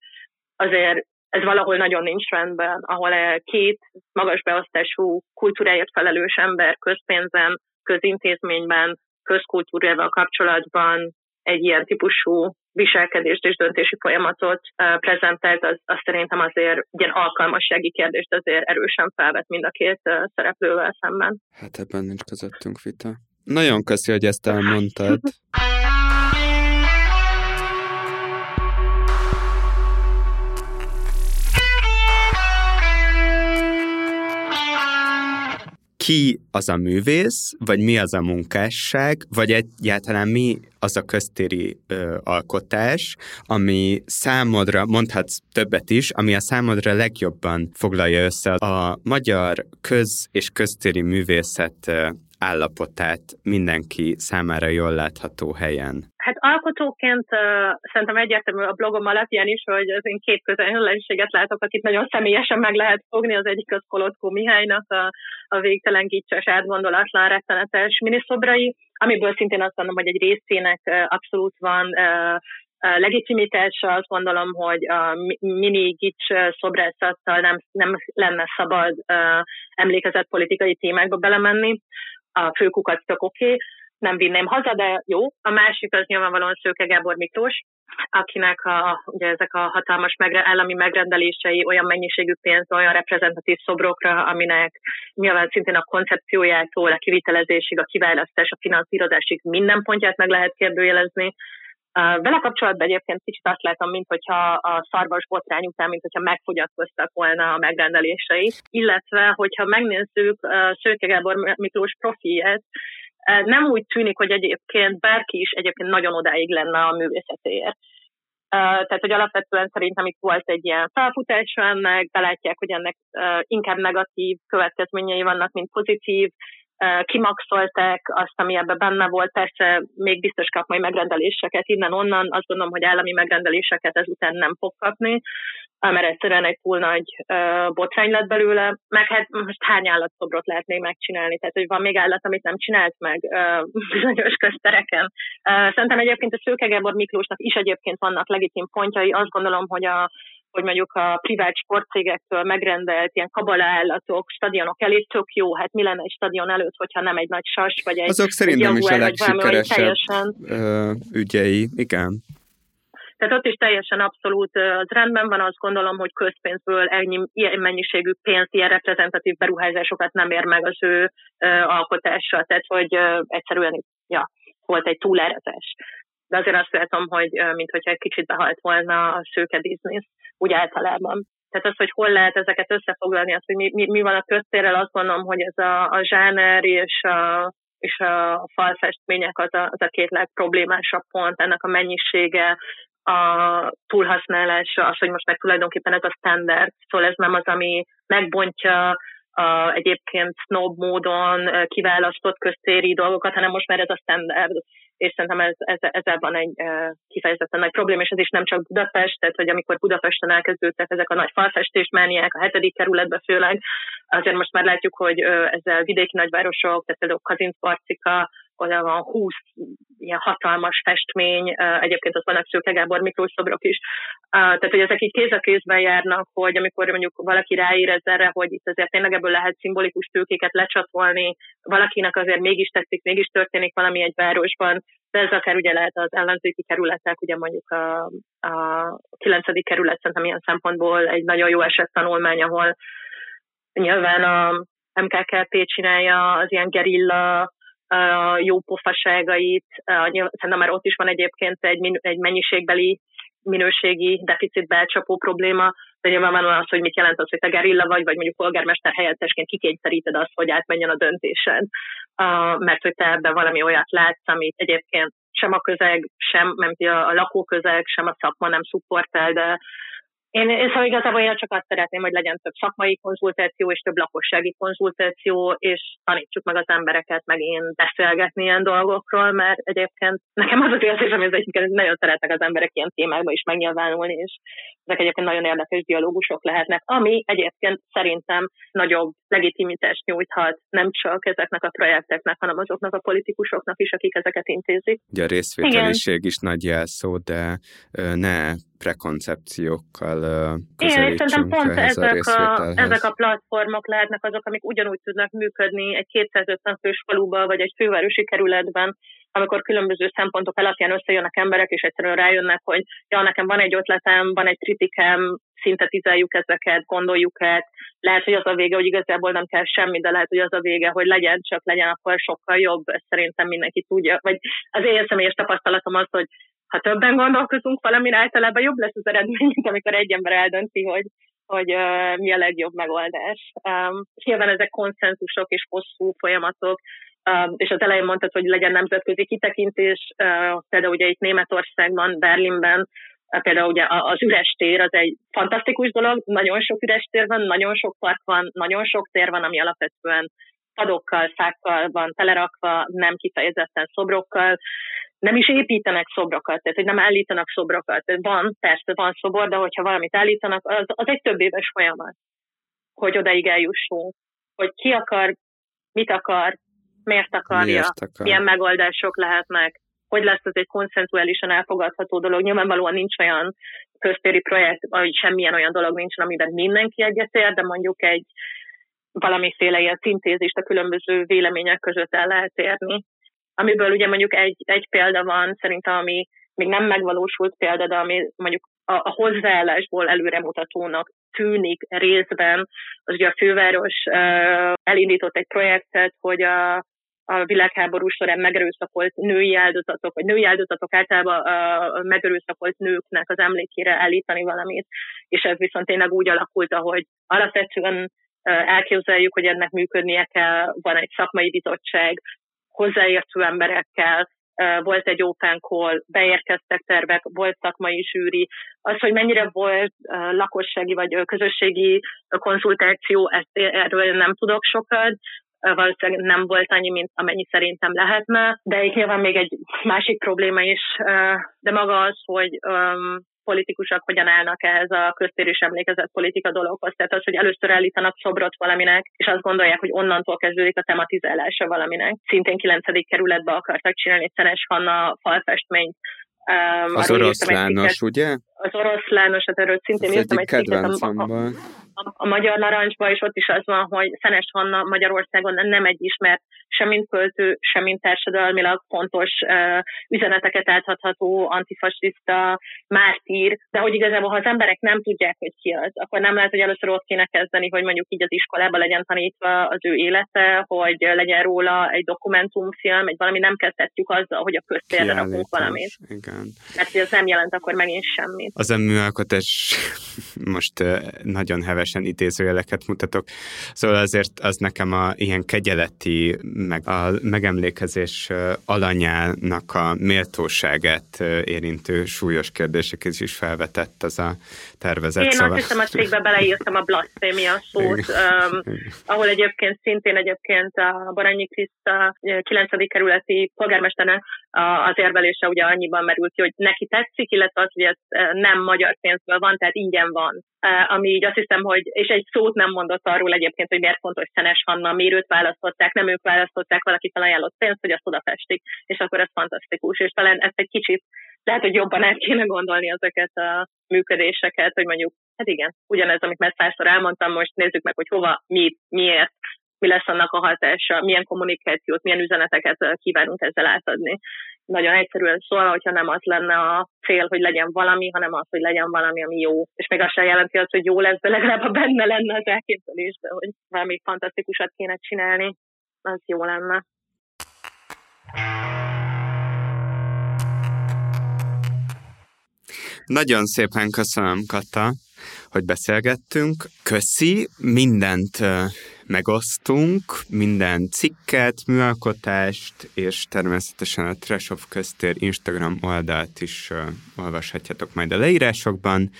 azért ez valahol nagyon nincs rendben, ahol két magas beosztású kultúráért felelős ember közpénzen, közintézményben, közkultúrával kapcsolatban egy ilyen típusú viselkedést és döntési folyamatot prezentált, az, az szerintem azért ilyen alkalmassági kérdést azért erősen felvet mind a két szereplővel szemben. Hát ebben nincs közöttünk vita. Nagyon köszi, hogy ezt elmondtad. [laughs] ki az a művész, vagy mi az a munkásság, vagy egyáltalán mi az a köztéri ö, alkotás, ami számodra, mondhatsz többet is, ami a számodra legjobban foglalja össze a magyar köz- és köztéri művészet állapotát mindenki számára jól látható helyen? Hát alkotóként uh, szerintem egyértelmű a blogom alapján is, hogy az én két közönséget látok, akit nagyon személyesen meg lehet fogni. Az egyik az Kolotkó Mihálynak a, a végtelen gicses, átgondolatlan, rettenetes miniszobrai, amiből szintén azt mondom, hogy egy részének abszolút van uh, legitimitása, azt gondolom, hogy a mini gics szobrászattal nem, nem lenne szabad uh, emlékezett politikai témákba belemenni. A főkukat tök oké, okay nem vinném haza, de jó. A másik az nyilvánvalóan Szőke Gábor Miklós, akinek a, ugye ezek a hatalmas megre, állami megrendelései olyan mennyiségű pénz, olyan reprezentatív szobrokra, aminek nyilván szintén a koncepciójától, a kivitelezésig, a kiválasztás, a finanszírozásig minden pontját meg lehet kérdőjelezni. Vele kapcsolatban egyébként kicsit azt látom, mint hogyha a szarvas botrány után, mint hogyha megfogyatkoztak volna a megrendelései, illetve hogyha megnézzük Szőke Gábor Miklós profilját, nem úgy tűnik, hogy egyébként bárki is egyébként nagyon odáig lenne a művészetéért. Tehát, hogy alapvetően szerintem itt volt egy ilyen felfutás ennek, belátják, hogy ennek inkább negatív következményei vannak, mint pozitív, kimaxolták azt, ami ebben benne volt, persze még biztos kap majd megrendeléseket innen-onnan, azt gondolom, hogy állami megrendeléseket ezután nem fog kapni, mert egyszerűen egy túl nagy botrány lett belőle, meg hát most hány állatszobrot lehet még megcsinálni, tehát hogy van még állat, amit nem csinált meg [laughs] bizonyos köztereken. Szerintem egyébként a Szőke Gábor Miklósnak is egyébként vannak legitim pontjai, azt gondolom, hogy a hogy mondjuk a privát sportcégektől megrendelt ilyen kabalaállatok stadionok elé tök jó. Hát mi lenne egy stadion előtt, hogyha nem egy nagy sas, vagy egy Azok szerintem is a legsikeresebb teljesen... ügyei, igen. Tehát ott is teljesen abszolút az rendben van, azt gondolom, hogy közpénzből ennyi ilyen mennyiségű pénz, ilyen reprezentatív beruházásokat nem ér meg az ő alkotása, tehát hogy egyszerűen ja, volt egy túlárazás. De azért azt látom, hogy mintha egy kicsit behalt volna a szőke biznisz, úgy általában. Tehát az, hogy hol lehet ezeket összefoglalni, az, hogy mi, mi, mi van a köztérrel, azt gondolom, hogy ez a, a zsáner és a, és a falfestmények az a, az a két legproblémásabb pont, ennek a mennyisége, a túlhasználása, az, hogy most meg tulajdonképpen ez a standard, szóval ez nem az, ami megbontja a egyébként snob módon kiválasztott köztéri dolgokat, hanem most már ez a standard, és szerintem ez, ez, ezzel van egy kifejezetten nagy probléma, és ez is nem csak Budapest, tehát hogy amikor Budapesten elkezdődtek ezek a nagy falfestésmániák, a hetedik kerületben főleg, azért most már látjuk, hogy ezzel vidéki nagyvárosok, tehát például Kazincbarcika, oda van 20 ilyen hatalmas festmény, egyébként ott vannak Szőke Gábor Miklós szobrok is, tehát hogy ezek így kéz a kézben járnak, hogy amikor mondjuk valaki ráérez erre, hogy itt azért tényleg ebből lehet szimbolikus tőkéket lecsatolni, valakinek azért mégis tetszik, mégis történik valami egy városban, de ez akár ugye lehet az ellenzéki kerületek, ugye mondjuk a, a 9. kerület szerintem ilyen szempontból egy nagyon jó eset tanulmány, ahol nyilván a MKKP csinálja az ilyen gerilla jó pofaságait, szerintem már ott is van egyébként egy, egy mennyiségbeli minőségi deficit belcsapó probléma, de nyilvánvalóan az, hogy mit jelent az, hogy te gerilla vagy, vagy mondjuk polgármester helyettesként kikényszeríted azt, hogy átmenjen a döntésed, uh, mert hogy te ebben valami olyat látsz, amit egyébként sem a közeg, sem a, a lakóközeg, sem a szakma nem szupportál, de én, szóval igazából én csak azt szeretném, hogy legyen több szakmai konzultáció és több lakossági konzultáció, és tanítsuk meg az embereket meg én beszélgetni ilyen dolgokról, mert egyébként nekem az az érzésem, hogy egyébként nagyon szeretnek az emberek ilyen témákba is megnyilvánulni, és ezek egyébként nagyon érdekes dialógusok lehetnek, ami egyébként szerintem nagyobb legitimitást nyújthat nem csak ezeknek a projekteknek, hanem azoknak a politikusoknak is, akik ezeket intézik. Ugye a részvételiség Igen. is nagy jelszó, de ne prekoncepciókkal Igen, szerintem pont ezek a, a, ezek a platformok lehetnek azok, amik ugyanúgy tudnak működni egy 250 fős faluba, vagy egy fővárosi kerületben, amikor különböző szempontok alapján összejönnek emberek, és egyszerűen rájönnek, hogy ja, nekem van egy ötletem, van egy kritikám, szintetizáljuk ezeket, gondoljuk át. Lehet, hogy az a vége, hogy igazából nem kell semmi, de lehet, hogy az a vége, hogy legyen, csak legyen, akkor sokkal jobb. Ezt szerintem mindenki tudja. Vagy az én személyes tapasztalatom az, hogy ha többen gondolkozunk valamire, általában jobb lesz az eredmény, mint amikor egy ember eldönti, hogy, hogy uh, mi a legjobb megoldás. Um, nyilván ezek konszenzusok és hosszú folyamatok, um, és az elején mondtad, hogy legyen nemzetközi kitekintés, uh, például ugye itt Németországban, Berlinben, uh, például ugye az üres tér az egy fantasztikus dolog, nagyon sok üres tér van, nagyon sok park van, nagyon sok tér van, ami alapvetően padokkal, szákkal van telerakva, nem kifejezetten szobrokkal, nem is építenek szobrokat, tehát hogy nem állítanak szobrokat. Van, persze van szobor, de hogyha valamit állítanak, az, az egy több éves folyamat, hogy odaig eljussunk. Hogy ki akar, mit akar, miért akarja, miért akar. milyen megoldások lehetnek, hogy lesz ez egy konszenzuálisan elfogadható dolog. Nyilvánvalóan nincs olyan köztéri projekt, vagy semmilyen olyan dolog nincs, amiben mindenki egyetért, de mondjuk egy valamiféle ilyen szintézist a különböző vélemények között el lehet érni amiből ugye mondjuk egy, egy példa van, szerintem ami még nem megvalósult példa, de ami mondjuk a, a hozzáállásból előremutatónak tűnik részben, az ugye a főváros uh, elindított egy projektet, hogy a, a világháború során megerőszakolt női áldozatok, vagy női áldozatok általában a megerőszakolt nőknek az emlékére állítani valamit, és ez viszont tényleg úgy alakult, ahogy alapvetően elképzeljük, hogy ennek működnie kell, van egy szakmai bizottság, hozzáértő emberekkel, volt egy open call, beérkeztek tervek, volt szakmai zsűri. Az, hogy mennyire volt lakossági vagy közösségi konzultáció, ezt erről nem tudok sokat, valószínűleg nem volt annyi, mint amennyi szerintem lehetne, de itt nyilván még egy másik probléma is, de maga az, hogy politikusok hogyan állnak ehhez a köztér és emlékezett politika dologhoz. Tehát az, hogy először állítanak szobrot valaminek, és azt gondolják, hogy onnantól kezdődik a tematizálása valaminek. Szintén 9. kerületbe akartak csinálni Szenes Hanna falfestményt, Um, az oroszlános, ugye? Az oroszlános, hát erről szintén az írtam egy cikket a, a, a, a Magyar Narancsban, és ott is az van, hogy Szenes Hanna Magyarországon nem egy ismert, sem mint költő, sem mint társadalmilag fontos uh, üzeneteket áthatható antifasiszta mártír, de hogy igazából, ha az emberek nem tudják, hogy ki az, akkor nem lehet, hogy először ott kéne kezdeni, hogy mondjuk így az iskolában legyen tanítva az ő élete, hogy legyen róla egy dokumentumfilm, egy valami nem kezdhetjük azzal, hogy a köztérre rakunk valamit. Igen. Mert ez nem jelent akkor megint semmit. Az a műalkotás most nagyon heves szívesen idézőjeleket mutatok. Szóval azért az nekem a ilyen kegyeleti, meg a megemlékezés alanyának a méltóságát érintő súlyos kérdéseket is felvetett az a tervezet. Én szóval... azt hiszem, a cikkbe beleírtam a blasfémia szót, um, ahol egyébként szintén egyébként a Baranyi Kriszta 9. kerületi polgármesternek az érvelése ugye annyiban merült ki, hogy neki tetszik, illetve az, hogy ez nem magyar pénzből van, tehát ingyen van. Ami így azt hiszem, hogy, és egy szót nem mondott arról egyébként, hogy miért fontos Szenes Hanna, miért őt választották, nem ők választották, valaki felajánlott pénzt, hogy azt odafestik, és akkor ez fantasztikus, és talán ezt egy kicsit lehet, hogy jobban el kéne gondolni ezeket a működéseket, hogy mondjuk, hát igen, ugyanez, amit már százszor elmondtam, most nézzük meg, hogy hova, mi, miért, mi lesz annak a hatása, milyen kommunikációt, milyen üzeneteket kívánunk ezzel átadni. Nagyon egyszerűen szólva, hogyha nem az lenne a cél, hogy legyen valami, hanem az, hogy legyen valami, ami jó. És még azt sem jelenti azt, hogy jó lesz, de legalább ha benne lenne az elképzelésben, hogy valami fantasztikusat kéne csinálni, az jó lenne. Nagyon szépen köszönöm, Kata, hogy beszélgettünk. Köszi, mindent megosztunk, minden cikket, műalkotást, és természetesen a Trash of Köztér Instagram oldalt is olvashatjátok majd a leírásokban.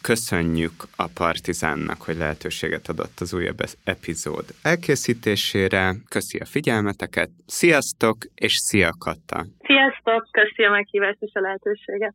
Köszönjük a Partizánnak, hogy lehetőséget adott az újabb epizód elkészítésére. Köszi a figyelmeteket, sziasztok, és szia Katta! Sziasztok, köszi a meghívást és a lehetőséget!